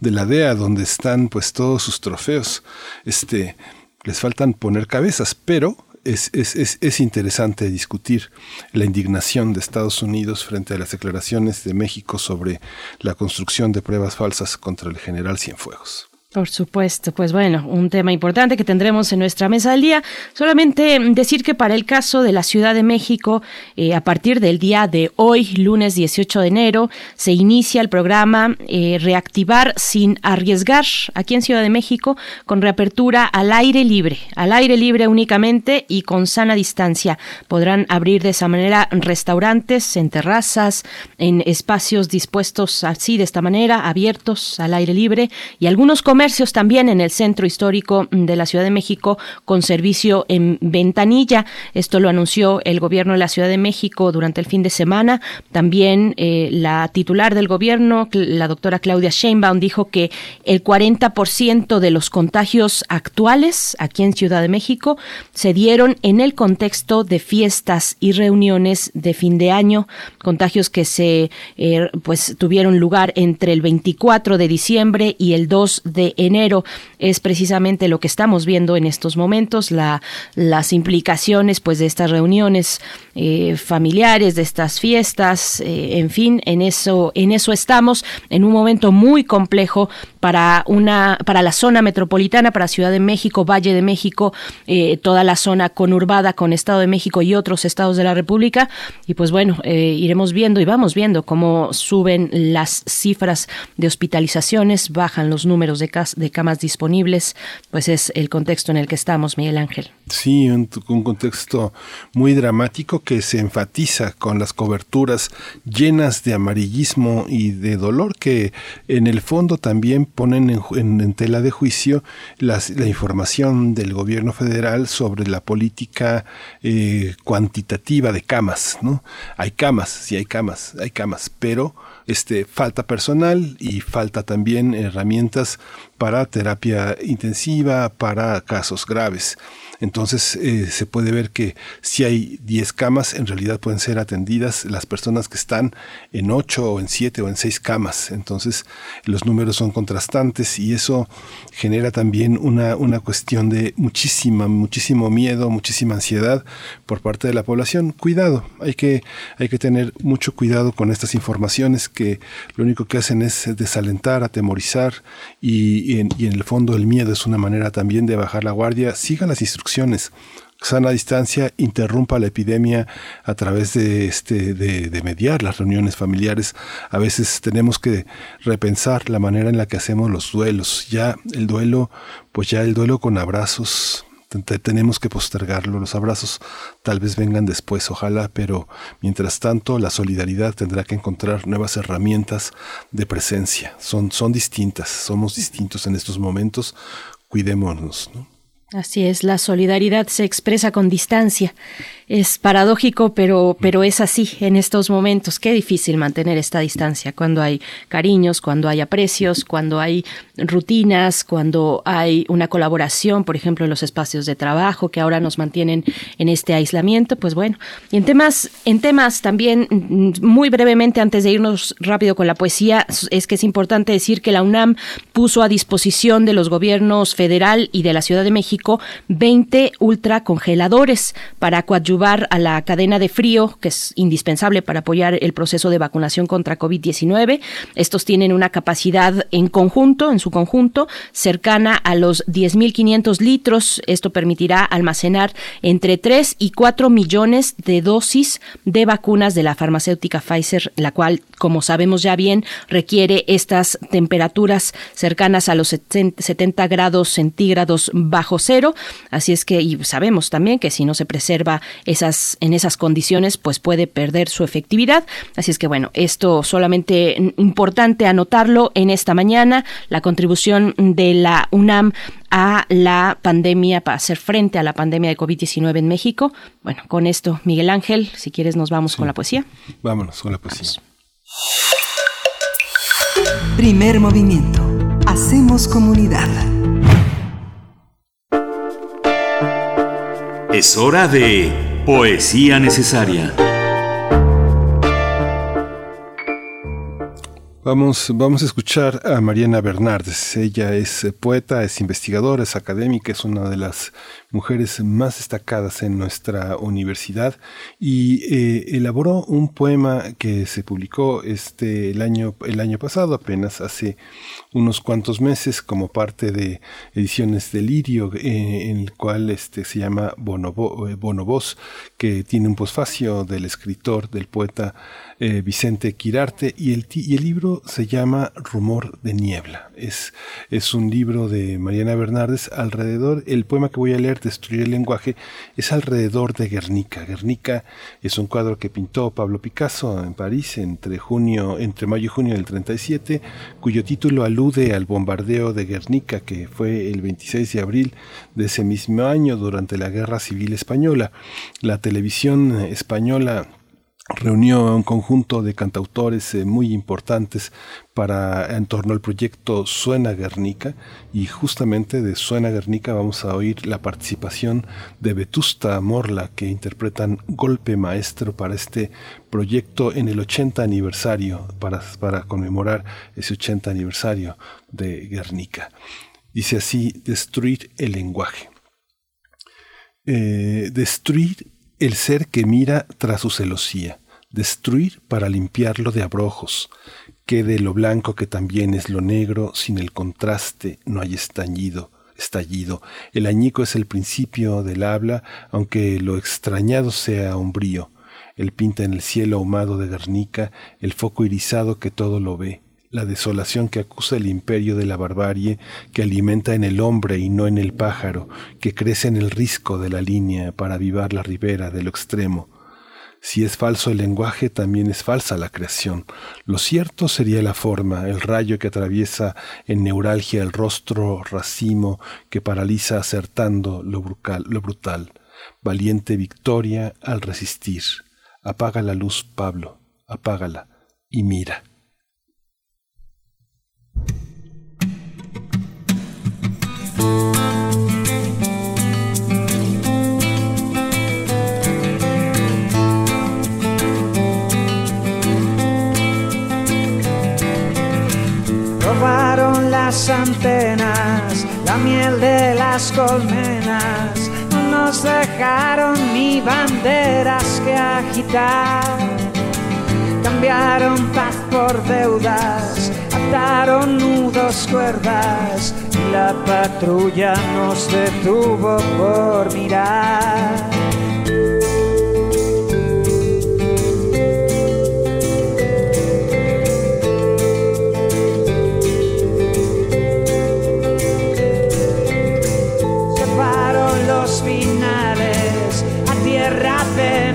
de la DEA, donde están pues todos sus trofeos. Este les faltan poner cabezas, pero es, es, es, es, interesante discutir la indignación de Estados Unidos frente a las declaraciones de México sobre la construcción de pruebas falsas contra el general Cienfuegos. Por supuesto, pues bueno, un tema importante que tendremos en nuestra mesa del día. Solamente decir que para el caso de la Ciudad de México, eh, a partir del día de hoy, lunes 18 de enero, se inicia el programa eh, Reactivar sin arriesgar aquí en Ciudad de México con reapertura al aire libre, al aire libre únicamente y con sana distancia. Podrán abrir de esa manera restaurantes, en terrazas, en espacios dispuestos así de esta manera, abiertos al aire libre y algunos comercios también en el centro histórico de la Ciudad de México con servicio en ventanilla. Esto lo anunció el gobierno de la Ciudad de México durante el fin de semana. También eh, la titular del gobierno, la doctora Claudia Sheinbaum, dijo que el 40% de los contagios actuales aquí en Ciudad de México se dieron en el contexto de fiestas y reuniones de fin de año, contagios que se eh, pues tuvieron lugar entre el 24 de diciembre y el 2 de enero. Es precisamente lo que estamos viendo en estos momentos, la, las implicaciones pues de estas reuniones eh, familiares, de estas fiestas, eh, en fin, en eso, en eso estamos, en un momento muy complejo para una, para la zona metropolitana, para Ciudad de México, Valle de México, eh, toda la zona conurbada con Estado de México y otros estados de la República. Y pues bueno, iremos viendo y vamos viendo cómo suben las cifras de hospitalizaciones, bajan los números de, de camas disponibles, pues es el contexto en el que estamos, Miguel Ángel. Sí, un, contexto muy dramático que se enfatiza con las coberturas llenas de amarillismo y de dolor que en el fondo también ponen en, tela de juicio la información del gobierno federal sobre la política eh, cuantitativa de camas, ¿no? Hay camas, sí hay camas, hay camas, pero este, falta personal y falta también herramientas para terapia intensiva, para casos graves. Entonces eh, se puede ver que si hay 10 camas, en realidad pueden ser atendidas las personas que están en 8 o en 7 o en 6 camas. Entonces los números son contrastantes y eso genera también una, una cuestión de muchísima, muchísimo miedo, muchísima ansiedad por parte de la población. Cuidado, hay que, hay que tener mucho cuidado con estas informaciones que lo único que hacen es desalentar, atemorizar y, y en, y en el fondo el miedo es una manera también de bajar la guardia. Sigan las instrucciones sana distancia interrumpa la epidemia a través de este de, mediar las reuniones familiares. A veces tenemos que repensar la manera en la que hacemos los duelos. Ya el duelo pues ya el duelo con abrazos tenemos que postergarlo. Los abrazos tal vez vengan después ojalá pero mientras tanto la solidaridad tendrá que encontrar nuevas herramientas de presencia. Son son distintas somos distintos en estos momentos. Cuidémonos ¿no? Así es, la solidaridad se expresa con distancia. Es paradójico, pero, pero es así en estos momentos. Qué difícil mantener esta distancia cuando hay cariños, cuando hay aprecios, cuando hay rutinas, cuando hay una colaboración, por ejemplo, en los espacios de trabajo que ahora nos mantienen en este aislamiento. Pues bueno, y en temas, en temas también, muy brevemente, antes de irnos rápido con la poesía, es que es importante decir que la UNAM puso a disposición de los gobiernos federal y de la Ciudad de México 20 ultracongeladores para coadyuvar a la cadena de frío, que es indispensable para apoyar el proceso de vacunación contra COVID-19. Estos tienen una capacidad en conjunto, en su conjunto, cercana a los 10.500 litros. Esto permitirá almacenar entre 3 y 4 millones de dosis de vacunas de la farmacéutica Pfizer, la cual, como sabemos ya bien, requiere estas temperaturas cercanas a los 70 grados centígrados bajo cero. Así es que y sabemos también que si no se preserva esas en esas condiciones, pues puede perder su efectividad. Así es que bueno, esto solamente importante anotarlo en esta mañana, la contribución de la UNAM a la pandemia, para hacer frente a la pandemia de COVID-19 en México. Bueno, con esto, Miguel Ángel, si quieres nos vamos sí. con la poesía. Vámonos con la poesía. Vamos. Primer movimiento. Hacemos comunidad. Es hora de Poesía Necesaria. Vamos, vamos a escuchar a Mariana Bernardes. Ella es poeta, es investigadora, es académica, es una de las mujeres más destacadas en nuestra universidad y eh, elaboró un poema que se publicó este el año el año pasado apenas hace unos cuantos meses como parte de ediciones de Lirio eh, en el cual este se llama Bonobo, Bonobos que tiene un posfacio del escritor del poeta eh, Vicente Quirarte y el, y el libro se llama Rumor de Niebla. Es, es un libro de Mariana Bernardes alrededor, el poema que voy a leer, Destruir el lenguaje, es alrededor de Guernica. Guernica es un cuadro que pintó Pablo Picasso en París entre, junio, entre mayo y junio del 37, cuyo título alude al bombardeo de Guernica que fue el 26 de abril de ese mismo año durante la Guerra Civil Española. La televisión española reunió a un conjunto de cantautores eh, muy importantes para en torno al proyecto Suena Guernica y justamente de Suena Guernica vamos a oír la participación de Vetusta Morla que interpretan Golpe Maestro para este proyecto en el 80 aniversario para, para conmemorar ese 80 aniversario de Guernica. Dice así, destruir el lenguaje. Eh, destruir el ser que mira tras su celosía, destruir para limpiarlo de abrojos, quede lo blanco que también es lo negro, sin el contraste no hay estallido, estallido. El añico es el principio del habla, aunque lo extrañado sea umbrío. Él pinta en el cielo ahumado de Guernica el foco irisado que todo lo ve, la desolación que acusa el imperio de la barbarie, que alimenta en el hombre y no en el pájaro, que crece en el risco de la línea para avivar la ribera de lo extremo. Si es falso el lenguaje, también es falsa la creación. Lo cierto sería la forma, el rayo que atraviesa en neuralgia el rostro racimo, que paraliza acertando lo lo brutal. Valiente victoria al resistir. Apaga la luz, Pablo, apágala y mira. Robaron las antenas, la miel de las colmenas, no nos dejaron ni banderas que agitar. Cambiaron paz por deudas, ataron nudos cuerdas y la patrulla nos detuvo por mirar. Llevaron los finales a tierra de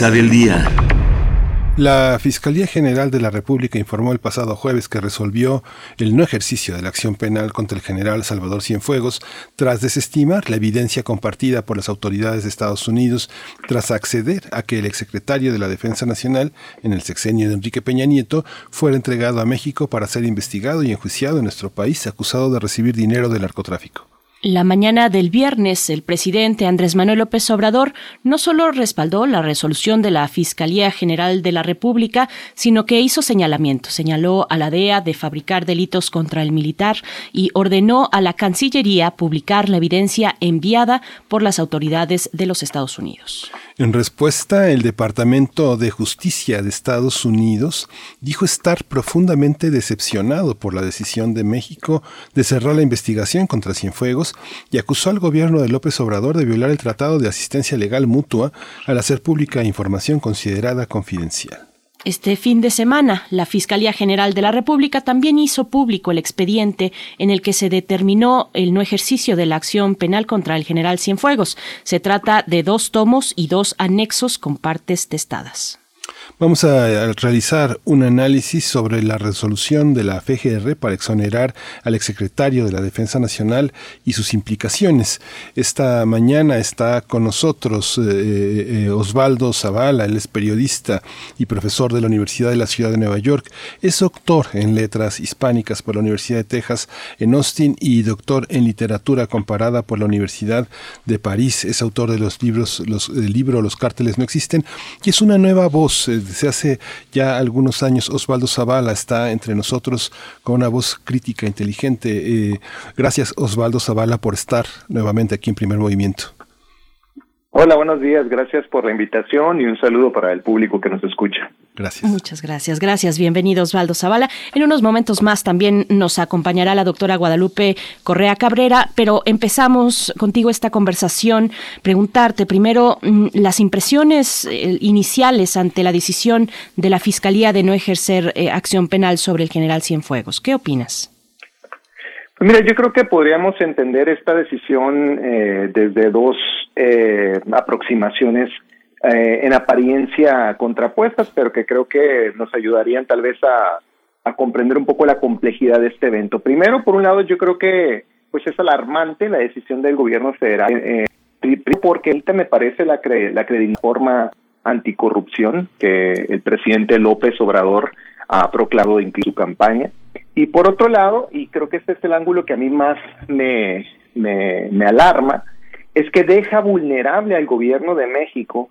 del día. La Fiscalía General de la República informó el pasado jueves que resolvió el no ejercicio de la acción penal contra el general Salvador Cienfuegos tras desestimar la evidencia compartida por las autoridades de Estados Unidos tras acceder a que el exsecretario de la Defensa Nacional en el sexenio de Enrique Peña Nieto fuera entregado a México para ser investigado y enjuiciado en nuestro país acusado de recibir dinero del narcotráfico. La mañana del viernes, el presidente Andrés Manuel López Obrador no solo respaldó la resolución de la Fiscalía General de la República, sino que hizo señalamientos. Señaló a la DEA de fabricar delitos contra el militar y ordenó a la Cancillería publicar la evidencia enviada por las autoridades de los Estados Unidos. En respuesta, el Departamento de Justicia de Estados Unidos dijo estar profundamente decepcionado por la decisión de México de cerrar la investigación contra Cienfuegos y acusó al gobierno de López Obrador de violar el Tratado de Asistencia Legal Mutua al hacer pública información considerada confidencial. Este fin de semana, la Fiscalía General de la República también hizo público el expediente en el que se determinó el no ejercicio de la acción penal contra el general Cienfuegos. Se trata de dos tomos y dos anexos con partes testadas. Vamos a realizar un análisis sobre la resolución de la FGR para exonerar al exsecretario de la Defensa Nacional y sus implicaciones. Esta mañana está con nosotros eh, eh, Osvaldo Zavala, él es periodista y profesor de la Universidad de la Ciudad de Nueva York. Es doctor en letras hispánicas por la Universidad de Texas en Austin y doctor en literatura comparada por la Universidad de París. Es autor de los libros, los, libro Los cárteles no existen y es una nueva voz. eh, Desde hace ya algunos años Osvaldo Zavala está entre nosotros con una voz crítica, inteligente. Eh, gracias Osvaldo Zavala por estar nuevamente aquí en Primer Movimiento. Hola, buenos días. Gracias por la invitación y un saludo para el público que nos escucha. Gracias. Muchas gracias, gracias. Bienvenido Osvaldo Zavala. En unos momentos más también nos acompañará la doctora Guadalupe Correa Cabrera, pero empezamos contigo esta conversación. Preguntarte primero mm, las impresiones eh, iniciales ante la decisión de la Fiscalía de no ejercer eh, acción penal sobre el general Cienfuegos. ¿Qué opinas? Pues mira, yo creo que podríamos entender esta decisión eh, desde dos eh, aproximaciones eh, en apariencia contrapuestas, pero que creo que nos ayudarían tal vez a, comprender un poco la complejidad de este evento. Primero, por un lado, yo creo que pues es alarmante la decisión del gobierno federal, eh, pri- porque ahorita me parece la, cre la forma anticorrupción que el presidente López Obrador ha proclamado en su campaña. Y por otro lado, y creo que este es el ángulo que a mí más me, me, me alarma, es que deja vulnerable al gobierno de México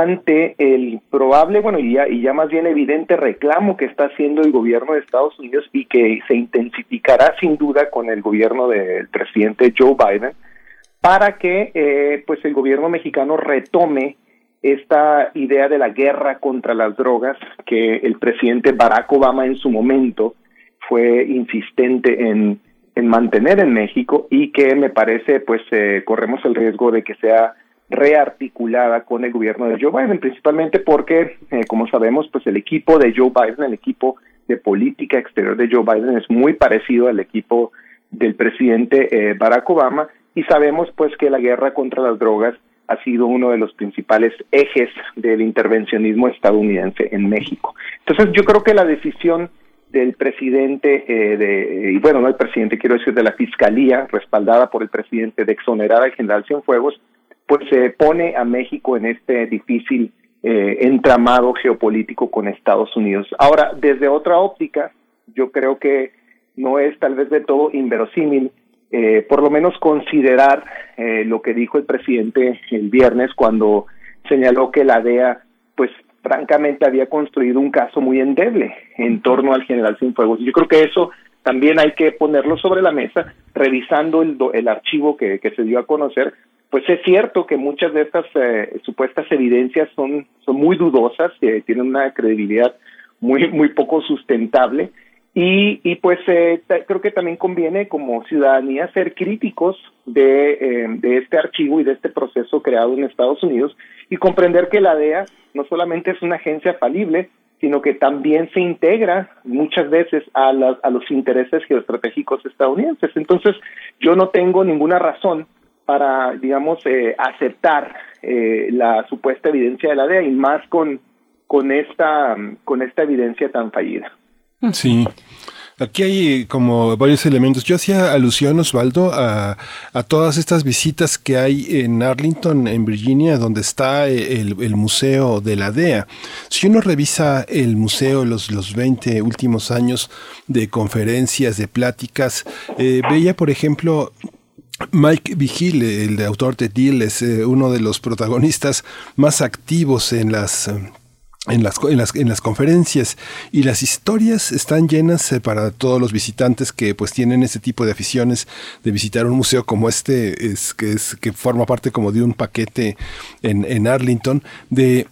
ante el probable, bueno, y ya, y ya más bien evidente reclamo que está haciendo el gobierno de Estados Unidos y que se intensificará sin duda con el gobierno del presidente Joe Biden para que eh, pues el gobierno mexicano retome esta idea de la guerra contra las drogas que el presidente Barack Obama en su momento fue insistente en, en mantener en México y que me parece pues eh, corremos el riesgo de que sea rearticulada con el gobierno de Joe Biden, principalmente porque, eh, como sabemos, pues el equipo de Joe Biden, el equipo de política exterior de Joe Biden es muy parecido al equipo del presidente eh, Barack Obama y sabemos pues que la guerra contra las drogas ha sido uno de los principales ejes del intervencionismo estadounidense en México. Entonces yo creo que la decisión del presidente, eh, de, y bueno, no el presidente, quiero decir, de la fiscalía, respaldada por el presidente, de exonerar al general Cienfuegos, pues se pone a México en este difícil eh, entramado geopolítico con Estados Unidos. Ahora, desde otra óptica, yo creo que no es tal vez de todo inverosímil, eh, por lo menos considerar eh, lo que dijo el presidente el viernes cuando señaló que la DEA, pues francamente había construido un caso muy endeble en torno al general Cienfuegos. Yo creo que eso también hay que ponerlo sobre la mesa, revisando el, el archivo que, se dio a conocer, pues es cierto que muchas de estas eh, supuestas evidencias son, muy dudosas, eh, tienen una credibilidad muy, poco sustentable, y, pues eh, creo que también conviene como ciudadanía ser críticos de, eh, de este archivo y de este proceso creado en Estados Unidos y comprender que la DEA no solamente es una agencia falible, sino que también se integra muchas veces a, las- a los intereses geoestratégicos estadounidenses. Entonces, yo no tengo ninguna razón para, digamos, eh, aceptar eh, la supuesta evidencia de la DEA y más con, esta, con esta evidencia tan fallida. Sí. Aquí hay como varios elementos. Yo hacía alusión, Osvaldo, a, todas estas visitas que hay en Arlington, en Virginia, donde está el, el museo de la DEA. Si uno revisa el museo los, los 20 últimos años de conferencias, de pláticas, eh, veía, por ejemplo, Mike Vigil, el autor de Deal, es eh, uno de los protagonistas más activos en las... eh, en las, en, las, en las conferencias y las historias están llenas eh, para todos los visitantes que pues tienen ese tipo de aficiones de visitar un museo como este es que es que forma parte como de un paquete en, en Arlington de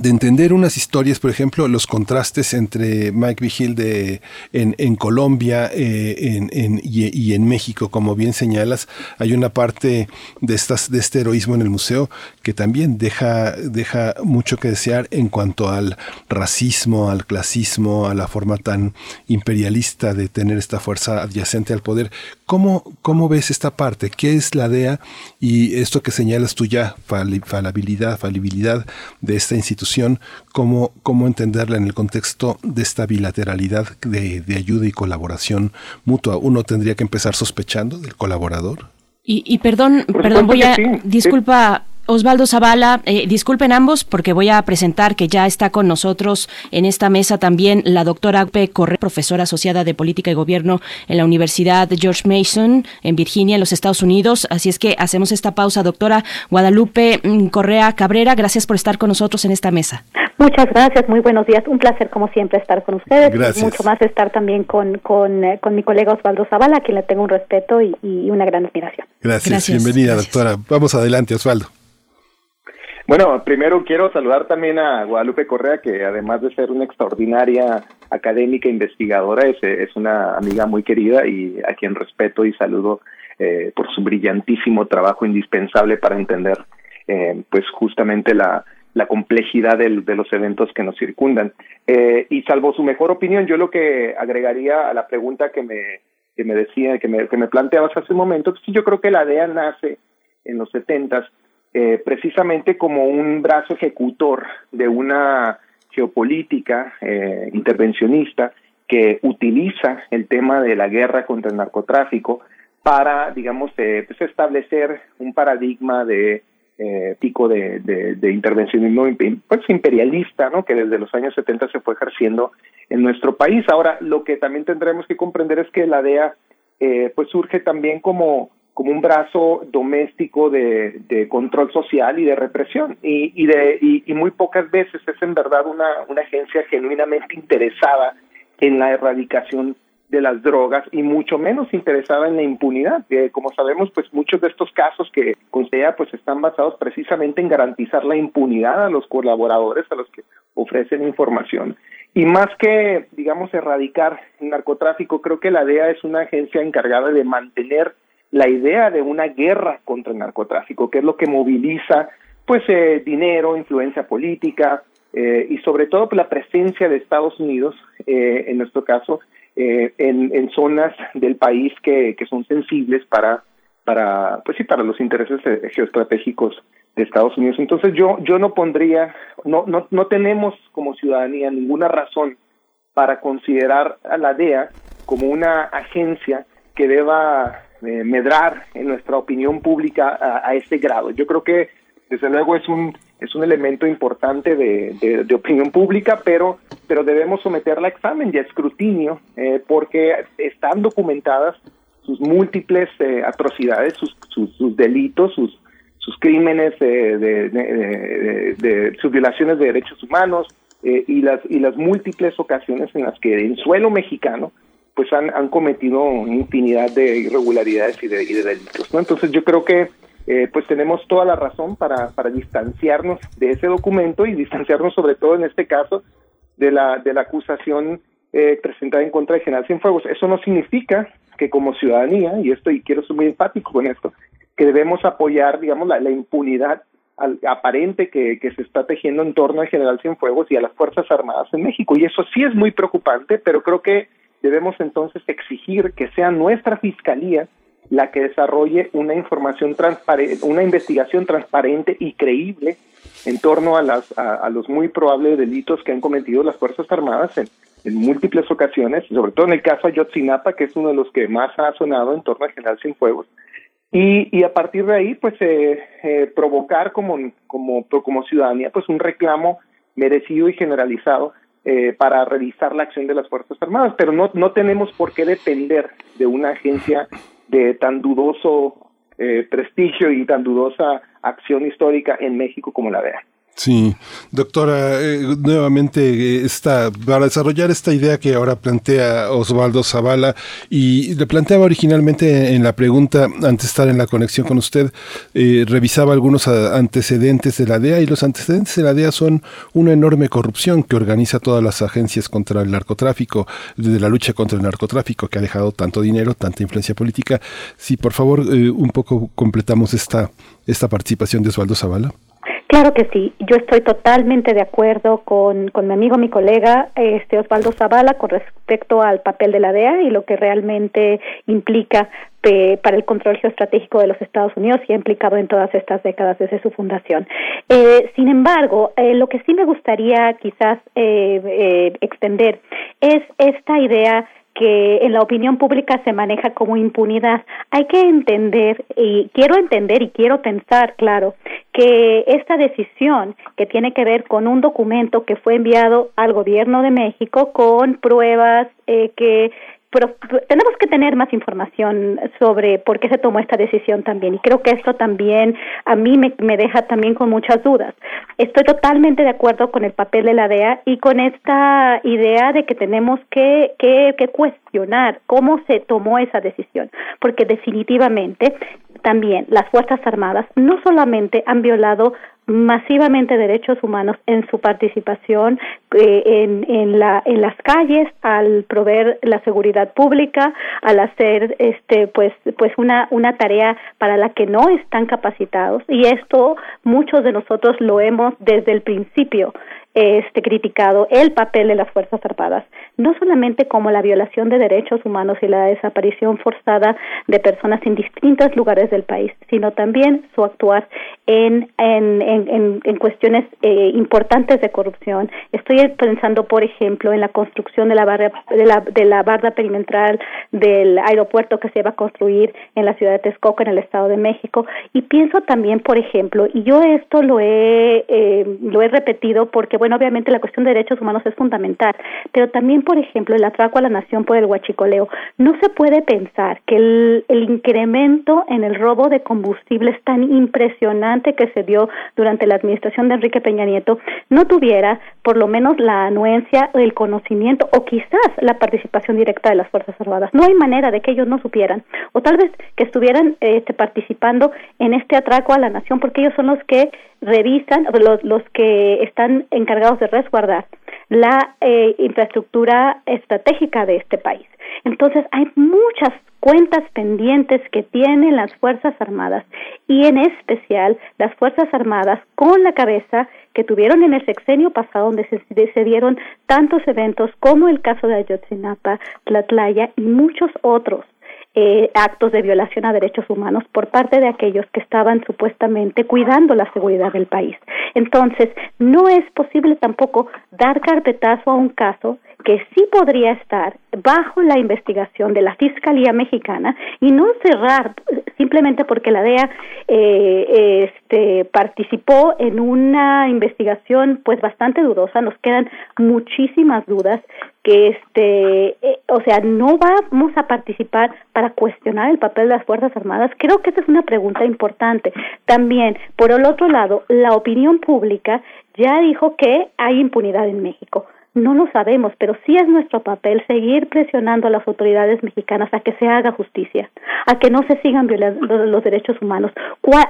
de entender unas historias, por ejemplo, los contrastes entre Mike Vigil de, en, Colombia eh, y, en México, como bien señalas, hay una parte de, estas, de este heroísmo en el museo que también deja, deja mucho que desear en cuanto al racismo, al clasismo, a la forma tan imperialista de tener esta fuerza adyacente al poder. ¿Cómo, cómo ves esta parte? ¿Qué es la DEA y esto que señalas tú ya, falabilidad, falibilidad de esta institución? Institución, cómo, cómo entenderla en el contexto de esta bilateralidad de, de ayuda y colaboración mutua. Uno tendría que empezar sospechando del colaborador. Y, y perdón, Por perdón, voy a, sí, disculpa, Osvaldo Zavala, eh, disculpen ambos porque voy a presentar que ya está con nosotros en esta mesa también la doctora P. Correa, profesora asociada de Política y Gobierno en la Universidad George Mason en Virginia, en los Estados Unidos. Así es que hacemos esta pausa, doctora Guadalupe mm, Correa Cabrera. Gracias por estar con nosotros en esta mesa. Muchas gracias, muy buenos días. Un placer, como siempre, estar con ustedes. Gracias. Mucho más estar también con, con, eh, con mi colega Osvaldo Zavala, a quien le tengo un respeto y, y una gran admiración. Gracias, Gracias, bienvenida doctora. Vamos adelante, Osvaldo. Bueno, primero quiero saludar también a Guadalupe Correa, que además de ser una extraordinaria académica investigadora, es, es una amiga muy querida y a quien respeto y saludo eh, por su brillantísimo trabajo indispensable para entender eh, pues justamente la, la complejidad del- de los eventos que nos circundan. Eh, y salvo su mejor opinión, yo lo que agregaría a la pregunta que me, que me decía, que me, que me planteabas hace un momento, pues sí, yo creo que la DEA nace en los setentas eh, precisamente como un brazo ejecutor de una geopolítica eh, intervencionista que utiliza el tema de la guerra contra el narcotráfico para, digamos, eh, pues establecer un paradigma de eh, pico de, de, de intervencionismo pues, imperialista, ¿no? que desde los años 70 se fue ejerciendo en nuestro país. Ahora, lo que también tendremos que comprender es que la DEA eh, pues surge también como como un brazo doméstico de, control social y de represión y, y de y muy pocas veces es en verdad una, una agencia genuinamente interesada en la erradicación de las drogas y mucho menos interesada en la impunidad. Eh, como sabemos, pues muchos de estos casos que considera pues están basados precisamente en garantizar la impunidad a los colaboradores, a los que ofrecen información. Y más que, digamos, erradicar el narcotráfico, creo que la DEA es una agencia encargada de mantener la idea de una guerra contra el narcotráfico, que es lo que moviliza pues eh, dinero, influencia política eh, y sobre todo pues, la presencia de Estados Unidos, eh, en nuestro caso, eh, en, en zonas del país que, que son sensibles para, para, pues sí, para los intereses eh, geoestratégicos de Estados Unidos. Entonces yo, yo no pondría, no, no, no tenemos como ciudadanía ninguna razón para considerar a la DEA como una agencia que deba eh, medrar en nuestra opinión pública a, a este grado. Yo creo que desde luego es un es un elemento importante de, de- opinión pública, pero pero debemos someterla a examen y a escrutinio eh, porque están documentadas sus múltiples eh, atrocidades, sus, sus, sus delitos, sus sus crímenes, de- de- sus violaciones de derechos humanos eh, y las y las múltiples ocasiones en las que en suelo mexicano pues han, han cometido infinidad de irregularidades y de, delitos. ¿no? Entonces yo creo que eh, pues tenemos toda la razón para, para distanciarnos de ese documento y distanciarnos sobre todo en este caso de la, de la acusación eh, presentada en contra de General Cienfuegos. Eso no significa que como ciudadanía, y esto y quiero ser muy enfático con esto, que debemos apoyar, digamos, la, la impunidad al- aparente que, que se está tejiendo en torno al general Cienfuegos y a las Fuerzas Armadas en México. Y eso sí es muy preocupante, pero creo que debemos entonces exigir que sea nuestra fiscalía la que desarrolle una información transparente, una investigación transparente y creíble en torno a, las, a, a los muy probables delitos que han cometido las Fuerzas Armadas en, en múltiples ocasiones, sobre todo en el caso Ayotzinapa, que es uno de los que más ha sonado en torno al general Cienfuegos, y, y a partir de ahí, pues, eh, eh, provocar como, como, como ciudadanía, pues, un reclamo merecido y generalizado eh, para revisar la acción de las Fuerzas Armadas. Pero no, no tenemos por qué depender de una agencia de tan dudoso eh, prestigio y tan dudosa acción histórica en México como la DEA. Sí, doctora, eh, nuevamente eh, esta, para desarrollar esta idea que ahora plantea Osvaldo Zavala y le planteaba originalmente en la pregunta antes de estar en la conexión con usted, eh, revisaba algunos antecedentes de la DEA y los antecedentes de la DEA son una enorme corrupción que organiza todas las agencias contra el narcotráfico, de la lucha contra el narcotráfico que ha dejado tanto dinero, tanta influencia política. Si por favor eh, un poco completamos esta, esta participación de Osvaldo Zavala. Claro que sí, yo estoy totalmente de acuerdo con, con mi amigo, mi colega, este Osvaldo Zavala, con respecto al papel de la DEA y lo que realmente implica para el control geoestratégico de los Estados Unidos y ha implicado en todas estas décadas desde su fundación. Eh, sin embargo, eh, lo que sí me gustaría quizás eh, eh, extender es esta idea que en la opinión pública se maneja como impunidad. Hay que entender, y quiero entender y quiero pensar, claro, que esta decisión que tiene que ver con un documento que fue enviado al gobierno de México con pruebas eh, que pero tenemos que tener más información sobre por qué se tomó esta decisión también y creo que esto también a mí me, me deja también con muchas dudas. Estoy totalmente de acuerdo con el papel de la DEA y con esta idea de que tenemos que, que, que cuestionar cómo se tomó esa decisión, porque definitivamente también las Fuerzas Armadas no solamente han violado masivamente derechos humanos en su participación eh, en, en, la, en las calles, al proveer la seguridad pública, al hacer este pues pues una una tarea para la que no están capacitados. Y esto muchos de nosotros lo hemos desde el principio este criticado el papel de las fuerzas armadas no solamente como la violación de derechos humanos y la desaparición forzada de personas en distintos lugares del país sino también su actuar en en, en, en, cuestiones eh, importantes de corrupción. Estoy pensando por ejemplo en la construcción de la barra de la de la barda perimetral del aeropuerto que se va a construir en la ciudad de Texcoco en el estado de México. Y pienso también por ejemplo y yo esto lo he eh, lo he repetido porque bueno, obviamente la cuestión de derechos humanos es fundamental, pero también, por ejemplo, el atraco a la nación por el huachicoleo. No se puede pensar que el, incremento en el robo de combustibles tan impresionante que se dio durante la administración de Enrique Peña Nieto no tuviera por lo menos la anuencia, el conocimiento o quizás la participación directa de las Fuerzas Armadas. No hay manera de que ellos no supieran, o tal vez que estuvieran este, participando en este atraco a la nación, porque ellos son los que revisan, los, los que están encargados de resguardar la eh, infraestructura estratégica de este país. Entonces, hay muchas cuentas pendientes que tienen las Fuerzas Armadas y en especial las Fuerzas Armadas con la cabeza que tuvieron en el sexenio pasado donde se, se dieron tantos eventos como el caso de Ayotzinapa, Tlatlaya y muchos otros eh, actos de violación a derechos humanos por parte de aquellos que estaban supuestamente cuidando la seguridad del país. Entonces, no es posible tampoco dar carpetazo a un caso que sí podría estar bajo la investigación de la Fiscalía Mexicana y no cerrar simplemente porque la DEA eh, este, participó en una investigación pues bastante dudosa. Nos quedan muchísimas dudas que este eh, o sea no vamos a participar para cuestionar el papel de las fuerzas armadas. Creo que esa es una pregunta importante. También por el otro lado la opinión pública ya dijo que hay impunidad en México no lo sabemos, pero sí es nuestro papel seguir presionando a las autoridades mexicanas a que se haga justicia, a que no se sigan violando los derechos humanos,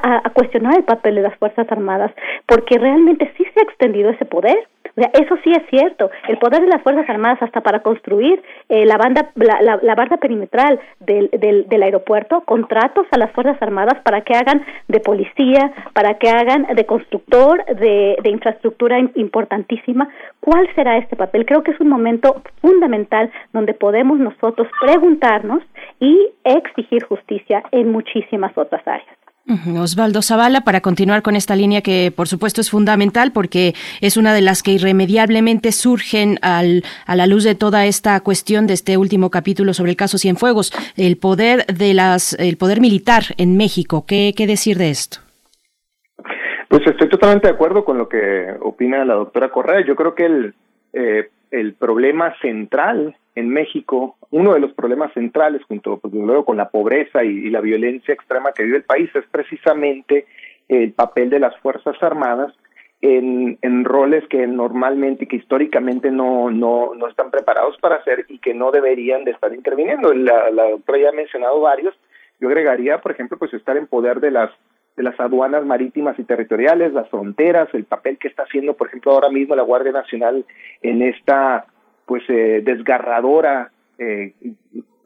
a, cuestionar el papel de las Fuerzas Armadas, porque realmente sí se ha extendido ese poder. O sea, eso sí es cierto. El poder de las Fuerzas Armadas hasta para construir eh, la banda, la, la, la, barda perimetral del, del, del aeropuerto, contratos a las Fuerzas Armadas para que hagan de policía, para que hagan de constructor de, de infraestructura importantísima. ¿Cuál será este papel? Creo que es un momento fundamental donde podemos nosotros preguntarnos y exigir justicia en muchísimas otras áreas. Osvaldo Zavala, para continuar con esta línea que por supuesto es fundamental porque es una de las que irremediablemente surgen al, a la luz de toda esta cuestión de este último capítulo sobre el caso Cienfuegos, el poder de las, el poder militar en México. ¿Qué, qué decir de esto? Pues estoy totalmente de acuerdo con lo que opina la doctora Correa. Yo creo que el, eh, el problema central en México, uno de los problemas centrales, junto pues, luego con la pobreza y, la violencia extrema que vive el país, es precisamente el papel de las Fuerzas Armadas en, en roles que normalmente, que históricamente no, no, no están preparados para hacer y que no deberían de estar interviniendo. La, la doctora ya ha mencionado varios. Yo agregaría, por ejemplo, pues estar en poder de las de las aduanas marítimas y territoriales, las fronteras, el papel que está haciendo, por ejemplo, ahora mismo la Guardia Nacional en esta pues eh, desgarradora, eh,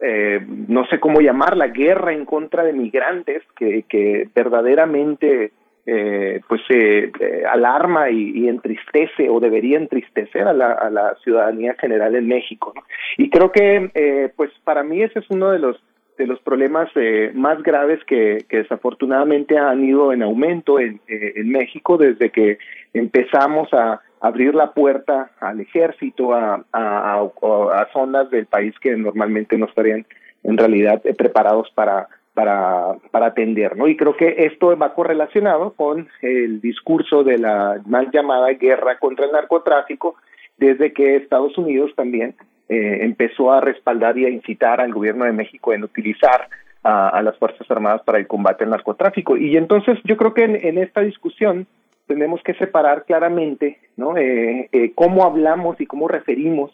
eh, no sé cómo llamarla, guerra en contra de migrantes que, que verdaderamente eh, pues eh, alarma y, entristece o debería entristecer a la, a la ciudadanía general en México. Y creo que eh, pues para mí ese es uno de los de los problemas eh, más graves que, desafortunadamente han ido en aumento en, eh, en México desde que empezamos a abrir la puerta al ejército, a, a zonas del país que normalmente no estarían en realidad eh, preparados para, para, para atender, ¿no? Y creo que esto va correlacionado con el discurso de la mal llamada guerra contra el narcotráfico, desde que Estados Unidos también eh, empezó a respaldar y a incitar al gobierno de México en utilizar a, las Fuerzas Armadas para el combate al narcotráfico. Y entonces yo creo que en, esta discusión tenemos que separar claramente ¿no? Eh, eh, cómo hablamos y cómo referimos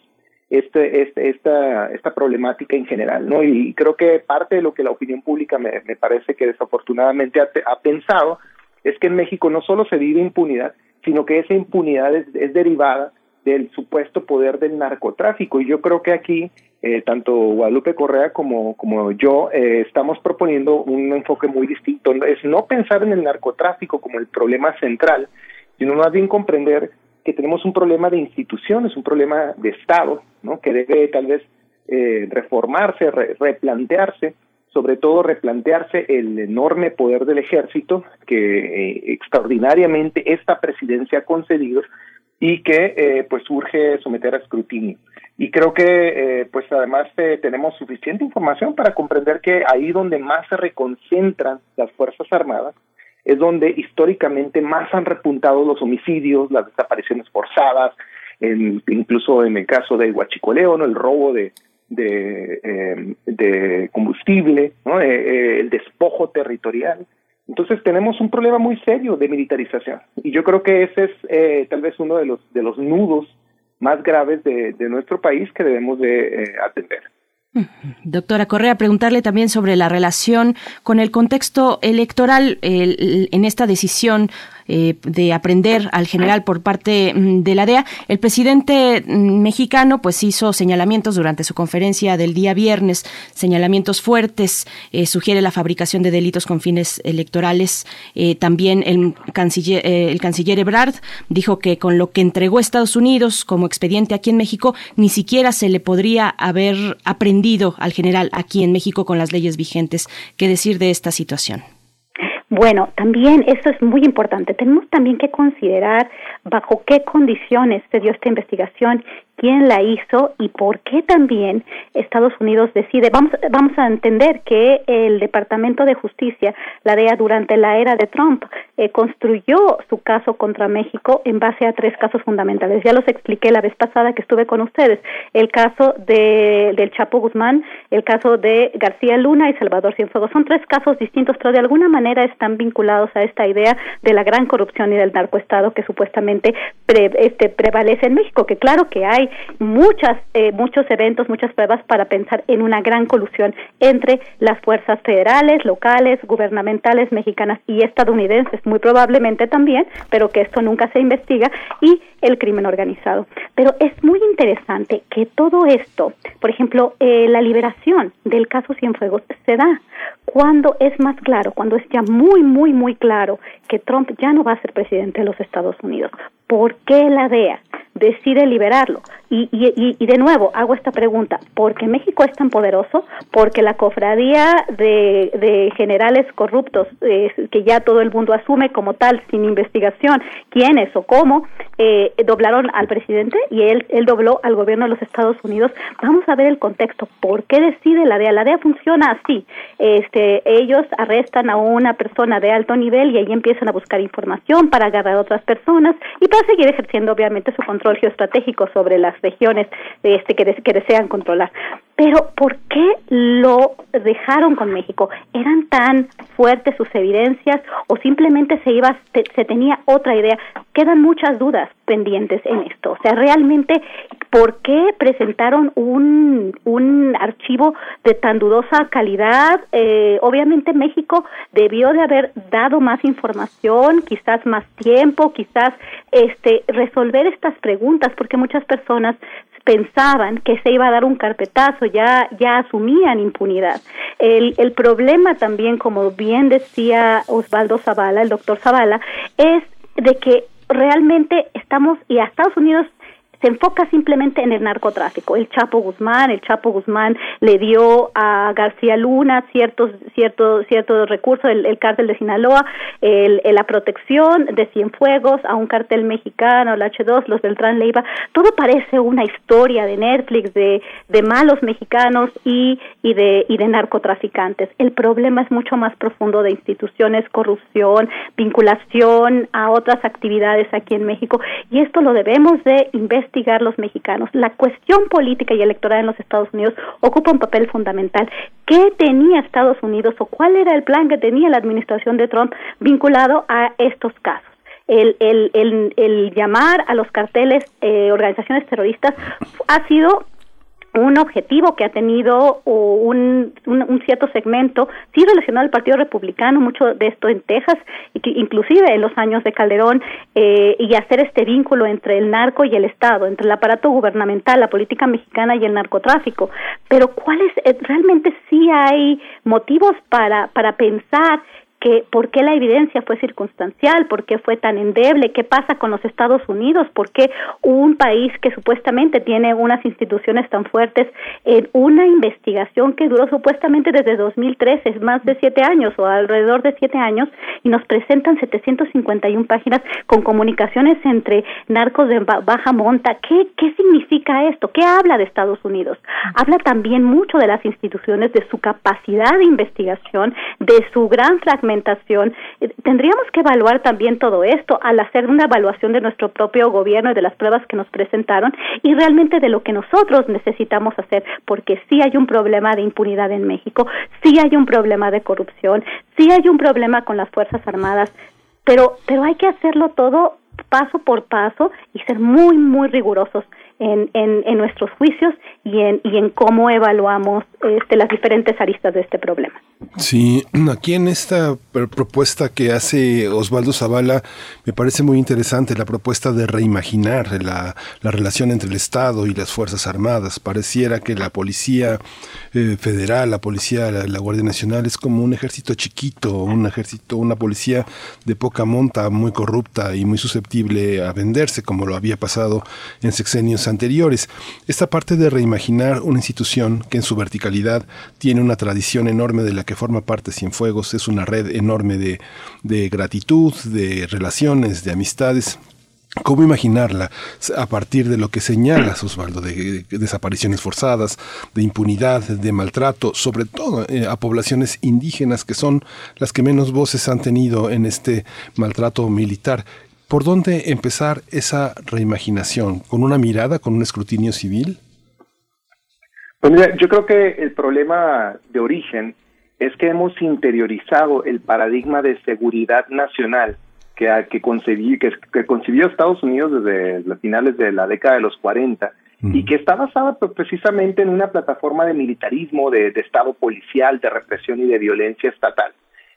este, este, esta, esta problemática en general, ¿no? Y creo que parte de lo que la opinión pública me, me parece que desafortunadamente ha, ha, pensado es que en México no solo se vive impunidad, sino que esa impunidad es, es derivada del supuesto poder del narcotráfico. Y yo creo que aquí, eh, tanto Guadalupe Correa como, como yo, eh, estamos proponiendo un enfoque muy distinto. Es no pensar en el narcotráfico como el problema central, sino más bien comprender que tenemos un problema de instituciones, un problema de Estado, ¿no? que debe tal vez eh, reformarse, re replantearse, sobre todo replantearse el enorme poder del ejército que eh, extraordinariamente esta presidencia ha concedido y que eh, pues urge someter a escrutinio. Y creo que eh, pues además eh, tenemos suficiente información para comprender que ahí donde más se reconcentran las Fuerzas Armadas es donde históricamente más han repuntado los homicidios, las desapariciones forzadas, incluso en el caso de Huachicoleo, ¿no? el robo de, de combustible. Eh, eh, el despojo territorial. Entonces tenemos un problema muy serio de militarización y yo creo que ese es eh, tal vez uno de los de los nudos más graves de, de nuestro país que debemos de eh, atender. Doctora Correa, preguntarle también sobre la relación con el contexto electoral el, en esta decisión eh, de aprender al general por parte mm, de la DEA. El presidente mm, mexicano pues hizo señalamientos durante su conferencia del día viernes, señalamientos fuertes, eh, sugiere la fabricación de delitos con fines electorales. Eh, también el canciller, eh, el canciller Ebrard dijo que con lo que entregó Estados Unidos como expediente aquí en México, ni siquiera se le podría haber aprendido al general aquí en México con las leyes vigentes. ¿Qué decir de esta situación? Bueno, también eso es muy importante. Tenemos también que considerar bajo qué condiciones se dio esta investigación, quién la hizo y por qué también Estados Unidos decide. Vamos, vamos a entender que el Departamento de Justicia, la DEA, durante la era de Trump, eh, construyó su caso contra México en base a tres casos fundamentales. Ya los expliqué la vez pasada que estuve con ustedes. El caso de, del Chapo Guzmán, el caso de García Luna y Salvador Cienfuegos. Son tres casos distintos, pero de alguna manera están vinculados a esta idea de la gran corrupción y del narcoestado que supuestamente pre, este, prevalece en México, que claro que hay muchas, eh, muchos eventos, muchas pruebas para pensar en una gran colusión entre las fuerzas federales, locales, gubernamentales, mexicanas y estadounidenses, muy probablemente también, pero que esto nunca se investiga, y el crimen organizado. Pero es muy interesante que todo esto, por ejemplo, eh, la liberación del caso Cienfuegos se da cuando es más claro, cuando es ya muy, muy, muy claro que Trump ya no va a ser presidente de los Estados Unidos. ¿Por qué la DEA decide liberarlo? Y, y, y de nuevo hago esta pregunta, ¿por qué México es tan poderoso? Porque la cofradía de, de generales corruptos, eh, que ya todo el mundo asume como tal, sin investigación, quiénes o cómo, eh, doblaron al presidente y él, dobló al gobierno de los Estados Unidos. Vamos a ver el contexto. ¿Por qué decide la DEA? La DEA funciona así. Este, ellos arrestan a una persona de alto nivel y ahí empiezan a buscar información para agarrar a otras personas y para seguir ejerciendo obviamente su control geoestratégico sobre las regiones este, que, que desean controlar. Pero ¿por qué lo dejaron con México? ¿Eran tan fuertes sus evidencias o simplemente se iba te, se tenía otra idea? Quedan muchas dudas pendientes en esto. O sea, realmente ¿por qué presentaron un un archivo de tan dudosa calidad? Eh, obviamente México debió de haber dado más información, quizás más tiempo, quizás este resolver estas preguntas porque muchas personas pensaban que se iba a dar un carpetazo, ya, ya asumían impunidad. El, el problema también, como bien decía Osvaldo Zavala, el doctor Zavala, es de que realmente estamos, y a Estados Unidos se enfoca simplemente en el narcotráfico. El Chapo Guzmán, el Chapo Guzmán le dio a García Luna ciertos ciertos ciertos recursos, el, el cártel de Sinaloa, el- la protección de Cienfuegos a un cartel mexicano, el H2, los Beltrán Leiva. Todo parece una historia de Netflix de, de malos mexicanos y, y de y de narcotraficantes. El problema es mucho más profundo de instituciones, corrupción, vinculación a otras actividades aquí en México y esto lo debemos de investigar los mexicanos. La cuestión política y electoral en los Estados Unidos ocupa un papel fundamental. ¿Qué tenía Estados Unidos o cuál era el plan que tenía la administración de Trump vinculado a estos casos? El, el, el, el llamar a los carteles eh, organizaciones terroristas ha sido un objetivo que ha tenido un, un, un cierto segmento, sí relacionado al Partido Republicano, mucho de esto en Texas, inclusive en los años de Calderón, eh, y hacer este vínculo entre el narco y el Estado, entre el aparato gubernamental, la política mexicana y el narcotráfico. Pero ¿cuáles eh, realmente sí hay motivos para, para pensar que por qué la evidencia fue circunstancial, por qué fue tan endeble, qué pasa con los Estados Unidos, por qué un país que supuestamente tiene unas instituciones tan fuertes en una investigación que duró supuestamente desde 2013, es más de siete años o alrededor de siete años, y nos presentan 751 páginas con comunicaciones entre narcos de ba- baja monta. ¿Qué, ¿Qué significa esto? ¿Qué habla de Estados Unidos? Habla también mucho de las instituciones, de su capacidad de investigación, de su gran fragmentación. Eh, Tendríamos que evaluar también todo esto al hacer una evaluación de nuestro propio gobierno y de las pruebas que nos presentaron y realmente de lo que nosotros necesitamos hacer, porque sí hay un problema de impunidad en México, sí hay un problema de corrupción, sí hay un problema con las Fuerzas Armadas, pero, pero hay que hacerlo todo paso por paso y ser muy, muy rigurosos en, en, en nuestros juicios y en, y en cómo evaluamos este, las diferentes aristas de este problema. Sí, aquí en esta pr- propuesta que hace Osvaldo Zavala me parece muy interesante la propuesta de reimaginar la, la relación entre el Estado y las Fuerzas Armadas. Pareciera que la Policía eh, Federal, la Policía, la, la Guardia Nacional es como un ejército chiquito, un ejército, una policía de poca monta, muy corrupta y muy susceptible a venderse, como lo había pasado en sexenios anteriores. Esta parte de reimaginar una institución que en su verticalidad tiene una tradición enorme de la que forma parte Cienfuegos, es una red enorme de, de gratitud, de relaciones, de amistades. ¿Cómo imaginarla a partir de lo que señalas, Osvaldo, de, de desapariciones forzadas, de impunidad, de maltrato, sobre todo eh, a poblaciones indígenas que son las que menos voces han tenido en este maltrato militar? ¿Por dónde empezar esa reimaginación? ¿Con una mirada, con un escrutinio civil? Pues mira, yo creo que el problema de origen es que hemos interiorizado el paradigma de seguridad nacional que, que, concebí, que, que concibió Estados Unidos desde las finales de la década de los 40 y que está basada pues, precisamente en una plataforma de militarismo, de, de Estado policial, de represión y de violencia estatal.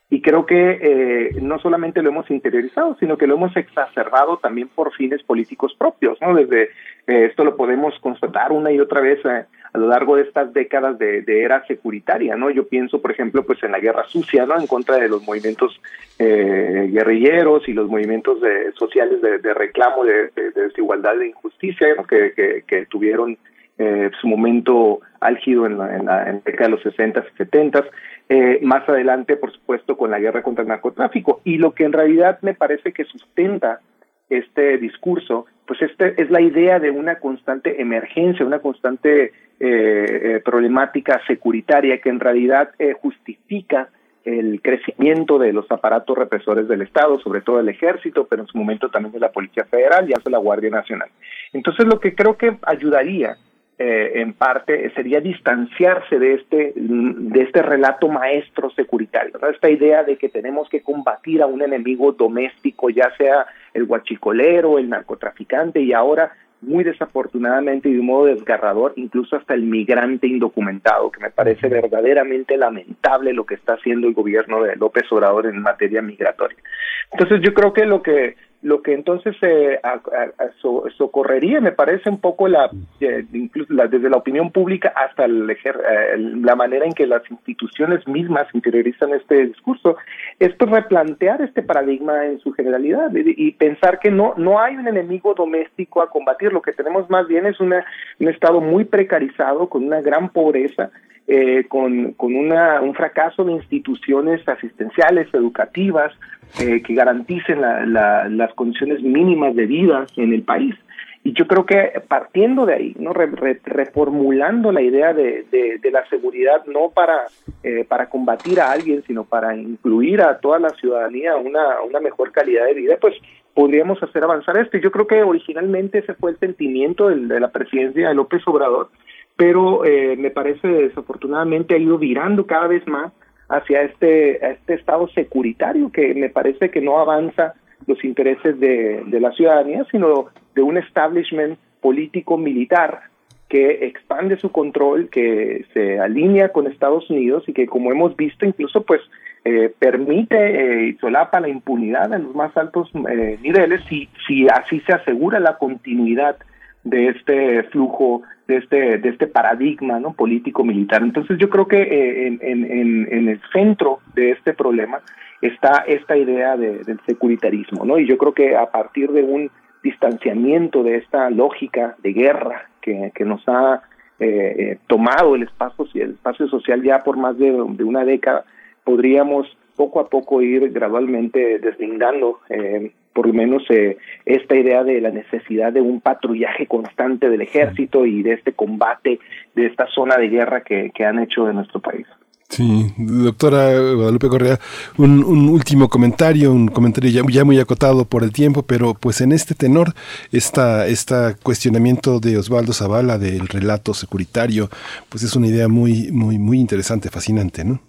Y creo que eh, no solamente lo hemos interiorizado, sino que lo hemos exacerbado también por fines políticos propios, ¿no? Desde eh, esto lo podemos constatar una y otra vez eh, a lo largo de estas décadas de, era securitaria, ¿no? Yo pienso, por ejemplo, pues en la guerra sucia, ¿no? En contra de los movimientos eh, guerrilleros y los movimientos de, sociales de, reclamo de, de, desigualdad e injusticia, que, tuvieron eh, su momento álgido en la, en la, en la década de los 60 y 70 eh, más adelante, por supuesto, con la guerra contra el narcotráfico. Y lo que en realidad me parece que sustenta este discurso, pues este es la idea de una constante emergencia, una constante eh, problemática securitaria que en realidad eh, justifica el crecimiento de los aparatos represores del Estado, sobre todo el ejército, pero en su momento también de la Policía Federal y hasta la Guardia Nacional. Entonces, lo que creo que ayudaría eh, en parte sería distanciarse de este de este relato maestro securitario, esta idea de que tenemos que combatir a un enemigo doméstico, ya sea el guachicolero, el narcotraficante y ahora muy desafortunadamente y de un modo desgarrador, incluso hasta el migrante indocumentado, que me parece verdaderamente lamentable lo que está haciendo el gobierno de López Obrador en materia migratoria. Entonces yo creo que lo que lo que entonces eh, socorrería, me parece un poco la, eh, la- desde la opinión pública hasta eh, el- la manera en que las instituciones mismas interiorizan este discurso, es pues, replantear este paradigma en su generalidad y, y pensar que no, no hay un enemigo doméstico a combatir, lo que tenemos más bien es una, un estado muy precarizado, con una gran pobreza, eh, con, con una, un fracaso de instituciones asistenciales, educativas, eh, que garanticen la- la- las condiciones mínimas de vida en el país. Y yo creo que partiendo de ahí, no Re- re- reformulando la idea de, de- la seguridad no para, eh, para combatir a alguien, sino para incluir a toda la ciudadanía una, una mejor calidad de vida, pues podríamos hacer avanzar esto. Y Yo creo que originalmente ese fue el sentimiento de la presidencia de López Obrador, pero eh, me parece desafortunadamente ha ido virando cada vez más hacia este, a este estado securitario que me parece que no avanza los intereses de, de la ciudadanía, sino de un establishment político militar que expande su control, que se alinea con Estados Unidos y que, como hemos visto, incluso pues eh, permite eh, y solapa la impunidad en los más altos eh, niveles si, si así se asegura la continuidad de este flujo, de este, de este paradigma ¿no? político militar. Entonces yo creo que eh, en, en el centro de este problema está esta idea de- del securitarismo, ¿no? Y yo creo que a partir de un distanciamiento de esta lógica de guerra que, que nos ha eh, eh, tomado el espacio, el espacio social ya por más de, de una década, podríamos poco a poco ir gradualmente deslindando eh, por lo menos eh, esta idea de la necesidad de un patrullaje constante del ejército y de este combate, de esta zona de guerra que, que han hecho de nuestro país. Sí, doctora Guadalupe Correa, un, un último comentario, un comentario ya, muy acotado por el tiempo, pero pues en este tenor, esta, esta cuestionamiento de Osvaldo Zavala del relato securitario, pues es una idea muy, muy, muy interesante, fascinante, ¿no?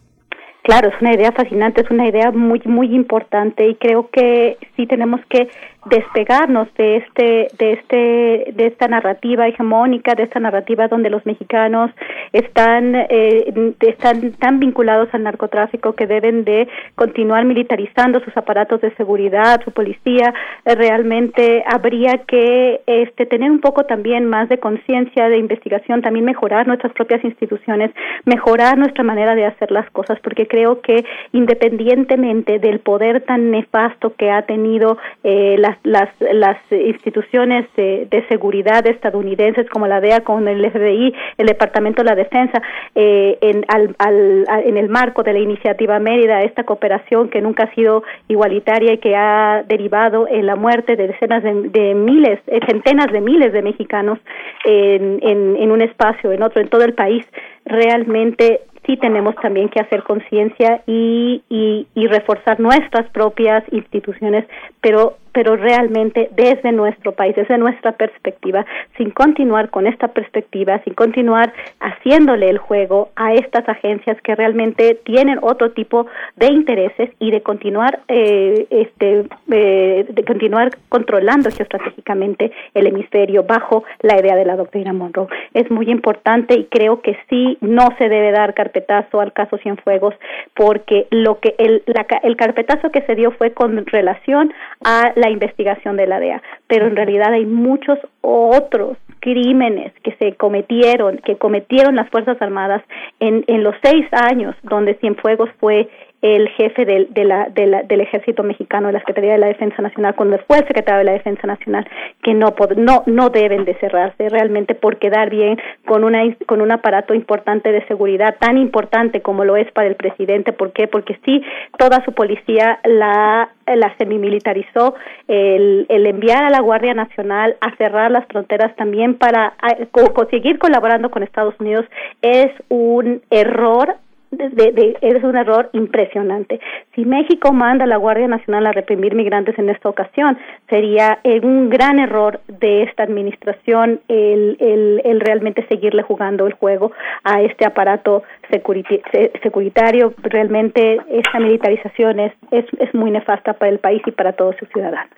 Claro, es una idea fascinante, es una idea muy muy importante y creo que sí tenemos que despegarnos de este de este de esta narrativa hegemónica, de esta narrativa donde los mexicanos están eh, están tan vinculados al narcotráfico que deben de continuar militarizando sus aparatos de seguridad, su policía. Eh, realmente habría que este tener un poco también más de conciencia de investigación, también mejorar nuestras propias instituciones, mejorar nuestra manera de hacer las cosas, porque creo que independientemente del poder tan nefasto que ha tenido eh, las, las, las instituciones de, de seguridad estadounidenses como la DEA, con el FBI, el Departamento de la Defensa, eh, en, al, al, en el marco de la iniciativa Mérida, esta cooperación que nunca ha sido igualitaria y que ha derivado en la muerte de decenas de, miles, eh, centenas de miles de mexicanos en, en, un espacio, en otro, en todo el país, realmente sí tenemos también que hacer conciencia y, y reforzar nuestras propias instituciones, pero pero realmente desde nuestro país, desde nuestra perspectiva, sin continuar con esta perspectiva, sin continuar haciéndole el juego a estas agencias que realmente tienen otro tipo de intereses y de continuar eh, este eh, de continuar controlando geoestratégicamente el hemisferio bajo la idea de la doctrina Monroe. Es muy importante y creo que sí no se debe dar carpetazo al caso Cienfuegos porque lo que el, la el carpetazo que se dio fue con relación a la investigación de la DEA, pero en realidad hay muchos otros crímenes que se cometieron, que cometieron las Fuerzas Armadas en, en los seis años donde Cienfuegos fue el jefe del, de la, de la- del ejército mexicano, de la Secretaría de la Defensa Nacional, cuando fue el secretario de la Defensa Nacional, que no, no, no deben de cerrarse realmente por quedar bien con, una, con un aparato importante de seguridad, tan importante como lo es para el presidente. ¿Por qué? Porque sí, toda su policía la, la semimilitarizó, el, el enviar a la Guardia Nacional a cerrar las fronteras también para a- co- conseguir colaborando con Estados Unidos es un error de, de- es un error impresionante. Si México manda a la Guardia Nacional a reprimir migrantes en esta ocasión, sería eh, un gran error de esta administración el, el, realmente seguirle jugando el juego a este aparato securiti- se- securitario. Realmente esta militarización es, es, es muy nefasta para el país y para todos sus ciudadanos.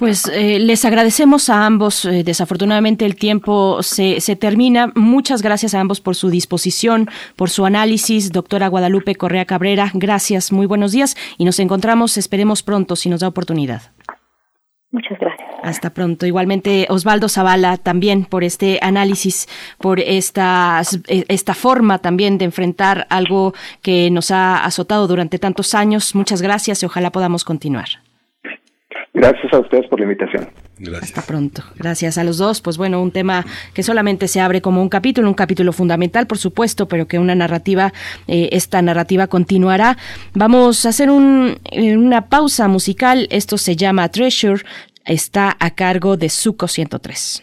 Pues eh, les agradecemos a ambos. eh, desafortunadamente el tiempo se, se termina. Muchas gracias a ambos por su disposición, por su análisis. Doctora Guadalupe Correa Cabrera, gracias, muy buenos días y nos encontramos, esperemos pronto si nos da oportunidad. Muchas gracias. Hasta pronto. Igualmente, Osvaldo Zavala, también por este análisis, por esta, esta forma también de enfrentar algo que nos ha azotado durante tantos años. Muchas gracias y ojalá podamos continuar. Gracias a ustedes por la invitación. Hasta pronto. Gracias a los dos. Pues bueno, un tema que solamente se abre como un capítulo, un capítulo fundamental, por supuesto, pero que una narrativa, eh, esta narrativa continuará. Vamos a hacer un, eh, una pausa musical. Esto se llama Treasure. Está a cargo de Suco 103.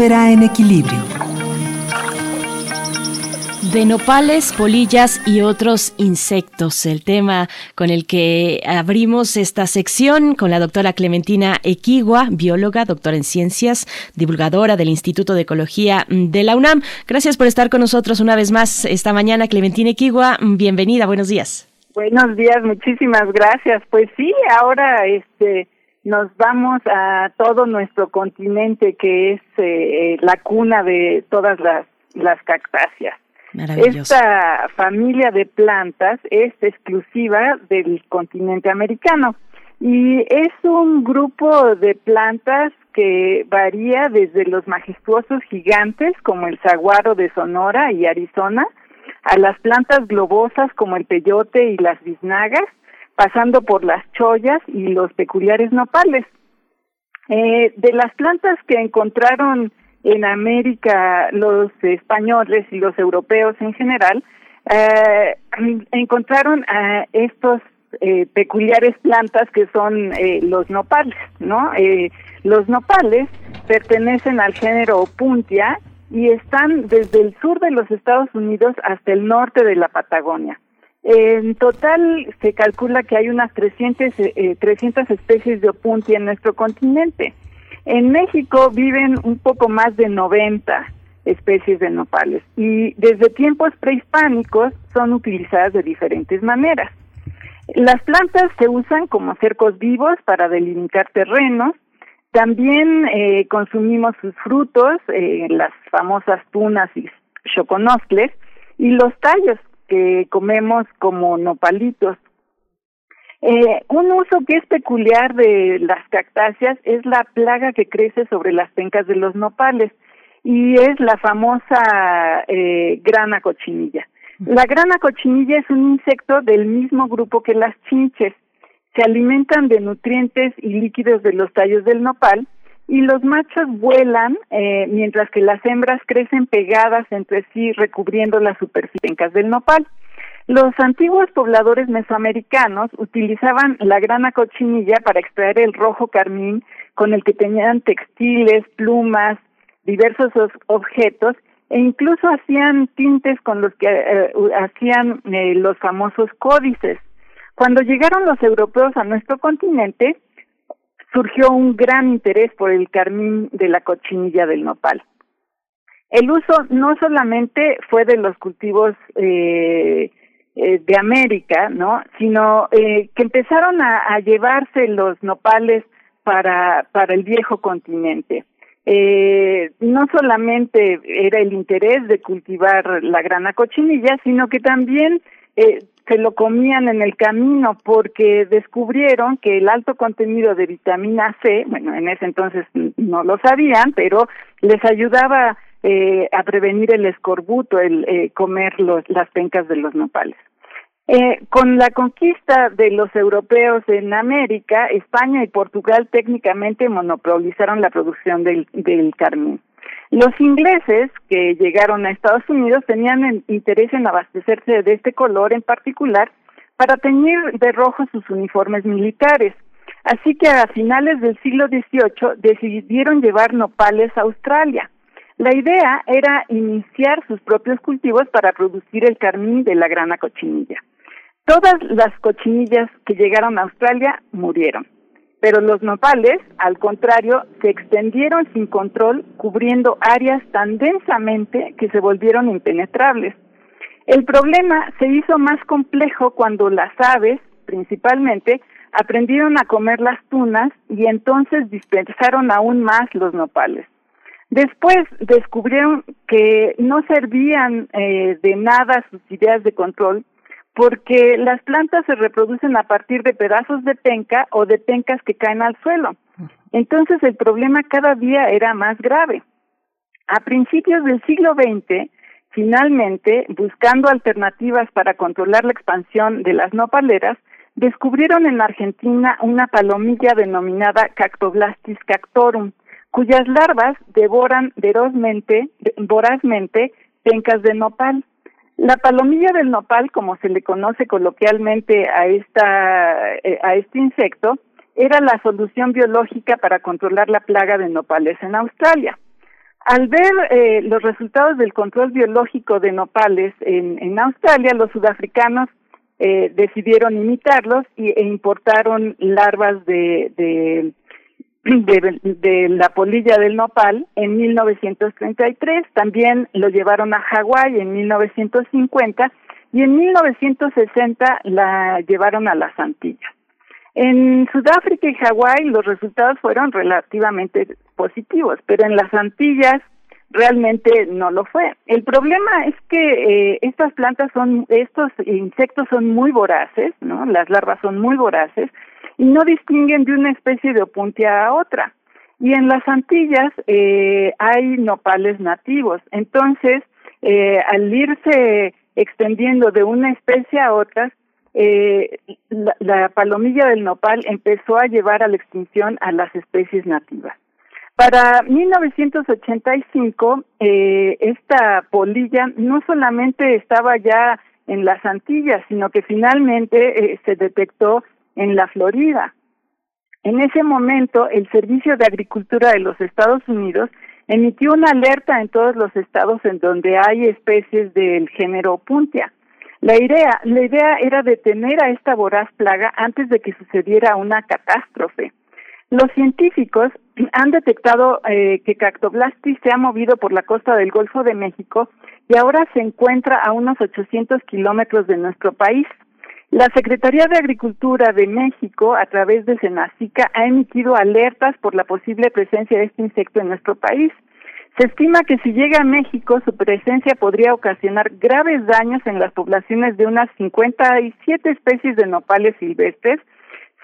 Biosfera en equilibrio. De nopales, polillas y otros insectos, el tema con el que abrimos esta sección con la doctora Clementina Equigua, bióloga, doctora en ciencias, divulgadora del Instituto de Ecología de la UNAM. Gracias por estar con nosotros una vez más esta mañana, Clementina Equigua. Bienvenida, buenos días. Buenos días, muchísimas gracias. Pues sí, ahora este nos vamos a todo nuestro continente que es eh, la cuna de todas las las cactáceas. Esta familia de plantas es exclusiva del continente americano y es un grupo de plantas que varía desde los majestuosos gigantes como el saguaro de Sonora y Arizona a las plantas globosas como el peyote y las biznagas, pasando por las chollas y los peculiares nopales. Eh, de las plantas que encontraron en América los españoles y los europeos en general, eh, encontraron a estos eh, peculiares plantas que son eh, los nopales, ¿no? Eh, los nopales pertenecen al género Opuntia y están desde el sur de los Estados Unidos hasta el norte de la Patagonia. En total se calcula que hay unas 300, eh, 300 especies de Opuntia en nuestro continente. En México viven un poco más de 90 especies de nopales y desde tiempos prehispánicos son utilizadas de diferentes maneras. Las plantas se usan como cercos vivos para delimitar terrenos. También eh, consumimos sus frutos, eh, las famosas tunas y choconoscles, y los tallos que comemos como nopalitos. Eh, un uso que es peculiar de las cactáceas es la plaga que crece sobre las pencas de los nopales y es la famosa eh, grana cochinilla. La grana cochinilla es un insecto del mismo grupo que las chinches. Se alimentan de nutrientes y líquidos de los tallos del nopal y los machos vuelan eh, mientras que las hembras crecen pegadas entre sí recubriendo las superficies del nopal. Los antiguos pobladores mesoamericanos utilizaban la grana cochinilla para extraer el rojo carmín con el que tenían textiles, plumas, diversos os- objetos e incluso hacían tintes con los que eh, hacían eh, los famosos códices. Cuando llegaron los europeos a nuestro continente, surgió un gran interés por el carmín de la cochinilla del nopal. El uso no solamente fue de los cultivos eh, eh, de América, ¿no? Sino eh, que empezaron a, llevarse los nopales para, para el viejo continente. Eh, no solamente era el interés de cultivar la grana cochinilla, sino que también eh, se lo comían en el camino porque descubrieron que el alto contenido de vitamina C, bueno, en ese entonces no lo sabían, pero les ayudaba eh, a prevenir el escorbuto, el eh, comer los, las pencas de los nopales. Eh, con la conquista de los europeos en América, España y Portugal técnicamente monopolizaron la producción del, del carmín. Los ingleses que llegaron a Estados Unidos tenían en- interés en abastecerse de este color en particular para teñir de rojo sus uniformes militares. Así que a finales del siglo XVIII decidieron llevar nopales a Australia. La idea era iniciar sus propios cultivos para producir el carmín de la grana cochinilla. Todas las cochinillas que llegaron a Australia murieron, pero los nopales, al contrario, se extendieron sin control, cubriendo áreas tan densamente que se volvieron impenetrables. El problema se hizo más complejo cuando las aves, principalmente, aprendieron a comer las tunas y entonces dispersaron aún más los nopales. Después descubrieron que no servían eh, de nada sus ideas de control porque las plantas se reproducen a partir de pedazos de penca o de pencas que caen al suelo. Entonces el problema cada día era más grave. A principios del siglo XX, finalmente, buscando alternativas para controlar la expansión de las nopaleras, descubrieron en Argentina una palomilla denominada Cactoblastis cactorum, cuyas larvas devoran ferozmente, vorazmente pencas de nopal. La palomilla del nopal, como se le conoce coloquialmente a esta eh, a este insecto, era la solución biológica para controlar la plaga de nopales en Australia. Al ver eh, los resultados del control biológico de nopales en, en Australia, los sudafricanos eh, decidieron imitarlos y, e importaron larvas de, de, de, de la polilla del nopal en 1933. También lo llevaron a Hawái en 1950 y en 1960 la llevaron a las Antillas. En Sudáfrica y Hawái los resultados fueron relativamente positivos, pero en las Antillas realmente no lo fue. El problema es que eh, estas plantas son, estos insectos son muy voraces, ¿no? Las larvas son muy voraces y no distinguen de una especie de opuntia a otra. Y en las Antillas eh, hay nopales nativos, entonces eh, al irse extendiendo de una especie a otra, eh, la, la palomilla del nopal empezó a llevar a la extinción a las especies nativas. Para 1985, eh, esta polilla no solamente estaba ya en las Antillas, sino que finalmente eh, se detectó en la Florida. En ese momento, el Servicio de Agricultura de los Estados Unidos emitió una alerta en todos los estados en donde hay especies del género Puntia. La idea, la idea era detener a esta voraz plaga antes de que sucediera una catástrofe. Los científicos han detectado eh, que Cactoblastis se ha movido por la costa del Golfo de México y ahora se encuentra a unos 800 kilómetros de nuestro país. La Secretaría de Agricultura de México, a través de Senacica, ha emitido alertas por la posible presencia de este insecto en nuestro país. Se estima que si llega a México, su presencia podría ocasionar graves daños en las poblaciones de unas 57 especies de nopales silvestres,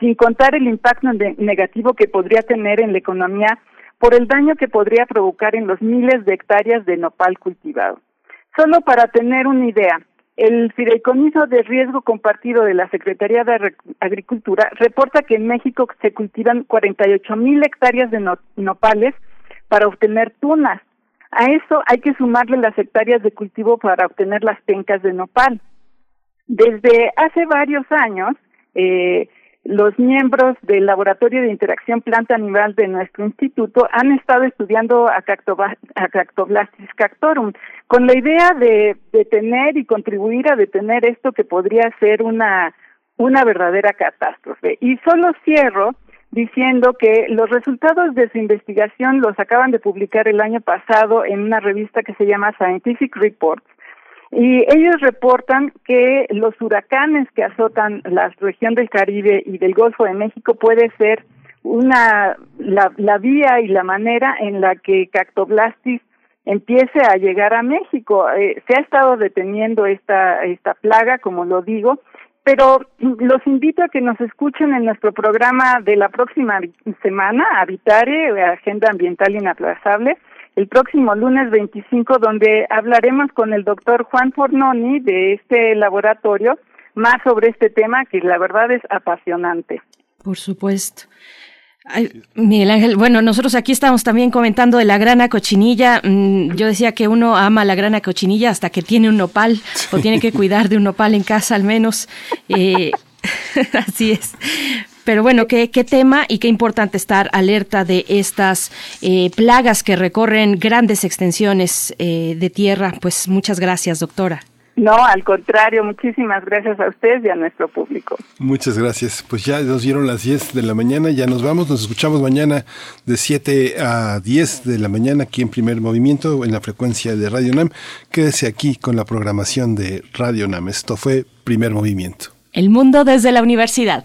sin contar el impacto negativo que podría tener en la economía por el daño que podría provocar en los miles de hectáreas de nopal cultivado. Solo para tener una idea, el Fideicomiso de Riesgo Compartido de la Secretaría de Agri- Agricultura reporta que en México se cultivan 48 mil hectáreas de no- nopales para obtener tunas. A eso hay que sumarle las hectáreas de cultivo para obtener las pencas de nopal. Desde hace varios años, eh, los miembros del Laboratorio de Interacción Planta Animal de nuestro instituto han estado estudiando a, Cactoblastis cactorum con la idea de detener y contribuir a detener esto que podría ser una, una verdadera catástrofe. Y solo cierro diciendo que los resultados de su investigación los acaban de publicar el año pasado en una revista que se llama Scientific Reports. Y ellos reportan que los huracanes que azotan la región del Caribe y del Golfo de México puede ser una la, vía y la manera en la que Cactoblastis empiece a llegar a México. Eh, se ha estado deteniendo esta esta plaga, como lo digo, pero los invito a que nos escuchen en nuestro programa de la próxima semana, Habitare, Agenda Ambiental Inaplazable, el próximo lunes 25, donde hablaremos con el doctor Juan Fornoni de este laboratorio más sobre este tema que la verdad es apasionante. Por supuesto. Ay, Miguel Ángel, bueno, nosotros aquí estamos también comentando de la grana cochinilla. Mm, yo decía que uno ama la grana cochinilla hasta que tiene un nopal o tiene que cuidar de un nopal en casa al menos. Eh, así es. Pero bueno, ¿qué, qué tema y qué importante estar alerta de estas eh, plagas que recorren grandes extensiones eh, de tierra. Pues muchas gracias, doctora. No, al contrario, muchísimas gracias a ustedes y a nuestro público. Muchas gracias. Pues ya nos dieron las 10 de la mañana, ya nos vamos, nos escuchamos mañana de 7 a 10 de la mañana aquí en Primer Movimiento en la frecuencia de Radio Nam. Quédese aquí con la programación de Radio Nam. Esto fue Primer Movimiento. El mundo desde la universidad.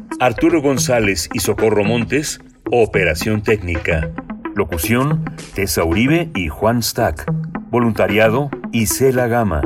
Arturo González y Socorro Montes, operación técnica. Locución, Tessa Uribe y Juan Stack. Voluntariado, Isela Gama.